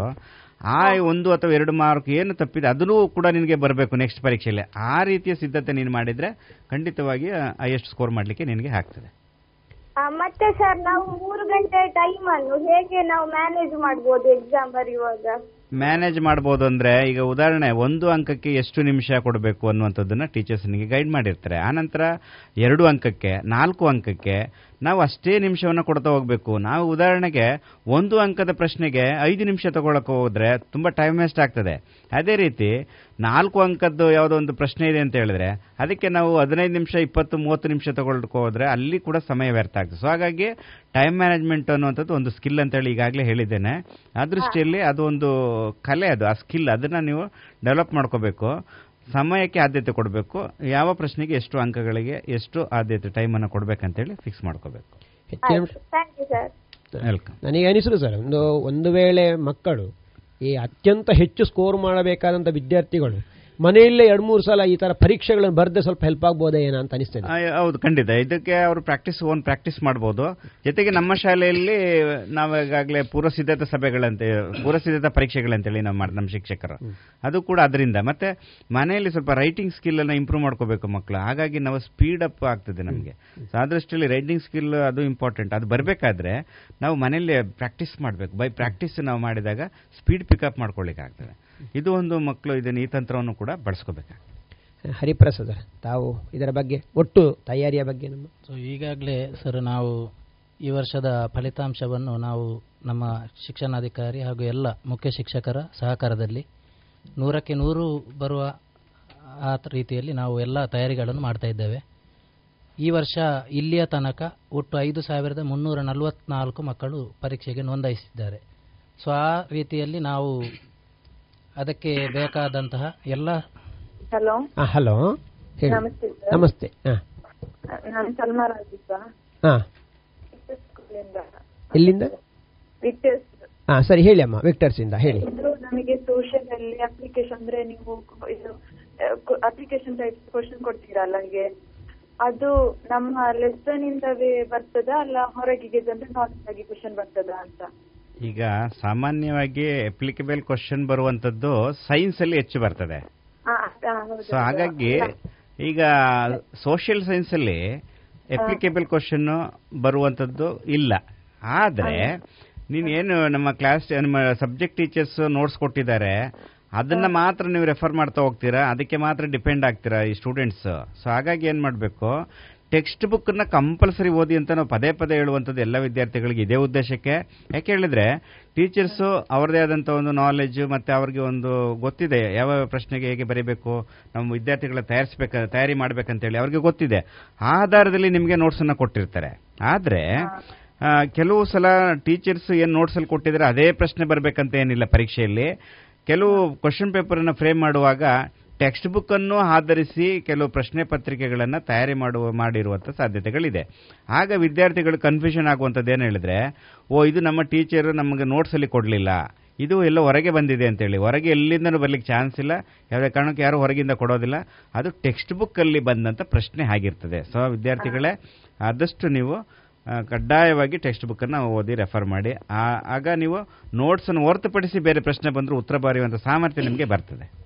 ಆ ಒಂದು ಅಥವಾ ಎರಡು ಮಾರ್ಕ್ ಏನು ತಪ್ಪಿದೆ ಅದನ್ನು ಕೂಡ ನಿನಗೆ ಬರಬೇಕು ನೆಕ್ಸ್ಟ್ ಪರೀಕ್ಷೆಯಲ್ಲಿ. ಆ ರೀತಿಯ ಸಿದ್ಧತೆ ನೀನು ಮಾಡಿದ್ರೆ ಖಂಡಿತವಾಗಿ ಹೈಯೆಸ್ಟ್ ಸ್ಕೋರ್ ಮಾಡ್ಲಿಕ್ಕೆ ನಿನಗೆ ಆಗ್ತದೆ. ಮತ್ತೆ ಸರ್ ನಾವು ಮೂರು ಗಂಟೆ ಟೈಮ್ ಅನ್ನು ಹೇಗೆ ನಾವು ಮ್ಯಾನೇಜ್ ಮಾಡ್ಬೋದು ಎಕ್ಸಾಮ್ ಬರೆಯುವಾಗ? ಮ್ಯಾನೇಜ್ ಮಾಡ್ಬೋದು ಅಂದ್ರೆ, ಈಗ ಉದಾಹರಣೆ, ಒಂದು ಅಂಕಕ್ಕೆ ಎಷ್ಟು ನಿಮಿಷ ಕೊಡಬೇಕು ಅನ್ನುವಂಥದ್ದನ್ನ ಟೀಚರ್ಸ್ ನಿಮಗೆ ಗೈಡ್ ಮಾಡಿರ್ತಾರೆ. ಆನಂತರ ಎರಡು ಅಂಕಕ್ಕೆ, ನಾಲ್ಕು ಅಂಕಕ್ಕೆ ನಾವು ಅಷ್ಟೇ ನಿಮಿಷವನ್ನು ಕೊಡ್ತಾ ಹೋಗಬೇಕು. ನಾವು ಉದಾಹರಣೆಗೆ ಒಂದು ಅಂಕದ ಪ್ರಶ್ನೆಗೆ ಐದು ನಿಮಿಷ ತಗೊಳಕ್ಕೆ ಹೋದ್ರೆ ತುಂಬ ಟೈಮ್ ವೇಸ್ಟ್ ಆಗ್ತದೆ. ಅದೇ ರೀತಿ ನಾಲ್ಕು ಅಂಕದ್ದು ಯಾವುದೋ ಒಂದು ಪ್ರಶ್ನೆ ಇದೆ ಅಂತ ಹೇಳಿದ್ರೆ ಅದಕ್ಕೆ ನಾವು ಹದಿನೈದು ನಿಮಿಷ, ಇಪ್ಪತ್ತು, ಮೂವತ್ತು ನಿಮಿಷ ತಗೊಳ್ಕೊ ಹೋದ್ರೆ ಅಲ್ಲಿ ಕೂಡ ಸಮಯ ವ್ಯರ್ಥ ಆಗ್ತದೆ. ಸೊ ಹಾಗಾಗಿ ಟೈಮ್ ಮ್ಯಾನೇಜ್ಮೆಂಟ್ ಅನ್ನುವಂಥದ್ದು ಒಂದು ಸ್ಕಿಲ್ ಅಂತೇಳಿ ಈಗಾಗಲೇ ಹೇಳಿದ್ದೇನೆ. ಆ ದೃಷ್ಟಿಯಲ್ಲಿ ಅದು ಒಂದು ಕಲೆ ಅದು, ಆ ಸ್ಕಿಲ್ ಅದನ್ನ ನೀವು ಡೆವಲಪ್ ಮಾಡ್ಕೋಬೇಕು. ಸಮಯಕ್ಕೆ ಆದ್ಯತೆ ಕೊಡಬೇಕು. ಯಾವ ಪ್ರಶ್ನೆಗೆ ಎಷ್ಟು ಅಂಕಗಳಿಗೆ ಎಷ್ಟು ಆದ್ಯತೆ ಟೈಮ್ ಅನ್ನು ಕೊಡ್ಬೇಕಂತೇಳಿ ಫಿಕ್ಸ್ ಮಾಡ್ಕೋಬೇಕು. ಥ್ಯಾಂಕ್ ಯು ಸರ್ ವೆಲ್ಕಮ್ ನನಗೆ ಅನಿಸಿದ್ರು ಸರ್ ಒಂದು ಒಂದು ವೇಳೆ ಮಕ್ಕಳು ಈ ಅತ್ಯಂತ ಹೆಚ್ಚು ಸ್ಕೋರ್ ಮಾಡಬೇಕಾದಂತ ವಿದ್ಯಾರ್ಥಿಗಳು ಮನೆಯಲ್ಲೇ ಎರಡು ಮೂರು ಸಲ ಈ ತರ ಪರೀಕ್ಷೆಗಳನ್ನು ಬರೆದ ಸ್ವಲ್ಪ ಹೆಲ್ಪ್ ಆಗ್ಬೋದೇ ಏನೋ ಅಂತ ಅನಿಸ್ತದೆ. ಹೌದು ಖಂಡಿತ. ಇದಕ್ಕೆ ಅವರು ಪ್ರಾಕ್ಟೀಸ್ ಓನ್ ಪ್ರಾಕ್ಟೀಸ್ ಮಾಡ್ಬೋದು. ಜೊತೆಗೆ ನಮ್ಮ ಶಾಲೆಯಲ್ಲಿ ನಾವು ಈಗಾಗಲೇ ಪೂರ್ವ ಸಿದ್ಧತಾ ಸಭೆಗಳಂತೆ ಪೂರ್ವ ಸಿದ್ಧತಾ ಪರೀಕ್ಷೆಗಳಂತೇಳಿ ನಾವು ಮಾಡಿ ನಮ್ಮ ಶಿಕ್ಷಕರು. ಅದು ಕೂಡ ಅದರಿಂದ. ಮತ್ತೆ ಮನೆಯಲ್ಲಿ ಸ್ವಲ್ಪ ರೈಟಿಂಗ್ ಸ್ಕಿಲ್ ಅನ್ನ ಇಂಪ್ರೂವ್ ಮಾಡ್ಕೋಬೇಕು ಮಕ್ಕಳು ಹಾಗಾಗಿ ನಾವು ಸ್ಪೀಡ್ ಅಪ್ ಆಗ್ತದೆ ನಮಗೆ. ಸೊ ರೈಟಿಂಗ್ ಸ್ಕಿಲ್ ಅದು ಇಂಪಾರ್ಟೆಂಟ್ ಅದು ಬರಬೇಕಾದ್ರೆ ನಾವು ಮನೆಯಲ್ಲಿ ಪ್ರಾಕ್ಟೀಸ್ ಮಾಡಬೇಕು. ಬೈ ಪ್ರಾಕ್ಟೀಸ್ ನಾವು ಮಾಡಿದಾಗ ಸ್ಪೀಡ್ ಪಿಕಪ್ ಮಾಡ್ಕೊಳ್ಳಿಕ್ಕೆ ಆಗ್ತದೆ ಇದು ಒಂದು ಮಕ್ಕಳು ಇದನ್ನು ಈ ತಂತ್ರವನ್ನು ಕೂಡ ಬಳಸ್ಕೋಬೇಕಾಗ್ತದೆ ಹರಿಪ್ರಸಾದ್ ಸರ್, ತಾವು ಇದರ ಬಗ್ಗೆ ಒಟ್ಟು ತಯಾರಿಯ ಬಗ್ಗೆ ನಮ್ಮ ಸೊ ಈಗಾಗಲೇ ಸರ್ ನಾವು ಈ ವರ್ಷದ ಫಲಿತಾಂಶವನ್ನು ನಾವು ನಮ್ಮ ಶಿಕ್ಷಣಾಧಿಕಾರಿ ಹಾಗೂ ಎಲ್ಲ ಮುಖ್ಯ ಶಿಕ್ಷಕರ ಸಹಕಾರದಲ್ಲಿ ನೂರಕ್ಕೆ ನೂರು ಬರುವ ಆ ರೀತಿಯಲ್ಲಿ ನಾವು ಎಲ್ಲ ತಯಾರಿಗಳನ್ನು ಮಾಡ್ತಾ ಇದ್ದೇವೆ. ಈ ವರ್ಷ ಇಲ್ಲಿಯ ತನಕ ಒಟ್ಟು ಐದು ಸಾವಿರದ ಮುನ್ನೂರ ನಲವತ್ನಾಲ್ಕು ಮಕ್ಕಳು ಪರೀಕ್ಷೆಗೆ ನೋಂದಾಯಿಸಿದ್ದಾರೆ. ಸೊ ಆ ರೀತಿಯಲ್ಲಿ ನಾವು ಅದಕ್ಕೆ ಬೇಕಾದಂತಹ ಎಲ್ಲ ಹಲೋ. ಹಾ ಹಲೋ. ನಮಸ್ತೆ ನಮಸ್ತೆ. ಹಾ ನಾನು ಸಲ್ಮಾ ಎಲ್ಲಿಂದ? ವಿಕ್ಟರ್ಸ್ ಹಾ ಸರಿ ಹೇಳಿ ಅಮ್ಮ ವಿಕ್ಟರ್ಸ್ ಇಂದ ಹೇಳಿ. ನಮಗೆ ಸೋಷಿಯಲ್ ಅಲ್ಲಿ ಅಪ್ಲಿಕೇಶನ್ ಅಂದ್ರೆ ನೀವು ಇದು ಅಪ್ಲಿಕೇಶನ್ ಟೈಪ್ ಕ್ವಶನ್ ಕೊಡ್ತೀರಲ್ಲ ನನಗೆ ಅದು ನಮ್ಮ ಲೆಸನ್ ಇಂದವೇ ಬರ್ತದ ಅಲ್ಲ ಹೊರಗಿಗೆ ಅಂದ್ರೆ ನಾರ್ಮಲ್ ಆಗಿ ಕ್ವಶನ್ ಬರ್ತದ ಅಂತ? ಈಗ ಸಾಮಾನ್ಯವಾಗಿ ಅಪ್ಲಿಕೇಬಲ್ ಕ್ವಶನ್ ಬರುವಂತದ್ದು ಸೈನ್ಸ್ ಅಲ್ಲಿ ಹೆಚ್ಚು ಬರ್ತದೆ. ಸೊ ಹಾಗಾಗಿ ಈಗ ಸೋಷಿಯಲ್ ಸೈನ್ಸ್ ಅಲ್ಲಿ ಅಪ್ಲಿಕೇಬಲ್ ಕ್ವಶನ್ ಬರುವಂತದ್ದು ಇಲ್ಲ. ಆದ್ರೆ ನೀನೇನು ನಮ್ಮ ಕ್ಲಾಸ್ ನಮ್ಮ ಸಬ್ಜೆಕ್ಟ್ ಟೀಚರ್ಸ್ ನೋಟ್ಸ್ ಕೊಟ್ಟಿದ್ದಾರೆ ಅದನ್ನ ಮಾತ್ರ ನೀವು ರೆಫರ್ ಮಾಡ್ತಾ ಹೋಗ್ತೀರಾ ಅದಕ್ಕೆ ಮಾತ್ರ ಡಿಪೆಂಡ್ ಆಗ್ತೀರಾ ಈ ಸ್ಟೂಡೆಂಟ್ಸ್ ಸೊ ಹಾಗಾಗಿ ಏನ್ ಮಾಡಬೇಕು ಟೆಕ್ಸ್ಟ್ ಬುಕ್ನ ಕಂಪಲ್ಸರಿ ಓದಿ ಅಂತ ನಾವು ಪದೇ ಪದೇ ಹೇಳುವಂಥದ್ದು ಎಲ್ಲ ವಿದ್ಯಾರ್ಥಿಗಳಿಗೆ ಇದೇ ಉದ್ದೇಶಕ್ಕೆ. ಯಾಕೆ ಹೇಳಿದ್ರೆ, ಟೀಚರ್ಸ್ ಅವ್ರದೇ ಆದಂತ ಒಂದು ನಾಲೆಜ್ ಮತ್ತೆ ಅವ್ರಿಗೆ ಒಂದು ಗೊತ್ತಿದೆ, ಯಾವ ಪ್ರಶ್ನೆಗೆ ಹೇಗೆ ಬರೀಬೇಕು, ನಮ್ಮ ವಿದ್ಯಾರ್ಥಿಗಳ ತಯಾರಿಸಬೇಕ, ತಯಾರಿ ಮಾಡ್ಬೇಕಂತೇಳಿ ಅವ್ರಿಗೆ ಗೊತ್ತಿದೆ. ಆಧಾರದಲ್ಲಿ ನಿಮಗೆ ನೋಟ್ಸ್ ಅನ್ನ ಕೊಟ್ಟಿರ್ತಾರೆ. ಆದ್ರೆ ಕೆಲವು ಸಲ ಟೀಚರ್ಸ್ ಏನ್ ನೋಟ್ಸ್ ಅಲ್ಲಿ ಕೊಟ್ಟಿದ್ರೆ ಅದೇ ಪ್ರಶ್ನೆ ಬರಬೇಕಂತ ಏನಿಲ್ಲ ಪರೀಕ್ಷೆಯಲ್ಲಿ. ಕೆಲವು ಕ್ವಶನ್ ಪೇಪರ್ ಅನ್ನ ಫ್ರೇಮ್ ಮಾಡುವಾಗ ಟೆಕ್ಸ್ಟ್ ಬುಕ್ ಅನ್ನು ಆಧರಿಸಿ ಕೆಲವು ಪ್ರಶ್ನೆ ಪತ್ರಿಕೆಗಳನ್ನು ತಯಾರಿ ಮಾಡುವ ಮಾಡಿರುವಂಥ ಸಾಧ್ಯತೆಗಳಿದೆ. ಆಗ ವಿದ್ಯಾರ್ಥಿಗಳು ಕನ್ಫ್ಯೂಷನ್ ಆಗುವಂಥದ್ದು ಏನು ಹೇಳಿದ್ರೆ, ಓ, ಇದು ನಮ್ಮ ಟೀಚರ್ ನಮಗೆ ನೋಟ್ಸ್ ಅಲ್ಲಿ ಕೊಡ್ಲಿಲ್ಲ. ಇದು ಎಲ್ಲ ಹೊರಗೆ ಬಂದಿದೆ ಅಂತೇಳಿ. ಹೊರಗೆ ಎಲ್ಲಿಂದನೂ ಬರ್ಲಿಕ್ಕೆ ಚಾನ್ಸ್ ಇಲ್ಲ. ಯಾವುದೇ ಕಾರಣಕ್ಕೆ ಯಾರು ಹೊರಗಿಂದ ಕೊಡೋದಿಲ್ಲ. ಅದು ಟೆಕ್ಸ್ಟ್ ಬುಕ್ ಅಲ್ಲಿ ಬಂದಂತ ಪ್ರಶ್ನೆ ಆಗಿರ್ತದೆ. ಸೊ ವಿದ್ಯಾರ್ಥಿಗಳೇ, ಆದಷ್ಟು ನೀವು ಕಡ್ಡಾಯವಾಗಿ ಟೆಕ್ಸ್ಟ್ ಬುಕ್ ಅನ್ನ ಓದಿ ರೆಫರ್ ಮಾಡಿ. ಆಗ ನೀವು ನೋಟ್ಸ್ ಅನ್ನು ಹೊರತುಪಡಿಸಿ ಬೇರೆ ಪ್ರಶ್ನೆ ಬಂದರೂ ಉತ್ತರ ಬರೆಯುವಂತ ಸಾಮರ್ಥ್ಯ ನಿಮಗೆ ಬರ್ತದೆ.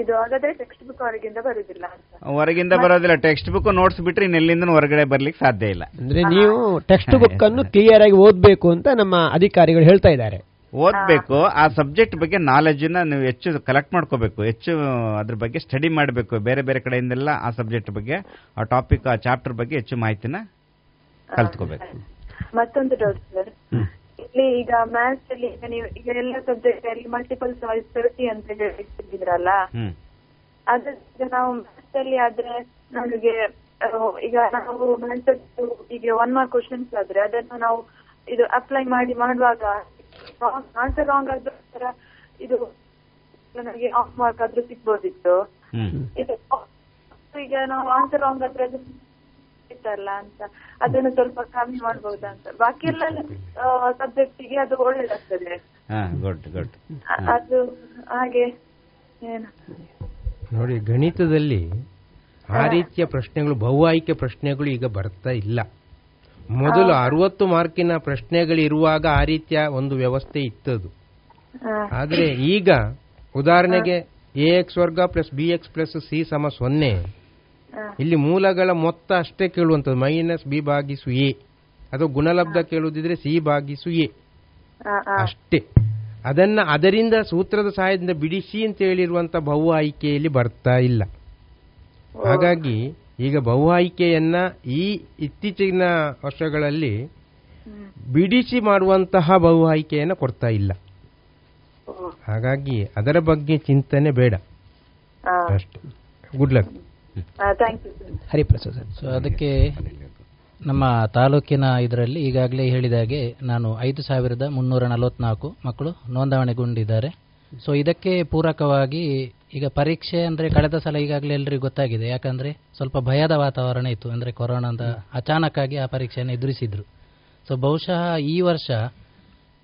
ಇದು ಹಾಗಾದ್ರೆ ಟೆಕ್ಸ್ಟ್ ಬುಕ್ ಹೊರಗಿಂದ ಬರುದಿಲ್ಲ ಅಂತ. ಹೊರಗಿಂದ ಬರೋದಿಲ್ಲ. ಟೆಕ್ಸ್ಟ್ ಬುಕ್ ನೋಟ್ಸ್ ಬಿಟ್ರೆ ಇನ್ನೆಲ್ಲಿಂದ ಹೊರಗಡೆ ಬರ್ಲಿಕ್ಕೆ ಸಾಧ್ಯ ಇಲ್ಲ. ಅಂದ್ರೆ ನೀವು ಟೆಕ್ಸ್ಟ್ ಬುಕ್ ಅನ್ನು ಕ್ಲಿಯರ್ ಆಗಿ ಓದಬೇಕು ಅಂತ ನಮ್ಮ ಅಧಿಕಾರಿಗಳು ಹೇಳ್ತಾ ಇದ್ದಾರೆ. ಓದ್ಬೇಕು. ಆ ಸಬ್ಜೆಕ್ಟ್ ಬಗ್ಗೆ ನಾಲೆಜ್ ನೀವು ಹೆಚ್ಚು ಕಲೆಕ್ಟ್ ಮಾಡ್ಕೋಬೇಕು. ಹೆಚ್ಚು ಅದ್ರ ಬಗ್ಗೆ ಸ್ಟಡಿ ಮಾಡಬೇಕು. ಬೇರೆ ಬೇರೆ ಕಡೆಯಿಂದೆಲ್ಲ ಆ ಸಬ್ಜೆಕ್ಟ್ ಬಗ್ಗೆ ಆ ಟಾಪಿಕ್ ಆ ಚಾಪ್ಟರ್ ಬಗ್ಗೆ ಹೆಚ್ಚು ಮಾಹಿತಿನ ಕಲ್ತ್ಕೋಬೇಕು. ಮತ್ತೊಂದು ಡೌಟ್ ಸರ್ ಇಲ್ಲಿ ಈಗ ಮ್ಯಾಥ್ಸ್ ಅಲ್ಲಿ ಈಗ ನೀವು ಈಗ ಎಲ್ಲ ಸಬ್ಜೆಕ್ಟ್ ಅಲ್ಲಿ ಮಲ್ಟಿಪಲ್ ಚಾಯ್ಸ್ ತರ್ಟಿ ಅಂತ ಹೇಳಿದ್ರಲ್ಲ ಹ್ಮ್. ಅದು ಈಗ ನಾವು ಮ್ಯಾಥ್ಸ್ ಅಲ್ಲಿ ಆದ್ರೆ ನಮಗೆ ಈಗ ನಾವು ಮ್ಯಾಥ್ಸ್ ಈಗ ಒನ್ ಮಾರ್ಕ್ ಕ್ವಶನ್ಸ್ ಆದ್ರೆ ಅದನ್ನು ನಾವು ಇದು ಅಪ್ಲೈ ಮಾಡಿ ಮಾಡುವಾಗ ಆನ್ಸರ್ ರಾಂಗ್ ಆದ್ರೆ ಇದು ನಮಗೆ ಆಫ್ ಮಾರ್ಕ್ ಆದ್ರೂ ಸಿಗ್ಬೋದಿತ್ತು. ಈಗ ನಾವು ಆನ್ಸರ್ ರಾಂಗ್ ಆದ್ರೆ ಇತ್ತಲ್ಲ ಅಂತ. ಅದನ್ನು ಸ್ವಲ್ಪ ಕಮ್ಮಿ ಮಾಡ್ಬೋದಾ ಅಂತ. ಬಾಕಿ ಎಲ್ಲ ಸಬ್ಜೆಕ್ಟ್ಗೆ ಅದು ಒಳ್ಳೇದಾಗ್ತದೆ. ಅದು ಹಾಗೆ ಏನು? ನೋಡಿ ಗಣಿತದಲ್ಲಿ ಆ ರೀತಿಯ ಪ್ರಶ್ನೆಗಳು ಬಹು ಆಯ್ಕೆ ಪ್ರಶ್ನೆಗಳು ಈಗ ಬರ್ತಾ ಇಲ್ಲ. ಮೊದಲು ಅರವತ್ತು ಮಾರ್ಕಿನ ಪ್ರಶ್ನೆಗಳು ಇರುವಾಗ ಆ ರೀತಿಯ ಒಂದು ವ್ಯವಸ್ಥೆ ಇತ್ತದು. ಆದ್ರೆ ಈಗ ಉದಾಹರಣೆಗೆ ಎ ಎಕ್ಸ್ ವರ್ಗ plus B X plus C ಸಮ ಸೊನ್ನೆ ಇಲ್ಲಿ ಮೂಲಗಳ ಮೊತ್ತ ಅಷ್ಟೇ ಕೇಳುವಂಥದ್ದು. ಮೈನಸ್ ಬಿ ಭಾಗಿಸು ಎ. ಅಥವಾ ಗುಣಲಬ್ಧ ಕೇಳುವುದಿದ್ರೆ ಸಿ ಭಾಗಿಸು ಎ. ಅಷ್ಟೇ. ಅದನ್ನ ಅದರಿಂದ ಸೂತ್ರದ ಸಹಾಯದಿಂದ ಬಿಡಿಸಿ ಅಂತ ಹೇಳಿರುವಂತ ಬಹು ಆಯ್ಕೆಯಲ್ಲಿ ಬರ್ತಾ ಇಲ್ಲ. ಹಾಗಾಗಿ ಈಗ ಬಹು ಆಯ್ಕೆಯನ್ನ ಈ ಇತ್ತೀಚಿನ ವರ್ಷಗಳಲ್ಲಿ ಬಿಡಿಸಿ ಮಾಡುವಂತಹ ಬಹು ಆಯ್ಕೆಯನ್ನ ಕೊಡ್ತಾ ಇಲ್ಲ. ಹಾಗಾಗಿ ಅದರ ಬಗ್ಗೆ ಚಿಂತನೆ ಬೇಡ. ಅಷ್ಟೇ. Good luck Hariprasad sir. So ಅದಕ್ಕೆ ನಮ್ಮ ತಾಲೂಕಿನ ಇದರಲ್ಲಿ ಈಗಾಗಲೇ ಹೇಳಿದ ಹಾಗೆ ನಾನು ಐದು ಸಾವಿರದ ಮುನ್ನೂರ ನಲವತ್ನಾಲ್ಕು ಮಕ್ಕಳು ನೋಂದಾವಣೆಗೊಂಡಿದ್ದಾರೆ. ಸೊ ಇದಕ್ಕೆ ಪೂರಕವಾಗಿ ಈಗ ಪರೀಕ್ಷೆ ಅಂದರೆ ಕಳೆದ ಸಲ ಈಗಾಗಲೇ ಎಲ್ಲರಿಗೂ ಗೊತ್ತಾಗಿದೆ. ಯಾಕಂದರೆ ಸ್ವಲ್ಪ ಭಯದ ವಾತಾವರಣ ಇತ್ತು. ಅಂದರೆ ಕೊರೋನಾದ ಆಗಿ ಆ ಪರೀಕ್ಷೆಯನ್ನು ಎದುರಿಸಿದ್ರು. ಸೊ ಬಹುಶಃ ಈ ವರ್ಷ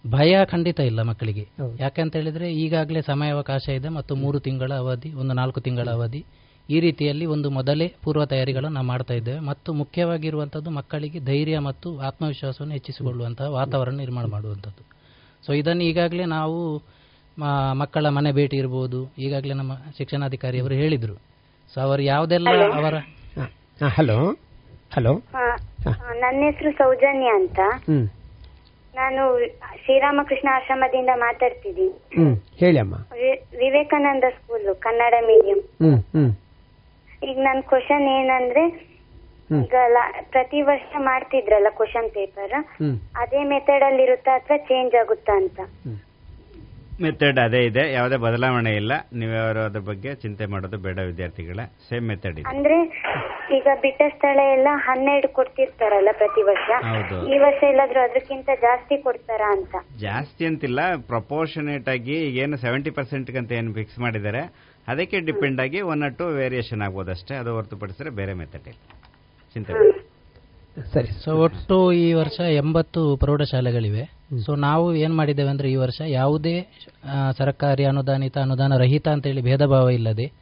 ಭಯ ಖಂಡಿತ ಇಲ್ಲ ಮಕ್ಕಳಿಗೆ. ಯಾಕಂತ ಹೇಳಿದ್ರೆ ಈಗಾಗಲೇ ಸಮಯಾವಕಾಶ ಇದೆ ಮತ್ತು ಮೂರು ತಿಂಗಳ ಅವಧಿ ಒಂದು ನಾಲ್ಕು ತಿಂಗಳ ಅವಧಿ. ಈ ರೀತಿಯಲ್ಲಿ ಒಂದು ಮೊದಲೇ ಪೂರ್ವ ತಯಾರಿಗಳನ್ನು ನಾವು ಮಾಡ್ತಾ ಇದ್ದೇವೆ. ಮತ್ತು ಮುಖ್ಯವಾಗಿರುವಂಥದ್ದು ಮಕ್ಕಳಿಗೆ ಧೈರ್ಯ ಮತ್ತು ಆತ್ಮವಿಶ್ವಾಸವನ್ನು ಹೆಚ್ಚಿಸಿಕೊಳ್ಳುವಂತಹ ವಾತಾವರಣ ನಿರ್ಮಾಣ ಮಾಡುವಂಥದ್ದು. ಸೊ ಇದನ್ನು ಈಗಾಗಲೇ ನಾವು ಮಕ್ಕಳ ಮನೆ ಭೇಟಿ ಇರಬಹುದು ಈಗಾಗಲೇ ನಮ್ಮ ಶಿಕ್ಷಣಾಧಿಕಾರಿಯವರು ಹೇಳಿದರು. ಸೊ ಅವರು ಯಾವುದೆಲ್ಲ ಅವರ ಹಲೋ. ಹಲೋ. ಹಾ, ನನ್ನ ಹೆಸರು ಸೌಜನ್ಯ ಅಂತ. ಹ್ಮ್. ನಾನು ಶ್ರೀರಾಮಕೃಷ್ಣ ಆಶ್ರಮದಿಂದ ಮಾತಾಡ್ತಿದ್ದೀನಿ. ಹ್ಮ್. ಹೇಳಿ ಅಮ್ಮ. ವಿವೇಕಾನಂದ ಸ್ಕೂಲ್ ಕನ್ನಡ ಮೀಡಿಯಂ ಹ್ಮ್ ಹ್ಮ್. ಈಗ ನನ್ ಕ್ವಶನ್ ಏನಂದ್ರೆ. ಈಗ ಲ- ಪ್ರತಿ ವರ್ಷ ಮಾಡ್ತಿದ್ರಲ್ಲ ಕ್ವಶನ್ ಪೇಪರ್ ಅದೇ ಮೆಥಡ್ ಅಲ್ಲಿ ಇರುತ್ತಾ ಅಥವಾ ಚೇಂಜ್ ಆಗುತ್ತಾ ಅಂತ? ಮೆಥಡ್ ಅದೇ ಇದೆ ಯಾವುದೇ ಬದಲಾವಣೆ ಇಲ್ಲ. ನೀವ್ಯಾರು ಅದ್ರ ಬಗ್ಗೆ ಚಿಂತೆ ಮಾಡೋದು ಬೇಡ ವಿದ್ಯಾರ್ಥಿಗಳ ಸೇಮ್ ಮೆಥಡ್ ಇದೆ. ಅಂದ್ರೆ ಈಗ ಬಿಟ್ಟ ಸ್ಥಳ ಎಲ್ಲ ಹನ್ನೆರಡು ಕೊಡ್ತಿರ್ತಾರಲ್ಲ ಪ್ರತಿ ವರ್ಷ. ಈ ವರ್ಷ ಎಲ್ಲಾದ್ರೂ ಅದಕ್ಕಿಂತ ಜಾಸ್ತಿ ಕೊಡ್ತಾರಾ ಅಂತ? ಜಾಸ್ತಿ ಅಂತಿಲ್ಲ ಪ್ರಪೋರ್ಷನೇಟ್ ಆಗಿ ಈಗ ಏನು ಸೆವೆಂಟಿ ಪರ್ಸೆಂಟ್ ಅಂತ ಏನು ಫಿಕ್ಸ್ ಮಾಡಿದ್ದಾರೆ. ಅದಕ್ಕೆ ಡಿಪೆಂಡ್ ಆಗಿ ಒನ್ ಆರ್ ಟು ವೇರಿಯೇಷನ್ ಆಗ್ಬೋದು ಅಷ್ಟೇ ಅದು ಹೊರತುಪಡಿಸಿದ್ರೆ ಬೇರೆ ಮೆಥಡ್ ಇಲ್ಲ. ಚಿಂತೆ ಸರಿ. ಸೊ ಒಟ್ಟು ಈ ವರ್ಷ ಎಂಬತ್ತು ಪ್ರೌಢಶಾಲೆಗಳಿವೆ. ಸೊ ನಾವು ಏನ್ ಮಾಡಿದ್ದೇವೆ ಅಂದ್ರೆ ಈ ವರ್ಷ ಯಾವುದೇ ಸರ್ಕಾರಿ ಅನುದಾನಿತ ಅನುದಾನ ರಹಿತ ಅಂತೇಳಿ ಭೇದ ಭಾವ ಇಲ್ಲದೆ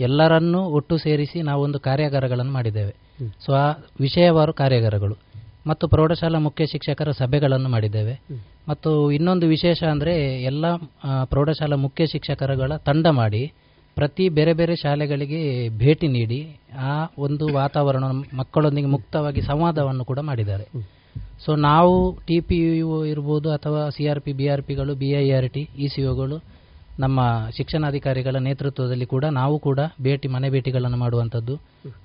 ಎಲ್ಲರನ್ನೂ ಒಟ್ಟು ಸೇರಿಸಿ ನಾವೊಂದು ಕಾರ್ಯಾಗಾರಗಳನ್ನು ಮಾಡಿದ್ದೇವೆ. ಸೊ ಆ ವಿಷಯವಾರು ಕಾರ್ಯಾಗಾರಗಳು. ಮತ್ತು ಪ್ರೌಢಶಾಲಾ ಮುಖ್ಯ ಶಿಕ್ಷಕರ ಸಭೆಗಳನ್ನು ಮಾಡಿದ್ದೇವೆ. ಮತ್ತು ಇನ್ನೊಂದು ವಿಶೇಷ ಅಂದ್ರೆ ಎಲ್ಲ ಪ್ರೌಢಶಾಲಾ ಮುಖ್ಯ ಶಿಕ್ಷಕರುಗಳ ತಂಡ ಮಾಡಿ ಪ್ರತಿ ಬೇರೆ ಬೇರೆ ಶಾಲೆಗಳಿಗೆ ಭೇಟಿ ನೀಡಿ ಆ ಒಂದು ವಾತಾವರಣ ಮಕ್ಕಳೊಂದಿಗೆ ಮುಕ್ತವಾಗಿ ಸಂವಾದವನ್ನು ಕೂಡ ಮಾಡಿದ್ದಾರೆ. ಸೊ ನಾವು ಟಿ ಪಿ ಯು ಇರ್ಬೋದು ಅಥವಾ C R P B R ಪಿಗಳು B I R T E C ಒಗಳು ನಮ್ಮ ಶಿಕ್ಷಣಾಧಿಕಾರಿಗಳ ನೇತೃತ್ವದಲ್ಲಿ ಕೂಡ ನಾವು ಕೂಡ ಭೇಟಿ, ಮನೆ ಭೇಟಿಗಳನ್ನು ಮಾಡುವಂಥದ್ದು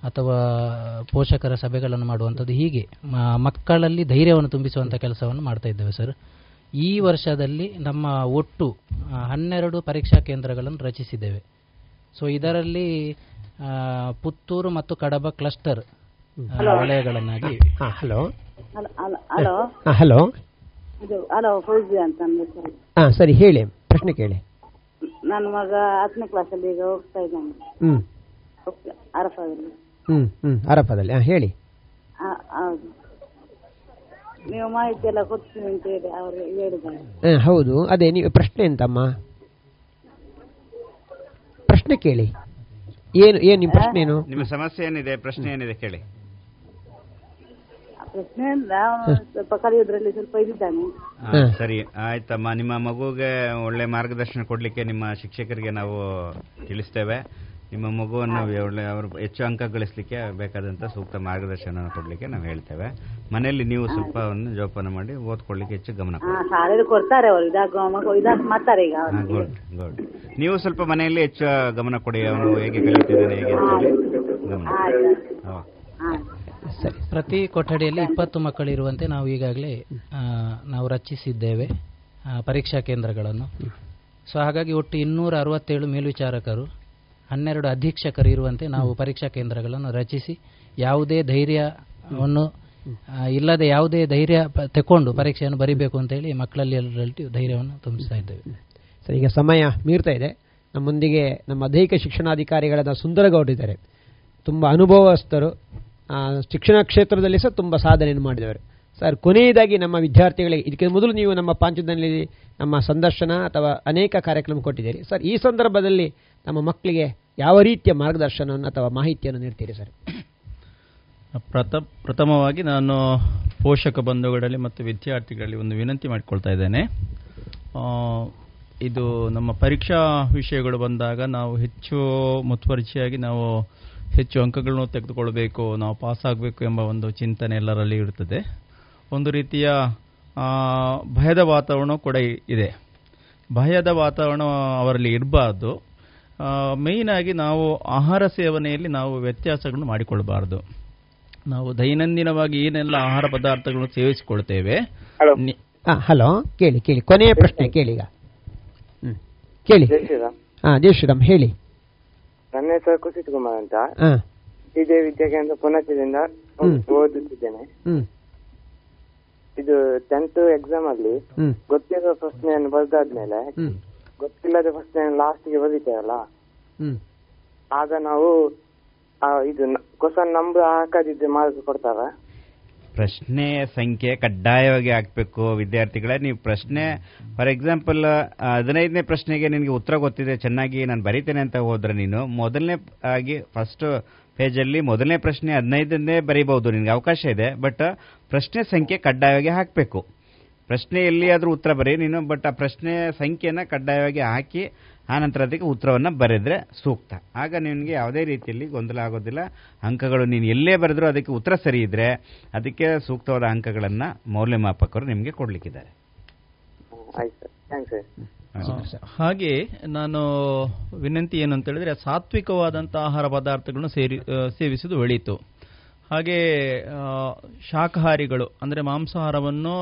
ಅಥವಾ ಪೋಷಕರ ಸಭೆಗಳನ್ನು ಮಾಡುವಂಥದ್ದು ಹೀಗೆ ಮಕ್ಕಳಲ್ಲಿ ಧೈರ್ಯವನ್ನು ತುಂಬಿಸುವಂಥ ಕೆಲಸವನ್ನು ಮಾಡ್ತಾ ಇದ್ದೇವೆ ಸರ್. ಈ ವರ್ಷದಲ್ಲಿ ನಮ್ಮ ಒಟ್ಟು ಹನ್ನೆರಡು ಪರೀಕ್ಷಾ ಕೇಂದ್ರಗಳನ್ನು ರಚಿಸಿದ್ದೇವೆ. ಸೊ ಇದರಲ್ಲಿ ಆ, ಪುತ್ತೂರು ಮತ್ತು ಕಡಬ ಕ್ಲಸ್ಟರ್ ವಲಯಗಳನ್ನಾಗಿ. ಹಲೋ. ಹಲೋ ಹಾ ಹಲೋ. ಇದು ಹಲೋ ಫೌಜಿ ಅಂತ ಹಾ ಸರಿ ಹೇಳಿ. ಪ್ರಶ್ನೆ ಕೇಳಿ. ನನ್ನ ಮಗ ಹತ್ತನೇ ಕ್ಲಾಸಲ್ಲಿ ಈಗ ಹೋಗ್ತಾ ಇದ್ದಾನೆ. ಹ್ಮ್. ಅರಫದಲ್ಲಿ. ಹ್ಮ್ ಹ್ಮ್ ಅರಫಾದಲ್ಲಿ. ಹಾ ಹೇಳಿ. ಆ, ಹೌದು. ನೀವು ಮಾಹಿತಿ ಎಲ್ಲ ಕೊಡ್ತೀನಿ ಅಂತ ಹೇಳಿ ಅವರು ಹೇಳಿದ್ದಾರೆ. ಹ, ಹೌದು. ಅದೇ ನೀವು ಪ್ರಶ್ನೆ ಎಂತಮ್ಮ? ಪ್ರಶ್ನೆ ಕೇಳಿ. ಏನು ಏನು ನಿಮ್ಮ ಪ್ರಶ್ನೆ ಏನು? ನಿಮ್ಮ ಸಮಸ್ಯೆ ಏನಿದೆ ಪ್ರಶ್ನೆ ಏನಿದೆ ಕೇಳಿ. ಪ್ರಶ್ನೆ ಅಂದ್ರೆ ಅವನು ಸ್ವಲ್ಪ ಕಲಿಯೋದ್ರಲ್ಲಿ ಸ್ವಲ್ಪ ಇದ್ದಾನೆ ಹಾ, ಸರಿ. ಆಯ್ತಮ್ಮ ನಿಮ್ಮ ಮಗುಗೆ ಒಳ್ಳೆ ಮಾರ್ಗದರ್ಶನ ಕೊಡ್ಲಿಕ್ಕೆ ನಿಮ್ಮ ಶಿಕ್ಷಕರಿಗೆ ನಾವು ತಿಳಿಸ್ತೇವೆ. ನಿಮ್ಮ ಮಗುವನ್ನು ಒಳ್ಳೆ ಅವರು ಹೆಚ್ಚು ಅಂಕ ಗಳಿಸಲಿಕ್ಕೆ ಬೇಕಾದಂತ ಸೂಕ್ತ ಮಾರ್ಗದರ್ಶನ ಕೊಡ್ಲಿಕ್ಕೆ ನಾವು ಹೇಳ್ತೇವೆ. ಮನೆಯಲ್ಲಿ ನೀವು ಸ್ವಲ್ಪ ಒಂದು ಜೋಪಾನ ಮಾಡಿ ಓದ್ಕೊಳ್ಳಿಕ್ಕೆ ಹೆಚ್ಚು ಗಮನ ಕೊಡ್ತಾರೆ. ಗುಡ್ ಗುಡ್ ನೀವು ಸ್ವಲ್ಪ ಮನೆಯಲ್ಲಿ ಹೆಚ್ಚು ಗಮನ ಕೊಡಿ. ಅವನು ಹೇಗೆ ಕಲಿತಿದ್ದಾನೆ ಹೇಗೆ ಅಂತ ಹೇಳಿ ಗಮನ ಹಾ. ಪ್ರತಿ ಕೊಠಡಿಯಲ್ಲಿ ಇಪ್ಪತ್ತು ಮಕ್ಕಳಿರುವಂತೆ ನಾವು ಈಗಾಗಲೇ ಆ, ನಾವು ರಚಿಸಿದ್ದೇವೆ ಆ, ಪರೀಕ್ಷಾ ಕೇಂದ್ರಗಳನ್ನು. ಸೊ ಹಾಗಾಗಿ ಒಟ್ಟು ಇನ್ನೂರ ಅರವತ್ತೇಳು ಮೇಲ್ವಿಚಾರಕರು ಹನ್ನೆರಡು ಅಧೀಕ್ಷಕರು ಇರುವಂತೆ ನಾವು ಪರೀಕ್ಷಾ ಕೇಂದ್ರಗಳನ್ನು ರಚಿಸಿ ಯಾವುದೇ ಧೈರ್ಯವನ್ನು ಇಲ್ಲದೆ ಯಾವುದೇ ಧೈರ್ಯ ತಕೊಂಡು ಪರೀಕ್ಷೆಯನ್ನು ಬರೀಬೇಕು ಅಂತ ಹೇಳಿ ಮಕ್ಕಳಲ್ಲಿ ಎಲ್ಲರಲ್ಲಿ ಧೈರ್ಯವನ್ನು ತುಂಬಿಸ್ತಾ ಇದ್ದೇವೆ. ಸರಿ ಈಗ ಸಮಯ ಮೀರ್ತಾ ಇದೆ. ನಮ್ಮೊಂದಿಗೆ ನಮ್ಮ ದೈಹಿಕ ಶಿಕ್ಷಣಾಧಿಕಾರಿಗಳಾದ ಸುಂದರಗೌಡಿದ್ದಾರೆ ತುಂಬ ಅನುಭವಸ್ಥರು ಶಿಕ್ಷಣ ಕ್ಷೇತ್ರದಲ್ಲಿ ಸಹ ತುಂಬ ಸಾಧನೆಯನ್ನು ಮಾಡಿದವರು. ಸರ್ ಕೊನೆಯದಾಗಿ ನಮ್ಮ ವಿದ್ಯಾರ್ಥಿಗಳಿಗೆ ಇದಕ್ಕೆ ಮೊದಲು ನೀವು ನಮ್ಮ ಪಾಂಚದಲ್ಲಿ ನಮ್ಮ ಸಂದರ್ಶನ ಅಥವಾ ಅನೇಕ ಕಾರ್ಯಕ್ರಮ ಕೊಟ್ಟಿದ್ದೀರಿ. ಸರ್ ಈ ಸಂದರ್ಭದಲ್ಲಿ ನಮ್ಮ ಮಕ್ಕಳಿಗೆ ಯಾವ ರೀತಿಯ ಮಾರ್ಗದರ್ಶನವನ್ನು ಅಥವಾ ಮಾಹಿತಿಯನ್ನು ನೀಡ್ತೀರಿ ಸರ್? ಪ್ರಥ ಪ್ರಥಮವಾಗಿ ನಾನು ಪೋಷಕ ಬಂಧುಗಳಲ್ಲಿ ಮತ್ತು ವಿದ್ಯಾರ್ಥಿಗಳಲ್ಲಿ ಒಂದು ವಿನಂತಿ ಮಾಡಿಕೊಳ್ತಾ ಇದ್ದೇನೆ. ಇದು ನಮ್ಮ ಪರೀಕ್ಷಾ ವಿಷಯಗಳು ಬಂದಾಗ ನಾವು ಹೆಚ್ಚು ಮುತುವರ್ಜಿಯಾಗಿ ನಾವು ಹೆಚ್ಚು ಅಂಕಗಳನ್ನು ತೆಗೆದುಕೊಳ್ಬೇಕು, ನಾವು ಪಾಸ್ ಆಗಬೇಕು ಎಂಬ ಒಂದು ಚಿಂತನೆ ಎಲ್ಲರಲ್ಲಿ ಇರುತ್ತದೆ. ಒಂದು ರೀತಿಯ ಭಯದ ವಾತಾವರಣ ಕೂಡ ಇದೆ. ಭಯದ ವಾತಾವರಣ ಅವರಲ್ಲಿ ಇರಬಾರ್ದು. ಮೇಯ್ನ್ ಆಗಿ ನಾವು ಆಹಾರ ಸೇವನೆಯಲ್ಲಿ ನಾವು ವ್ಯತ್ಯಾಸಗಳನ್ನು ಮಾಡಿಕೊಳ್ಳಬಾರದು. ನಾವು ದೈನಂದಿನವಾಗಿ ಏನೆಲ್ಲ ಆಹಾರ ಪದಾರ್ಥಗಳನ್ನು ಸೇವಿಸಿಕೊಳ್ತೇವೆ? ಹಲೋ. ಕೇಳಿ ಕೇಳಿ. ಕೊನೆಯ ಪ್ರಶ್ನೆ ಕೇಳಿ ಈಗ. ಹ್ಮ್. ಕೇಳಿ. ಜಯಶ್ರೀರಾಮ್ ಹಾ ಜೈ ಶ್ರೀರಾಮ್ ಹೇಳಿ. ನನ್ನ ಹೆಸರು ಕುಸಿತ್ ಕುಮಾರ್ ಅಂತ. ಇದೇ ವಿದ್ಯಾ ವಿದ್ಯಾಕೇಂದ್ರ ಹ್ಮ್. ಓದುತ್ತಿದ್ದೇನೆ. ಇದು ಟೆಂತ್ ಎಕ್ಸಾಮ್ ಅಲ್ಲಿ ಹ್ಮ್. ಗೊತ್ತಿರೋ ಪ್ರಶ್ನೆಯನ್ನು ಬರ್ದಾದ್ಮೇಲೆ ಹ್ಮ್. ಗೊತ್ತಿಲ್ಲದ ಪ್ರಶ್ನೆಯನ್ನು ಲಾಸ್ಟ್ಗೆ ಬರೀತೇವಲ್ಲ ಹ್ಮ್. ಆಗ ನಾವು ಇದು ಕ್ವಶನ್ ನಂಬರ್ ಹಾಕದಿದ್ರೆ ಮಾರ್ಕ್ ಕೊಡ್ತಾರ? ಪ್ರಶ್ನೆ ಸಂಖ್ಯೆ ಕಡ್ಡಾಯವಾಗಿ ಹಾಕ್ಬೇಕು ವಿದ್ಯಾರ್ಥಿಗಳೇ. ನೀವು ಪ್ರಶ್ನೆ ಫಾರ್ ಎಕ್ಸಾಂಪಲ್ ಹದಿನೈದನೇ ಪ್ರಶ್ನೆಗೆ ನಿನಗೆ ಉತ್ತರ ಗೊತ್ತಿದೆ ಚೆನ್ನಾಗಿ ನಾನು ಬರೀತೇನೆ ಅಂತ ಹೋದ್ರೆ ನೀನು ಮೊದಲನೇ ಆಗಿ ಫಸ್ಟ್ ಪೇಜಲ್ಲಿ ಮೊದಲನೇ ಪ್ರಶ್ನೆ ಹದಿನೈದನ್ನೇ ಬರೀಬಹುದು ನಿನಗೆ ಅವಕಾಶ ಇದೆ ಬಟ್ ಪ್ರಶ್ನೆ ಸಂಖ್ಯೆ ಕಡ್ಡಾಯವಾಗಿ ಹಾಕಬೇಕು. ಪ್ರಶ್ನೆ ಎಲ್ಲಿಯಾದರೂ ಉತ್ತರ ಬರೀ ನೀನು ಬಟ್ ಆ ಪ್ರಶ್ನೆ ಸಂಖ್ಯೆಯನ್ನು ಕಡ್ಡಾಯವಾಗಿ ಹಾಕಿ ಆನಂತರ ನಂತರ ಅದಕ್ಕೆ ಉತ್ತರವನ್ನು ಬರೆದ್ರೆ ಸೂಕ್ತ. ಆಗ ನಿಮಗೆ ಯಾವುದೇ ರೀತಿಯಲ್ಲಿ ಗೊಂದಲ ಆಗೋದಿಲ್ಲ. ಅಂಕಗಳು ನೀನು ಎಲ್ಲೇ ಬರೆದ್ರೂ ಅದಕ್ಕೆ ಉತ್ತರ ಸರಿ ಇದ್ರೆ ಅದಕ್ಕೆ ಸೂಕ್ತವಾದ ಅಂಕಗಳನ್ನು ಮೌಲ್ಯಮಾಪಕರು ನಿಮಗೆ ಕೊಡಲಿಕ್ಕಿದ್ದಾರೆ. ಹಾಗೆ ನಾನು ವಿನಂತಿ ಏನು ಅಂತ ಹೇಳಿದ್ರೆ ಸಾತ್ವಿಕವಾದಂಥ ಆಹಾರ ಪದಾರ್ಥಗಳನ್ನು ಸೇರಿ ಸೇವಿಸುವುದು ಒಳಿತು. ಹಾಗೆ ಶಾಖಾಹಾರಿಗಳು, ಅಂದರೆ ಮಾಂಸಾಹಾರವನ್ನು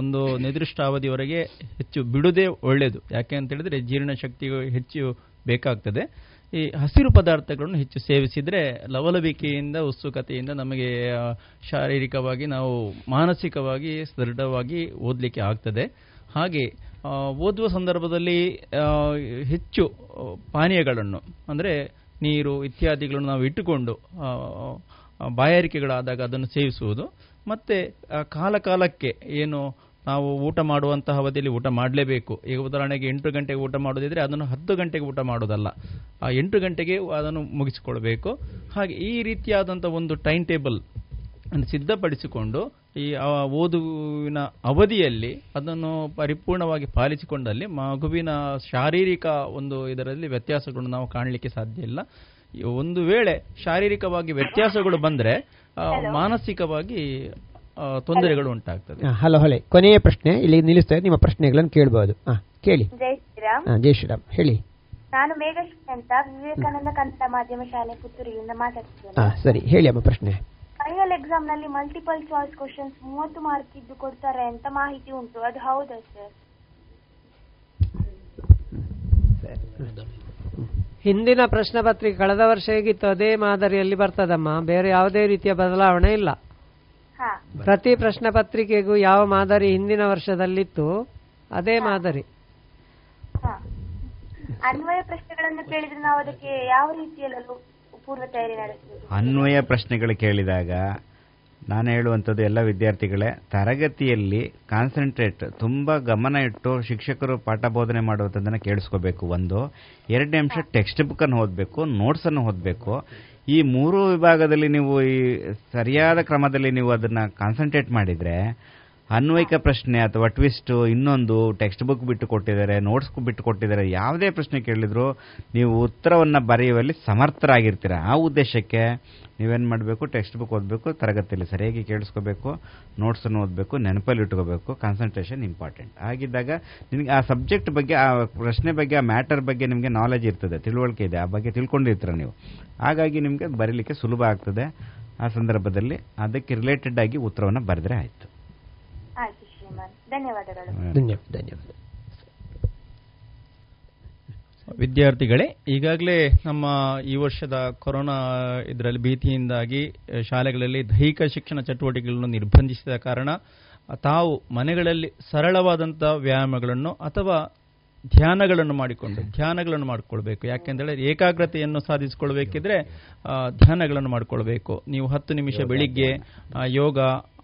ಒಂದು ನಿರ್ದಿಷ್ಟ ಅವಧಿವರೆಗೆ ಹೆಚ್ಚು ಬಿಡುವುದೇ ಒಳ್ಳೆಯದು. ಯಾಕೆ ಅಂತ ಹೇಳಿದ್ರೆ ಜೀರ್ಣಶಕ್ತಿ ಹೆಚ್ಚು ಬೇಕಾಗ್ತದೆ. ಈ ಹಸಿರು ಪದಾರ್ಥಗಳನ್ನು ಹೆಚ್ಚು ಸೇವಿಸಿದರೆ ಲವಲವಿಕೆಯಿಂದ, ಉತ್ಸುಕತೆಯಿಂದ ನಮಗೆ ಶಾರೀರಿಕವಾಗಿ ನಾವು ಮಾನಸಿಕವಾಗಿ ಸದೃಢವಾಗಿ ಓದಲಿಕ್ಕೆ ಆಗ್ತದೆ. ಹಾಗೆ ಓದುವ ಸಂದರ್ಭದಲ್ಲಿ ಹೆಚ್ಚು ಪಾನೀಯಗಳನ್ನು, ಅಂದರೆ ನೀರು ಇತ್ಯಾದಿಗಳನ್ನು ನಾವು ಇಟ್ಟುಕೊಂಡು ಬಾಯಾರಿಕೆಗಳಾದಾಗ ಅದನ್ನು ಸೇವಿಸುವುದು. ಮತ್ತೆ ಕಾಲಕಾಲಕ್ಕೆ ಕಾಲ ಕಾಲಕ್ಕೆ ಏನು ನಾವು ಊಟ ಮಾಡುವಂತಹ ಅವಧಿಯಲ್ಲಿ ಊಟ ಮಾಡಲೇಬೇಕು. ಈಗ ಉದಾಹರಣೆಗೆ ಎಂಟು ಗಂಟೆಗೆ ಊಟ ಮಾಡೋದಿದ್ರೆ ಅದನ್ನು ಹತ್ತು ಗಂಟೆಗೆ ಊಟ ಮಾಡೋದಲ್ಲ ಆ ಎಂಟು ಗಂಟೆಗೆ ಅದನ್ನು ಮುಗಿಸಿಕೊಳ್ಬೇಕು. ಹಾಗೆ ಈ ರೀತಿಯಾದಂಥ ಒಂದು ಟೈಮ್ ಟೇಬಲ್ ಅನ್ನು ಸಿದ್ಧಪಡಿಸಿಕೊಂಡು ಈ ಆ ಓದುವಿನ ಅವಧಿಯಲ್ಲಿ ಅದನ್ನು ಪರಿಪೂರ್ಣವಾಗಿ ಪಾಲಿಸಿಕೊಂಡಲ್ಲಿ ಮಗುವಿನ ಶಾರೀರಿಕ ಒಂದು ಇದರಲ್ಲಿ ವ್ಯತ್ಯಾಸಗಳನ್ನು ನಾವು ಕಾಣಲಿಕ್ಕೆ ಸಾಧ್ಯ ಇಲ್ಲ. ಒಂದು ವೇಳೆ ಶಾರೀರಿಕವಾಗಿ ವ್ಯತ್ಯಾಸಗಳು ಬಂದ್ರೆ ಮಾನಸಿಕವಾಗಿ ತೊಂದರೆಗಳು ಉಂಟಾಗ್ತದೆ. ಹಲೋ ಹಳೆ ಕೊನೆಯ ಪ್ರಶ್ನೆ ಇಲ್ಲಿ ನಿಲ್ಲಿಸ್ತಾ ನಿಮ್ಮ ಪ್ರಶ್ನೆಗಳನ್ನು ಕೇಳಬಹುದು ಹಾ ಕೇಳಿ. ಜೈ ಶ್ರೀರಾಮ್. ಜೈ ಶ್ರೀರಾಮ್. ಹೇಳಿ. ನಾನು ಮೇಘಶ್ರೀ ಅಂತ ವಿವೇಕಾನಂದ ಕನ್ನಡ ಮಾಧ್ಯಮ ಶಾಲೆ ಪುತ್ತೂರಿಯಿಂದ ಮಾತಾಡ್ತೀನಿ ಹಾ ಸರಿ. ಹೇಳಿ ಅಮ್ಮ ಪ್ರಶ್ನೆ. ಫೈನಲ್ ಎಕ್ಸಾಮ್ನಲ್ಲಿ ಮಲ್ಟಿಪಲ್ ಚಾಯ್ಸ್ ಕ್ವಶನ್ಸ್ ಮೂವತ್ತು ಮಾರ್ಕ್ ಇದ್ದು ಕೊಡ್ತಾರೆ ಅಂತ ಮಾಹಿತಿ ಉಂಟು. ಅದು ಹೌದಾ ಸರ್ ಹಿಂದಿನ ಪ್ರಶ್ನೆ ಪತ್ರಿಕೆ ಕಳೆದ ವರ್ಷ ಹೇಗಿತ್ತು? ಅದೇ ಮಾದರಿಯಲ್ಲಿ ಬರ್ತದಮ್ಮ. ಬೇರೆ ಯಾವುದೇ ರೀತಿಯ ಬದಲಾವಣೆ ಇಲ್ಲ. ಹಾ. ಪ್ರತಿ ಪ್ರಶ್ನೆ ಪತ್ರಿಕೆಗೂ ಯಾವ ಮಾದರಿ ಹಿಂದಿನ ವರ್ಷದಲ್ಲಿತ್ತು? ಅದೇ ಮಾದರಿ. ಅನ್ವಯ ಪ್ರಶ್ನೆಗಳನ್ನು ಕೇಳಿದ್ರೆ ನಾವು ಅದಕ್ಕೆ ಯಾವ ರೀತಿಯಲ್ಲೂ ಪೂರ್ವ ತಯಾರಿ ಅನ್ವಯ ಪ್ರಶ್ನೆಗಳು ಕೇಳಿದಾಗ ನಾನು ಹೇಳುವಂಥದ್ದು ಎಲ್ಲ ವಿದ್ಯಾರ್ಥಿಗಳೇ ತರಗತಿಯಲ್ಲಿ ಕಾನ್ಸಂಟ್ರೇಟ್ ತುಂಬ ಗಮನ ಇಟ್ಟು ಶಿಕ್ಷಕರು ಪಾಠ ಬೋಧನೆ ಮಾಡುವಂಥದ್ದನ್ನು ಕೇಳಿಸ್ಕೋಬೇಕು. ಒಂದು ಎರಡನೇ ಅಂಶ ಟೆಕ್ಸ್ಟ್ ಬುಕ್ಕನ್ನು ಓದಬೇಕು ನೋಟ್ಸನ್ನು ಓದಬೇಕು. ಈ ಮೂರು ವಿಭಾಗದಲ್ಲಿ ನೀವು ಈ ಸರಿಯಾದ ಕ್ರಮದಲ್ಲಿ ನೀವು ಅದನ್ನು ಕಾನ್ಸಂಟ್ರೇಟ್ ಮಾಡಿದರೆ ಅನ್ವಯಿಕ ಪ್ರಶ್ನೆ ಅಥವಾ ಟ್ವಿಸ್ಟ್ ಇನ್ನೊಂದು ಟೆಕ್ಸ್ಟ್ ಬುಕ್ ಬಿಟ್ಟು ಕೊಟ್ಟಿದ್ದಾರೆ ನೋಟ್ಸ್ ಬಿಟ್ಟು ಕೊಟ್ಟಿದ್ದಾರೆ, ಯಾವುದೇ ಪ್ರಶ್ನೆ ಕೇಳಿದ್ರು ನೀವು ಉತ್ತರವನ್ನು ಬರೆಯುವಲ್ಲಿ ಸಮರ್ಥರಾಗಿರ್ತೀರ. ಆ ಉದ್ದೇಶಕ್ಕೆ ನೀವೇನು ಮಾಡಬೇಕು? ಟೆಕ್ಸ್ಟ್ ಬುಕ್ ಓದಬೇಕು, ತರಗತಿಯಲ್ಲಿ ಸರಿಯಾಗಿ ಕೇಳಿಸ್ಕೋಬೇಕು ನೋಟ್ಸನ್ನು ಓದಬೇಕು, ನೆನಪಲ್ಲಿ ಇಟ್ಕೋಬೇಕು ಕಾನ್ಸಂಟ್ರೇಷನ್ ಇಂಪಾರ್ಟೆಂಟ್ ಆಗಿದ್ದಾಗ ನಿಮಗೆ ಆ ಸಬ್ಜೆಕ್ಟ್ ಬಗ್ಗೆ, ಆ ಪ್ರಶ್ನೆ ಬಗ್ಗೆ, ಆ ಮ್ಯಾಟರ್ ಬಗ್ಗೆ ನಿಮಗೆ ನಾಲೆಜ್ ಇರ್ತದೆ, ತಿಳುವಳಿಕೆ ಇದೆ, ಆ ಬಗ್ಗೆ ತಿಳ್ಕೊಂಡಿರ್ತೀರ ನೀವು. ಹಾಗಾಗಿ ನಿಮಗೆ ಬರೀಲಿಕ್ಕೆ ಸುಲಭ ಆಗ್ತದೆ. ಆ ಸಂದರ್ಭದಲ್ಲಿ ಅದಕ್ಕೆ ರಿಲೇಟೆಡ್ ಆಗಿ ಉತ್ತರವನ್ನು ಬರೆದ್ರೆ ಆಯಿತು. ಧನ್ಯವಾದಗಳು. ಧನ್ಯವಾದ ಧನ್ಯವಾದ ವಿದ್ಯಾರ್ಥಿಗಳೇ ಈಗಾಗಲೇ ನಮ್ಮ ಈ ವರ್ಷದ ಕೊರೋನಾ ಇದರಲ್ಲಿ ಭೀತಿಯಿಂದಾಗಿ ಶಾಲೆಗಳಲ್ಲಿ ದೈಹಿಕ ಶಿಕ್ಷಣ ಚಟುವಟಿಕೆಗಳನ್ನು ನಿರ್ಬಂಧಿಸಿದ ಕಾರಣ ತಾವು ಮನೆಗಳಲ್ಲಿ ಸರಳವಾದಂತಹ ವ್ಯಾಯಾಮಗಳನ್ನು ಅಥವಾ ಧ್ಯಾನಗಳನ್ನು ಮಾಡಿಕೊಂಡು ಧ್ಯಾನಗಳನ್ನು ಮಾಡಿಕೊಳ್ಬೇಕು. ಯಾಕೆಂದರೆ ಏಕಾಗ್ರತೆಯನ್ನು ಸಾಧಿಸಿಕೊಳ್ಬೇಕಿದ್ರೆ ಧ್ಯಾನಗಳನ್ನು ಮಾಡಿಕೊಳ್ಬೇಕು. ನೀವು ಹತ್ತು ನಿಮಿಷ ಬೆಳಿಗ್ಗೆ ಯೋಗ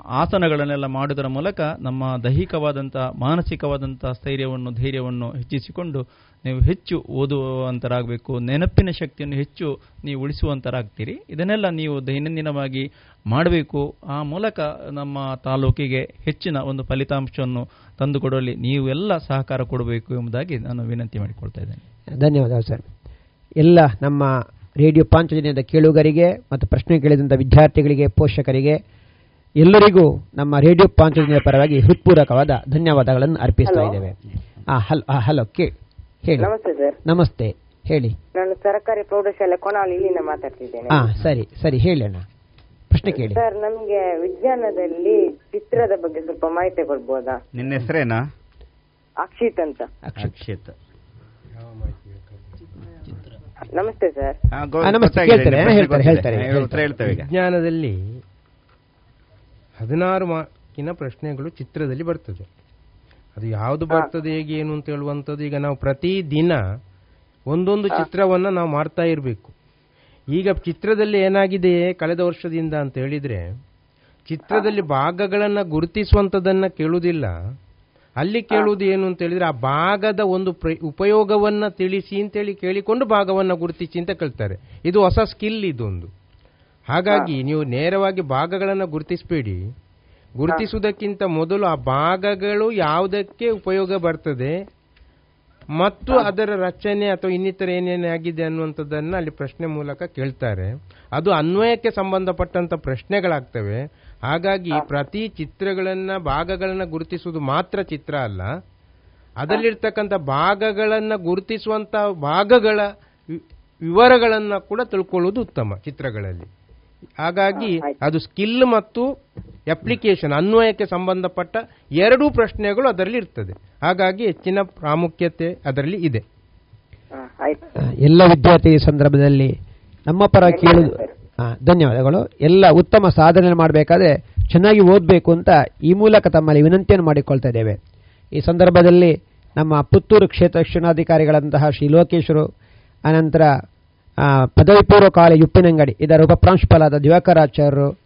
ಆಸನಗಳನ್ನೆಲ್ಲ ಮಾಡುವುದರ ಮೂಲಕ ನಮ್ಮ ದೈಹಿಕವಾದಂಥ ಮಾನಸಿಕವಾದಂಥ ಸ್ಥೈರ್ಯವನ್ನು ಧೈರ್ಯವನ್ನು ಹೆಚ್ಚಿಸಿಕೊಂಡು ನೀವು ಹೆಚ್ಚು ಓದುವಂತರಾಗಬೇಕು ನೆನಪಿನ ಶಕ್ತಿಯನ್ನು ಹೆಚ್ಚು ನೀವು ಉಳಿಸುವಂತರಾಗ್ತೀರಿ. ಇದನ್ನೆಲ್ಲ ನೀವು ದೈನಂದಿನವಾಗಿ ಮಾಡಬೇಕು. ಆ ಮೂಲಕ ನಮ್ಮ ತಾಲೂಕಿಗೆ ಹೆಚ್ಚಿನ ಒಂದು ಫಲಿತಾಂಶವನ್ನು ತಂದುಕೊಡುವಲ್ಲಿ ಎಲ್ಲ ಸಹಕಾರ ಕೊಡಬೇಕು ಎಂಬುದಾಗಿ ನಾನು ವಿನಂತಿ ಮಾಡಿಕೊಳ್ತಾ ಇದ್ದೇನೆ. ಧನ್ಯವಾದ ಸರ್. ಎಲ್ಲ ನಮ್ಮ ರೇಡಿಯೋ ಪಾಂಚಜನ್ಯದ ಕೇಳುಗರಿಗೆ ಮತ್ತು ಪ್ರಶ್ನೆ ಕೇಳಿದಂಥ ವಿದ್ಯಾರ್ಥಿಗಳಿಗೆ ಪೋಷಕರಿಗೆ ಎಲ್ಲರಿಗೂ ನಮ್ಮ ರೇಡಿಯೋ ಪಾಂಚಜನ್ಯ ಪರವಾಗಿ ಹೃತ್ಪೂರ್ವಕವಾದ ಧನ್ಯವಾದಗಳನ್ನು ಅರ್ಪಿಸ್ತಾ ಇದ್ದೇವೆ. ಆ, ಹಲ್- ಆ, ಹಲೋ ಕೇ ಹೇಳಿ. ನಮಸ್ತೆ ಸರ್. ನಮಸ್ತೆ. ಹೇಳಿ. ನಾನು ಸರ್ಕಾರಿ ಪ್ರೌಢಶಾಲೆ ಕೊನಾಲ್ ಇಲ್ಲಿಂದ ಮಾತಾಡ್ತಿದ್ದೇನೆ. ಹಾ ಸರಿ ಸರಿ ಹೇಳೋಣ ಅಣ್ಣ. ಪ್ರಶ್ನೆ ಕೇಳಿ. ಸರ್ ನಮ್ಗೆ ವಿಜ್ಞಾನದಲ್ಲಿ ಚಿತ್ರದ ಬಗ್ಗೆ ಸ್ವಲ್ಪ ಮಾಹಿತಿ ಕೊಡ್ಬೋದಾ? ನಿನ್ನ ಹೆಸರೇನಾ? ಅಕ್ಷಿತ್ ಅಂತ. ಅಕ್ಷಿತ್. ನಮಸ್ತೆ ಸರ್. ವಿಜ್ಞಾನದಲ್ಲಿ ಹದಿನಾರು ಮಾರ್ಕಿನ ಪ್ರಶ್ನೆಗಳು ಚಿತ್ರದಲ್ಲಿ ಬರ್ತದೆ. ಅದು ಯಾವ್ದು ಬರ್ತದೆ ಹೇಗೆ ಏನು ಅಂತ ಹೇಳುವಂಥದ್ದು ಈಗ ನಾವು ಪ್ರತಿ ದಿನ ಒಂದೊಂದು ಚಿತ್ರವನ್ನ ನಾವು ಮಾಡ್ತಾ ಇರಬೇಕು. ಈಗ ಚಿತ್ರದಲ್ಲಿ ಏನಾಗಿದೆ ಕಳೆದ ವರ್ಷದಿಂದ ಅಂತ ಹೇಳಿದ್ರೆ ಚಿತ್ರದಲ್ಲಿ ಭಾಗಗಳನ್ನ ಗುರುತಿಸುವಂತದನ್ನ ಕೇಳುವುದಿಲ್ಲ. ಅಲ್ಲಿ ಕೇಳುವುದು ಏನು ಅಂತ ಹೇಳಿದ್ರೆ ಆ ಭಾಗದ ಒಂದು ಪ್ರ- ಉಪಯೋಗವನ್ನ ತಿಳಿಸಿ ಅಂತೇಳಿ ಕೇಳಿಕೊಂಡು ಭಾಗವನ್ನ ಗುರುತಿಸಿ ಅಂತ ಕೇಳ್ತಾರೆ ಇದು ಹೊಸ ಸ್ಕಿಲ್ ಇದೊಂದು. ಹಾಗಾಗಿ ನೀವು ನೇರವಾಗಿ ಭಾಗಗಳನ್ನ ಗುರುತಿಸಬೇಡಿ. ಗುರುತಿಸುವುದಕ್ಕಿಂತ ಮೊದಲು ಆ ಭಾಗಗಳು ಯಾವುದಕ್ಕೆ ಉಪಯೋಗ ಬರ್ತದೆ ಮತ್ತು ಅದರ ರಚನೆ ಅಥವಾ ಇನ್ನಿತರ ಏನೇನಾಗಿದೆ ಅನ್ನುವಂಥದ್ದನ್ನು ಅಲ್ಲಿ ಪ್ರಶ್ನೆ ಮೂಲಕ ಕೇಳ್ತಾರೆ. ಅದು ಅನ್ವಯಕ್ಕೆ ಸಂಬಂಧಪಟ್ಟಂತ ಪ್ರಶ್ನೆಗಳಾಗ್ತವೆ. ಹಾಗಾಗಿ ಪ್ರತಿ ಚಿತ್ರಗಳನ್ನ ಭಾಗಗಳನ್ನ ಗುರುತಿಸುವುದು ಮಾತ್ರ ಚಿತ್ರ ಅಲ್ಲ. ಅದರಲ್ಲಿರ್ತಕ್ಕಂಥ ಭಾಗಗಳನ್ನ ಗುರುತಿಸುವಂತ ಭಾಗಗಳ ವಿವರಗಳನ್ನ ಕೂಡ ತಿಳ್ಕೊಳ್ಳುವುದು ಉತ್ತಮ ಚಿತ್ರಗಳಲ್ಲಿ. ಹಾಗಾಗಿ ಅದು ಸ್ಕಿಲ್ ಮತ್ತು ಅಪ್ಲಿಕೇಶನ್ ಅನ್ವಯಕ್ಕೆ ಸಂಬಂಧಪಟ್ಟ ಎರಡೂ ಪ್ರಶ್ನೆಗಳು ಅದರಲ್ಲಿ ಇರ್ತದೆ. ಹಾಗಾಗಿ ಹೆಚ್ಚಿನ ಪ್ರಾಮುಖ್ಯತೆ ಅದರಲ್ಲಿ ಇದೆ. ಎಲ್ಲ ವಿದ್ಯಾರ್ಥಿ ಈ ಸಂದರ್ಭದಲ್ಲಿ ನಮ್ಮ ಪರ ಕೇಳುದು ಧನ್ಯವಾದಗಳು. ಎಲ್ಲ ಉತ್ತಮ ಸಾಧನೆ ಮಾಡಬೇಕಾದ್ರೆ ಚೆನ್ನಾಗಿ ಓದಬೇಕು ಅಂತ ಈ ಮೂಲಕ ತಮ್ಮಲ್ಲಿ ವಿನಂತಿಯನ್ನು ಮಾಡಿಕೊಳ್ತಾ ಇದ್ದೇವೆ. ಈ ಸಂದರ್ಭದಲ್ಲಿ ನಮ್ಮ ಪುತ್ತೂರು ಕ್ಷೇತ್ರ ಶಿಕ್ಷಣಾಧಿಕಾರಿಗಳಂತಹ ಶ್ರೀ ಲೋಕೇಶ್ವರು ಅನಂತರ ಪದವಿ ಪೂರ್ವ ಕಾಲೇಜು ಉಪ್ಪಿನಂಗಡಿ ಇದರ ಉಪಪ್ರಾಂಶುಪಾಲಾದ ದಿವಾಕರಾಚಾರ್ಯರು,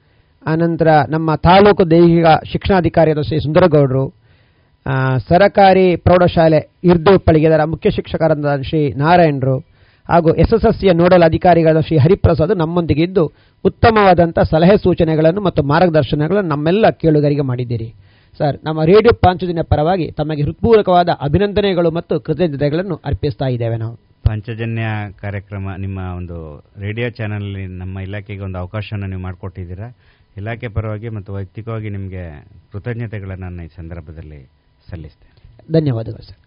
ಆನಂತರ ನಮ್ಮ ತಾಲೂಕು ದೈಹಿಕ ಶಿಕ್ಷಣಾಧಿಕಾರಿಯಾದ ಶ್ರೀ ಸುಂದರಗೌಡರು ಸರಕಾರಿ ಪ್ರೌಢಶಾಲೆ ಇರ್ದುಪ್ಪಳಿಗೆ ಇದರ ಮುಖ್ಯ ಶಿಕ್ಷಕರಾದ ಶ್ರೀ ನಾರಾಯಣರು ಹಾಗೂ ಎಸ್ಎಸ್ಎಸ್ಸಿಯ ನೋಡಲ್ ಅಧಿಕಾರಿಗಳಾದ ಶ್ರೀ ಹರಿಪ್ರಸಾದ್ ನಮ್ಮೊಂದಿಗೆ ಇದ್ದು ಉತ್ತಮವಾದಂಥ ಸಲಹೆ ಸೂಚನೆಗಳನ್ನು ಮತ್ತು ಮಾರ್ಗದರ್ಶನಗಳನ್ನು ನಮ್ಮೆಲ್ಲ ಕೇಳುಗರಿಗೆ ಮಾಡಿದ್ದೀರಿ. ಸರ್, ನಮ್ಮ ರೇಡಿಯೋ ಪಾಂಚಜನ್ಯ ಪರವಾಗಿ ತಮಗೆ ಹೃತ್ಪೂರ್ವಕವಾದ ಅಭಿನಂದನೆಗಳು ಮತ್ತು ಕೃತಜ್ಞತೆಗಳನ್ನು ಅರ್ಪಿಸ್ತಾ ಇದ್ದೇವೆ ನಾವು. ಪಂಚಜನ್ಯ ಕಾರ್ಯಕ್ರಮ ನಿಮ್ಮ ಒಂದು ರೇಡಿಯೋ ಚಾನಲ್ನಲ್ಲಿ ನಮ್ಮ ಇಲಾಖೆಗೆ ಒಂದು ಅವಕಾಶವನ್ನು ನೀವು ಮಾಡಿಕೊಟ್ಟಿದ್ದೀರಾ? ಇಲಾಖೆ ಪರವಾಗಿ ಮತ್ತು ವೈಯಕ್ತಿಕವಾಗಿ ನಿಮಗೆ ಕೃತಜ್ಞತೆಗಳನ್ನು ನಾನು ಈ ಸಂದರ್ಭದಲ್ಲಿ ಸಲ್ಲಿಸ್ತೇನೆ. ಧನ್ಯವಾದಗಳು ಸರ್.